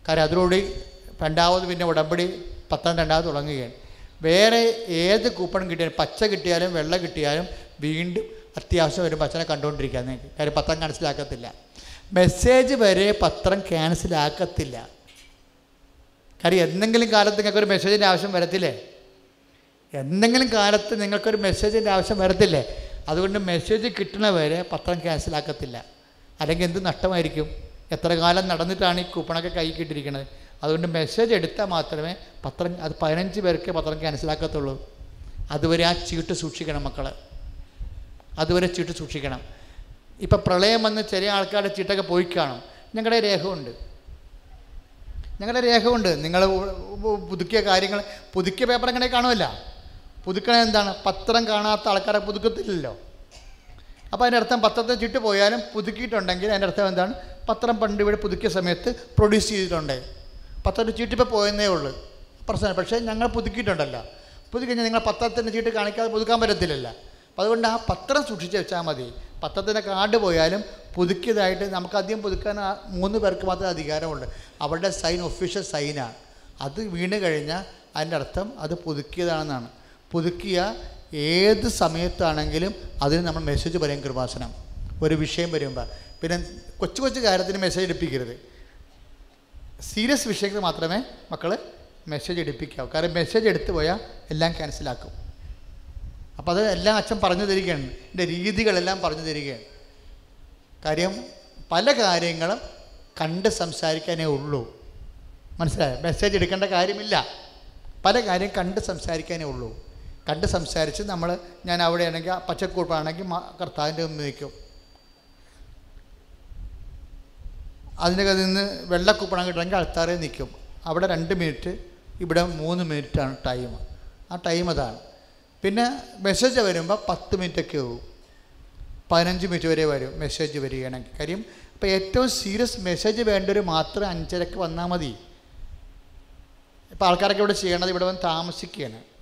കാര്യം അതിലൂടെ രണ്ടാമത് പിന്നെ ഉടമ്പടി പത്താം രണ്ടാമത് തുടങ്ങുകയാണ്. വേറെ ഏത് കൂപ്പൺ കിട്ടിയാലും പച്ച കിട്ടിയാലും വെള്ള കിട്ടിയാലും വീണ്ടും അത്യാവശ്യം വരും പച്ചനെ കണ്ടുകൊണ്ടിരിക്കുക നിങ്ങൾക്ക് കാര്യം പത്രം ക്യാൻസലാക്കത്തില്ല മെസ്സേജ് വരെ പത്രം ക്യാൻസലാക്കത്തില്ല കാര്യം എന്തെങ്കിലും കാലത്ത് നിങ്ങൾക്ക് ഒരു മെസ്സേജിന്റെ ആവശ്യം വരത്തില്ലേ? എന്തെങ്കിലും കാലത്ത് നിങ്ങൾക്കൊരു മെസ്സേജിന്റെ ആവശ്യം വരത്തില്ലേ? അതുകൊണ്ട് മെസ്സേജ് കിട്ടണ വരെ പത്രം ക്യാൻസലാക്കത്തില്ല അല്ലെങ്കിൽ എന്ത് നഷ്ടമായിരിക്കും? എത്ര കാലം നടന്നിട്ടാണ് ഈ കൂപ്പണൊക്കെ കൈ കിട്ടിയിരിക്കുന്നത്? അതുകൊണ്ട് മെസ്സേജ് എടുത്താൽ മാത്രമേ പത്രം അത് പതിനഞ്ച് പേർക്ക് പത്രം ക്യാൻസലാക്കത്തുള്ളൂ അതുവരെ ആ ചീട്ട് സൂക്ഷിക്കണം മക്കൾ അതുവരെ ചീട്ട് സൂക്ഷിക്കണം. ഇപ്പം പ്രളയം വന്ന് ചെറിയ ആൾക്കാരുടെ ചീട്ടൊക്കെ പോയി കാണും. ഞങ്ങളുടെ ഉണ്ട് ഞങ്ങളുടെ രേഖ ഉണ്ട് നിങ്ങൾ പുതുക്കിയ കാര്യങ്ങൾ പുതുക്കിയ പേപ്പർ എങ്ങനെ കാണുമല്ല? പുതുക്കണ എന്താണ്? പത്രം കാണാത്ത ആൾക്കാരെ പുതുക്കത്തില്ലല്ലോ. അപ്പോൾ അതിന്റെ അർത്ഥം പത്രത്തെ ചുറ്റു പോയാലും പുതുക്കിയിട്ടുണ്ടെങ്കിൽ അതിന്റെ അർത്ഥം എന്താണ്? പത്രം പണ്ട് ഇവിടെ പുതുക്കിയ സമയത്ത് പ്രൊഡ്യൂസ് ചെയ്തിട്ടുണ്ട്. പത്രത്തിന്റെ ചീട്ടിപ്പോൾ പോയെന്നേ ഉള്ളൂ. പ്രശ്നം പക്ഷേ ഞങ്ങൾ പുതുക്കിയിട്ടുണ്ടല്ലോ. പുതുക്കി കഴിഞ്ഞാൽ നിങ്ങൾ പത്രത്തിന്റെ ചീട്ട് കാണിക്കാതെ പുതുക്കാൻ പറ്റത്തില്ലല്ലോ. അപ്പം അതുകൊണ്ട് ആ പത്രം സൂക്ഷിച്ച് വെച്ചാൽ മതി. പത്രത്തിന്റെ കാർഡ് പോയാലും പുതുക്കിയതായിട്ട് നമുക്ക് അധികം പുതുക്കാൻ മൂന്ന് പേർക്ക് മാത്രമേ അധികാരമുള്ളൂ. അവരുടെ സൈൻ ഒഫീഷ്യൽ സൈനാണ് അത് വീണ് കഴിഞ്ഞാൽ അതിന്റെ അർത്ഥം അത് പുതുക്കിയതാണെന്നാണ്. പുതുക്കിയ ഏത് സമയത്താണെങ്കിലും അതിന് നമ്മൾ മെസ്സേജ് പറയും കൃപാസനം. ഒരു വിഷയം വരുമ്പോൾ പിന്നെ കൊച്ചു കൊച്ചു കാര്യത്തിന് മെസ്സേജ് എടുപ്പിക്കരുത്. സീരിയസ് വിഷയത്തിൽ മാത്രമേ മക്കൾ മെസ്സേജ് എടുപ്പിക്കാവൂ. കാരണം മെസ്സേജ് എടുത്തു പോയാൽ എല്ലാം ക്യാൻസലാക്കും അപ്പോൾ അത് എല്ലാം അച്ഛൻ പറഞ്ഞു തരികയാണ്. എന്റെ രീതികളെല്ലാം പറഞ്ഞു തരികയാണ്. കാര്യം പല കാര്യങ്ങളും കണ്ട് സംസാരിക്കാനേ ഉള്ളൂ. മനസ്സിലായോ? മെസ്സേജ് എടുക്കേണ്ട കാര്യമില്ല. പല കാര്യം കണ്ട് സംസാരിക്കാനേ ഉള്ളൂ. കണ്ട് സംസാരിച്ച് നമ്മൾ ഞാൻ അവിടെയാണെങ്കിൽ പച്ചക്കൂപ്പാണെങ്കിൽ കർത്താവിന്റെ മുമ്പിൽ നിൽക്കും. അതിന്റെ നിന്ന് വെള്ളക്കുപ്പണം കിട്ടണമെങ്കിൽ അടുത്താറേ നിൽക്കും. അവിടെ രണ്ട് മിനിറ്റ് ഇവിടെ മൂന്ന് മിനിറ്റാണ് ടൈം. ആ ടൈം അതാണ്. പിന്നെ മെസ്സേജ് വരുമ്പോൾ പത്ത് മിനിറ്റൊക്കെ ആവും. പതിനഞ്ച് മിനിറ്റ് വരെ വരും മെസ്സേജ് വരികയാണെങ്കിൽ. കാര്യം അപ്പോൾ ഏറ്റവും സീരിയസ് മെസ്സേജ് വേണ്ടവർ മാത്രം അഞ്ചരക്ക് വന്നാൽ മതി. ഇപ്പോൾ ആൾക്കാരൊക്കെ ഇവിടെ ചെയ്യണത് ഇവിടെ വന്ന് താമസിക്കുകയാണ്.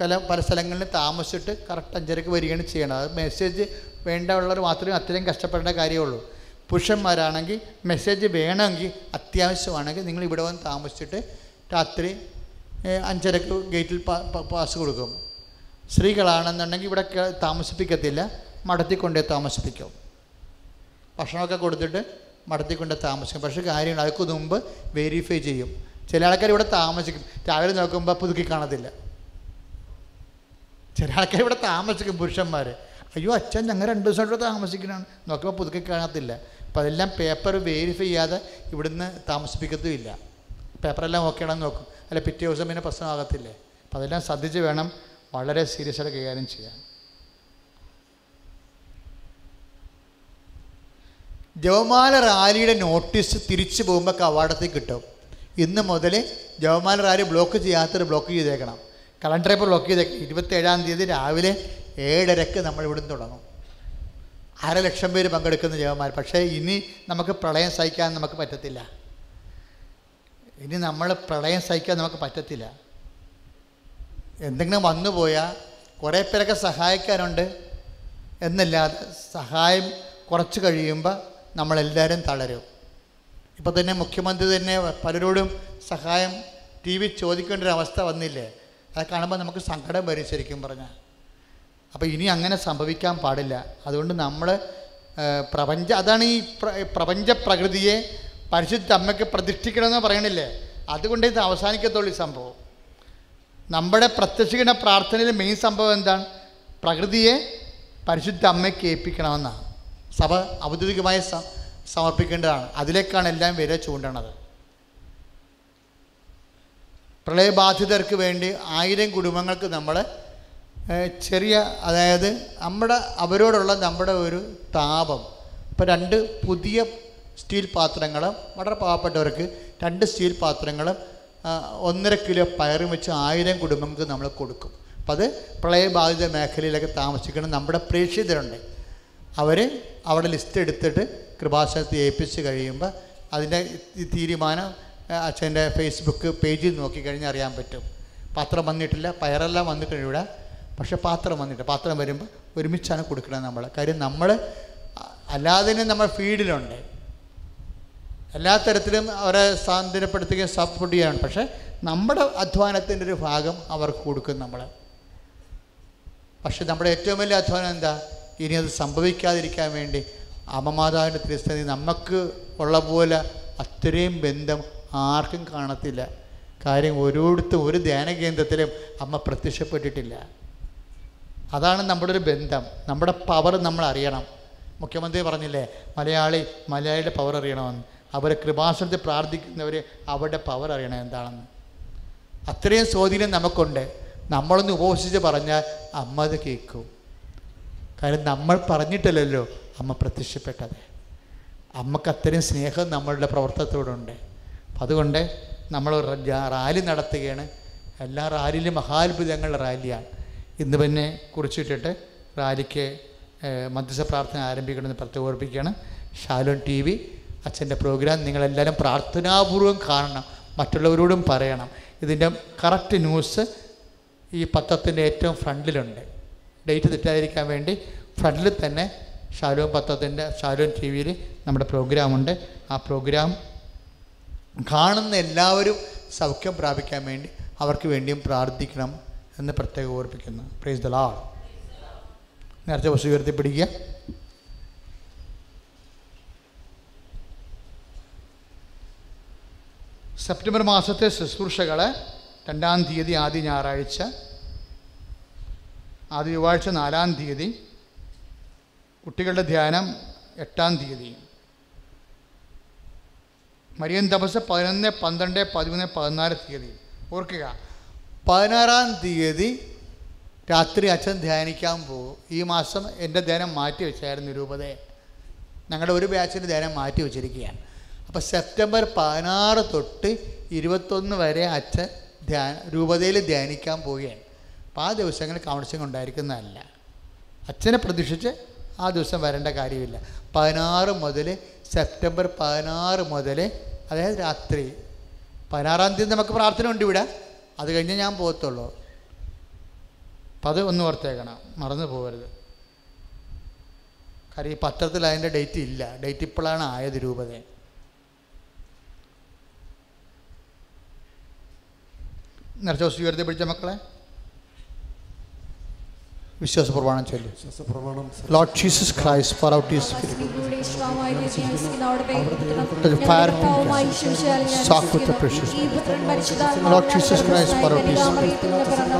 കല പല സ്ഥലങ്ങളിൽ താമസിച്ചിട്ട് കറക്റ്റ് അഞ്ചരക്ക് വരികയാണ് ചെയ്യണത്. അത് മെസ്സേജ് വേണ്ടവർ മാത്രമേ അത്രയും കഷ്ടപ്പെടേണ്ട കാര്യമുള്ളൂ. പുരുഷന്മാരാണെങ്കിൽ മെസ്സേജ് വേണമെങ്കിൽ അത്യാവശ്യമാണെങ്കിൽ നിങ്ങൾ ഇവിടെ വന്ന് താമസിച്ചിട്ട് രാത്രി അഞ്ചരക്ക് ഗേറ്റിൽ പാസ് കൊടുക്കും. സ്ത്രീകളാണെന്നുണ്ടെങ്കിൽ ഇവിടെ താമസിപ്പിക്കത്തില്ല. മടത്തി കൊണ്ടേ താമസിപ്പിക്കും. ഭക്ഷണമൊക്കെ കൊടുത്തിട്ട് മടത്തി കൊണ്ടേ താമസിക്കും. പക്ഷേ കാര്യങ്ങൾ അതൊക്കെ മുമ്പ് വെരിഫൈ ചെയ്യും. ചില ആൾക്കാർ ഇവിടെ താമസിക്കും. രാവിലെ നോക്കുമ്പോൾ പുതുക്കി കാണത്തില്ല. ചില ആൾക്കാർ ഇവിടെ താമസിക്കും പുരുഷന്മാർ അയ്യോ അച്ഛൻ ഞങ്ങൾ രണ്ട് ഇവിടെ താമസിക്കണമെന്ന് നോക്കുമ്പോൾ പുതുക്കി കാണത്തില്ല. അപ്പോൾ അതെല്ലാം പേപ്പർ വേരിഫൈ ചെയ്യാതെ ഇവിടുന്ന് താമസിപ്പിക്കത്തുമില്ല. പേപ്പറെല്ലാം ഓക്കെ ആണെന്ന് നോക്കും. അല്ല പിറ്റേ ദിവസം പിന്നെ പ്രശ്നമാകത്തില്ലേ അപ്പോൾ അതെല്ലാം ശ്രദ്ധിച്ച് വേണം വളരെ സീരിയസ് ആയിട്ട് കൈകാര്യം ചെയ്യാൻ. ജവമാല റാലിയുടെ നോട്ടീസ് തിരിച്ചു പോകുമ്പോൾ കവാടത്തിൽ കിട്ടും. ഇന്ന് മുതൽ ജവമാല റാലി ബ്ലോക്ക് ചെയ്യാത്തവർ ബ്ലോക്ക് ചെയ്തേക്കണം. കലണ്ടറെ ബ്ലോക്ക് ചെയ്തേക്കണം ഇരുപത്തേഴാം തീയതി രാവിലെ ഏഴരക്ക് നമ്മൾ ഇവിടുന്ന് തുടങ്ങും. അര ലക്ഷം പേര് പങ്കെടുക്കുന്ന ജവന്മാർ പക്ഷേ ഇനി നമുക്ക് പ്രളയം സഹിക്കാൻ നമുക്ക് പറ്റത്തില്ല. ഇനി നമ്മൾ പ്രളയം സഹിക്കാൻ നമുക്ക് പറ്റത്തില്ല. എന്തെങ്കിലും വന്നു പോയാൽ കുറേ പേരൊക്കെ സഹായിക്കാനുണ്ട് എന്നല്ലാതെ സഹായം കുറച്ച് കഴിയുമ്പോൾ നമ്മളെല്ലാവരും തളരും. ഇപ്പോൾ തന്നെ മുഖ്യമന്ത്രി തന്നെ പലരോടും സഹായം ടി വി ചോദിക്കേണ്ട ഒരു അവസ്ഥ വന്നില്ലേ? അത് കാണുമ്പോൾ നമുക്ക് സങ്കടം വരും ശരിക്കും പറഞ്ഞാൽ അപ്പോൾ ഇനി അങ്ങനെ സംഭവിക്കാൻ പാടില്ല. അതുകൊണ്ട് നമ്മൾ പ്രപഞ്ച അതാണ് ഈ പ്ര പ്രപഞ്ച പ്രകൃതിയെ പരിശുദ്ധ അമ്മയ്ക്ക് പ്രതിഷ്ഠിക്കണമെന്ന് പറയണില്ലേ? അതുകൊണ്ട് ഇത് അവസാനിക്കത്തുള്ളൂ ഈ സംഭവം. നമ്മുടെ പ്രത്യക്ഷിക്കുന്ന പ്രാർത്ഥനയിലെ മെയിൻ സംഭവം എന്താണ്? പ്രകൃതിയെ പരിശുദ്ധ അമ്മയ്ക്ക് ഏൽപ്പിക്കണമെന്നാണ്. സഭ ഔദ്യോഗികമായി സമർപ്പിക്കേണ്ടതാണ്. അതിലേക്കാണ് എല്ലാം വില ചൂണ്ടണത്. പ്രളയബാധിതർക്ക് വേണ്ടി ആയിരം കുടുംബങ്ങൾക്ക് നമ്മൾ ചെറിയ അതായത് നമ്മുടെ അവരോടുള്ള നമ്മുടെ ഒരു താപം. ഇപ്പോൾ രണ്ട് പുതിയ സ്റ്റീൽ പാത്രങ്ങളും വളരെ പാവപ്പെട്ടവർക്ക് രണ്ട് സ്റ്റീൽ പാത്രങ്ങളും ഒന്നര കിലോ പയറും വെച്ച് ആയിരം കുടുംബങ്ങൾക്ക് നമ്മൾ കൊടുക്കും. അപ്പം അത് പ്രളയബാധിത മേഖലയിലൊക്കെ താമസിക്കണം നമ്മുടെ പ്രേക്ഷിതരുണ്ട്. അവർ അവിടെ ലിസ്റ്റ് എടുത്തിട്ട് കൃപാസനത്തെ ഏൽപ്പിച്ച് കഴിയുമ്പോൾ അതിന്റെ തീരുമാനം അച്ഛന്റെ ഫേസ്ബുക്ക് പേജിൽ നോക്കിക്കഴിഞ്ഞാൽ അറിയാൻ പറ്റും. പാത്രം വന്നിട്ടില്ല പയറെല്ലാം വന്നിട്ടുണ്ട് ഇവിടെ പക്ഷേ പാത്രം വന്നിട്ട് പാത്രം വരുമ്പോൾ ഒരുമിച്ചാണ് കൊടുക്കുന്നത് നമ്മൾ. കാര്യം നമ്മൾ അല്ലാതെ തന്നെ നമ്മൾ ഫീഡിലുണ്ട്. എല്ലാ തരത്തിലും അവരെ സാന്ത്വനപ്പെടുത്തുകയും സപ്പോർട്ട് ചെയ്യാണ് പക്ഷേ നമ്മുടെ അധ്വാനത്തിന്റെ ഒരു ഭാഗം അവർക്ക് കൊടുക്കും നമ്മൾ. പക്ഷെ നമ്മുടെ ഏറ്റവും വലിയ അധ്വാനം എന്താ? ഇനി അത് സംഭവിക്കാതിരിക്കാൻ വേണ്ടി അമ്മമാതാവിന്റെ തിരുസ്ഥിതി നമുക്ക് ഉള്ള പോലെ അത്രയും ബന്ധം ആർക്കും കാണത്തില്ല. കാര്യം ഓരോരുത്തും ഒരു ധ്യാന കേന്ദ്രത്തിലും അമ്മ പ്രത്യക്ഷപ്പെട്ടിട്ടില്ല. അതാണ് നമ്മുടെ ഒരു ബന്ധം. നമ്മുടെ പവർ നമ്മൾ അറിയണം. മുഖ്യമന്ത്രി പറഞ്ഞില്ലേ മലയാളി മലയാളിയുടെ പവർ അറിയണമെന്ന്. അവരെ കൃപാസനത്തിൽ പ്രാർത്ഥിക്കുന്നവർ അവരുടെ പവർ അറിയണം എന്താണെന്ന്. അത്രയും സ്വാധീനം നമുക്കുണ്ട്. നമ്മളൊന്ന് ഉപവസിച്ച് പറഞ്ഞാൽ അമ്മ അത് കേൾക്കും. കാര്യം നമ്മൾ പറഞ്ഞിട്ടില്ലല്ലോ അമ്മ പ്രത്യക്ഷപ്പെട്ടത്. അമ്മയ്ക്ക് അത്രയും സ്നേഹം നമ്മളുടെ പ്രവർത്തനത്തോടുണ്ട്. അപ്പം അതുകൊണ്ട് നമ്മൾ റാലി നടത്തുകയാണ്. എല്ലാ റാലിയിലും മഹാത്ഭുതങ്ങളുടെ റാലിയാണ്. ഇന്ന് പിന്നെ കുറിച്ചിട്ടിട്ട് റാലിക്ക് മധ്യസ്ഥ പ്രാർത്ഥന ആരംഭിക്കണമെന്ന് പ്രത്യേകോർപ്പിക്കുകയാണ് ഷാലോൺ ടി വി അച്ഛന്റെ പ്രോഗ്രാം നിങ്ങളെല്ലാവരും പ്രാർത്ഥനാപൂർവം കാണണം. മറ്റുള്ളവരോടും പറയണം. ഇതിന്റെ കറക്റ്റ് ന്യൂസ് ഈ പത്രത്തിന്റെ ഏറ്റവും ഫ്രണ്ടിലുണ്ട്. ഡേറ്റ് തെറ്റാതിരിക്കാൻ വേണ്ടി ഫ്രണ്ടിൽ തന്നെ ഷാലോൺ പത്രത്തിന്റെ ഷാലോൺ ടി വിയിൽ നമ്മുടെ പ്രോഗ്രാമുണ്ട്. ആ പ്രോഗ്രാം കാണുന്ന എല്ലാവരും സൗഖ്യം പ്രാപിക്കാൻ വേണ്ടി അവർക്ക് വേണ്ടിയും പ്രാർത്ഥിക്കണം എന്ന് പ്രത്യേകം ഓർപ്പിക്കുന്നു. പ്രൈസ് ദ ലാൾ നേരത്തെ ഉയർത്തി പിടിക്കുക. സെപ്റ്റംബർ മാസത്തെ ശുശ്രൂഷകൾ രണ്ടാം തീയതി ആദ്യ ഞായറാഴ്ച ആദ്യ ചൊവ്വാഴ്ച നാലാം തീയതി കുട്ടികളുടെ ധ്യാനം എട്ടാം തീയതി. മരിയൻ തപസ് പതിനൊന്ന് പന്ത്രണ്ട് പതിമൂന്ന് പതിനാല് തീയതി. ഓർക്കുക പതിനാറാം തീയതി രാത്രി അച്ഛൻ ധ്യാനിക്കാൻ പോകും ഈ മാസം എന്റെ ധ്യാനം മാറ്റി വെച്ചായിരുന്നു രൂപതയെ ഞങ്ങളുടെ ഒരു ബാച്ചിന്റെ ധ്യാനം മാറ്റി വെച്ചിരിക്കുകയാണ്. അപ്പോൾ സെപ്റ്റംബർ പതിനാറ് തൊട്ട് ഇരുപത്തൊന്ന് വരെ അച്ഛൻ ധ്യാന രൂപതയിൽ ധ്യാനിക്കാൻ പോവുകയാണ്. അപ്പോൾ ആ ദിവസങ്ങളിൽ കൗൺസിലിംഗ് ഉണ്ടായിരിക്കുന്നതല്ല. അച്ഛനെ പ്രതീക്ഷിച്ച് ആ ദിവസം വരേണ്ട കാര്യമില്ല. പതിനാറ് മുതൽ സെപ്റ്റംബർ പതിനാറ് മുതൽ അതായത് രാത്രി. പതിനാറാം തീയതി നമുക്ക് പ്രാർത്ഥന ഉണ്ട് ഇവിടെ. അത് കഴിഞ്ഞ് ഞാൻ പോകത്തുള്ളൂ. അപ്പം അത് ഒന്ന് ഓർത്തേക്കണം. മറന്നു പോകരുത്. കാര്യം ഈ പത്രത്തിൽ അതിന്റെ ഡേറ്റ് ഇല്ല. ഡേറ്റ് ഇപ്പോഴാണ് ആയത് രൂപത നിറച്ച ഉയർത്തി പിടിച്ച മക്കളെ? വിശ്വാസ പ്രമാണം ചൊല്ലു Jesus Christ, pour out His Spirit. Sock with the precious Lord Jesus Christ, pour out His Spirit.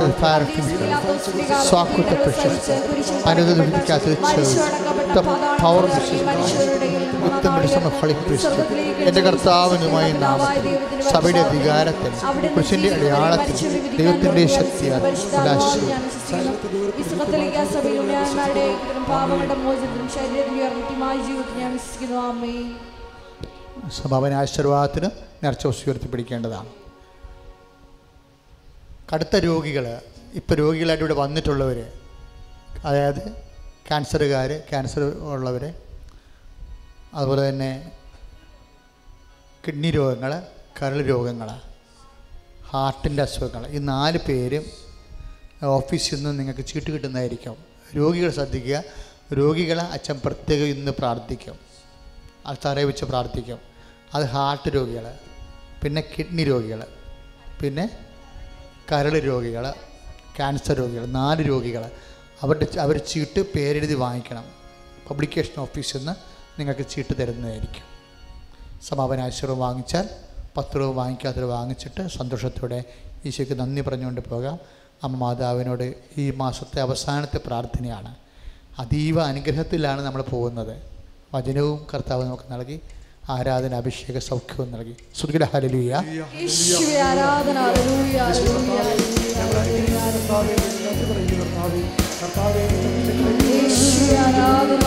The fire of His എന്റെ കർത്താവിനുമായി നാമത്തിൽ സഭയുടെ അധികാരത്തിൽ കുരിശിന്റെ അടയാളത്തിൽ ദൈവത്തിന്റെ ശക്തിയാൽ വിശ്വസിക്കുന്നു. സഭാപന ആശീർവാദത്തിന് നേർച്ച ഉയർത്തി പിടിക്കേണ്ടതാണ്. കടുത്ത രോഗികൾ ഇപ്പോൾ രോഗികളായിട്ട് ഇവിടെ വന്നിട്ടുള്ളവർ അതായത് ക്യാൻസറുകാർ ക്യാൻസർ ഉള്ളവർ അതുപോലെ തന്നെ കിഡ്നി രോഗങ്ങൾ കരൾ രോഗങ്ങൾ ഹാർട്ടിന്റെ അസുഖങ്ങൾ ഈ നാല് പേരും ഓഫീസിൽ നിന്ന് നിങ്ങൾക്ക് ചീട്ട് കിട്ടുന്നതായിരിക്കും. രോഗികൾ ശ്രദ്ധിക്കുക. രോഗികളെ അച്ഛൻ പ്രത്യേകം ഇന്ന് പ്രാർത്ഥിക്കും. അത് തറയിൽ വെച്ച് പ്രാർത്ഥിക്കും. അത് ഹാർട്ട് രോഗികൾ പിന്നെ കിഡ്നി രോഗികൾ പിന്നെ കരൾ രോഗികൾ ക്യാൻസർ രോഗികൾ നാല് രോഗികൾ അവരുടെ അവർ ചീട്ട് പേരെഴുതി വാങ്ങിക്കണം. പബ്ലിക്കേഷൻ ഓഫീസിൽ നിന്ന് നിങ്ങൾക്ക് ചീട്ട് തരുന്നതായിരിക്കും. സമാപന ആശീർവം വാങ്ങിച്ചാൽ പത്ത് രൂപ വാങ്ങിക്കാത്തത് വാങ്ങിച്ചിട്ട് സന്തോഷത്തോടെ ഈശോയ്ക്ക് നന്ദി പറഞ്ഞുകൊണ്ട് പോകാം. അമ്മ മാതാവിനോട് ഈ മാസത്തെ അവസാനത്തെ പ്രാർത്ഥനയാണ്. അതീവ അനുഗ്രഹത്തിലാണ് നമ്മൾ പോകുന്നത്. വചനവും കർത്താവ് നമുക്ക് നൽകി ആരാധന അഭിഷേക സൗഖ്യവും നൽകി. സുഖില ഹലലുയ ആരാധന. ആരാധന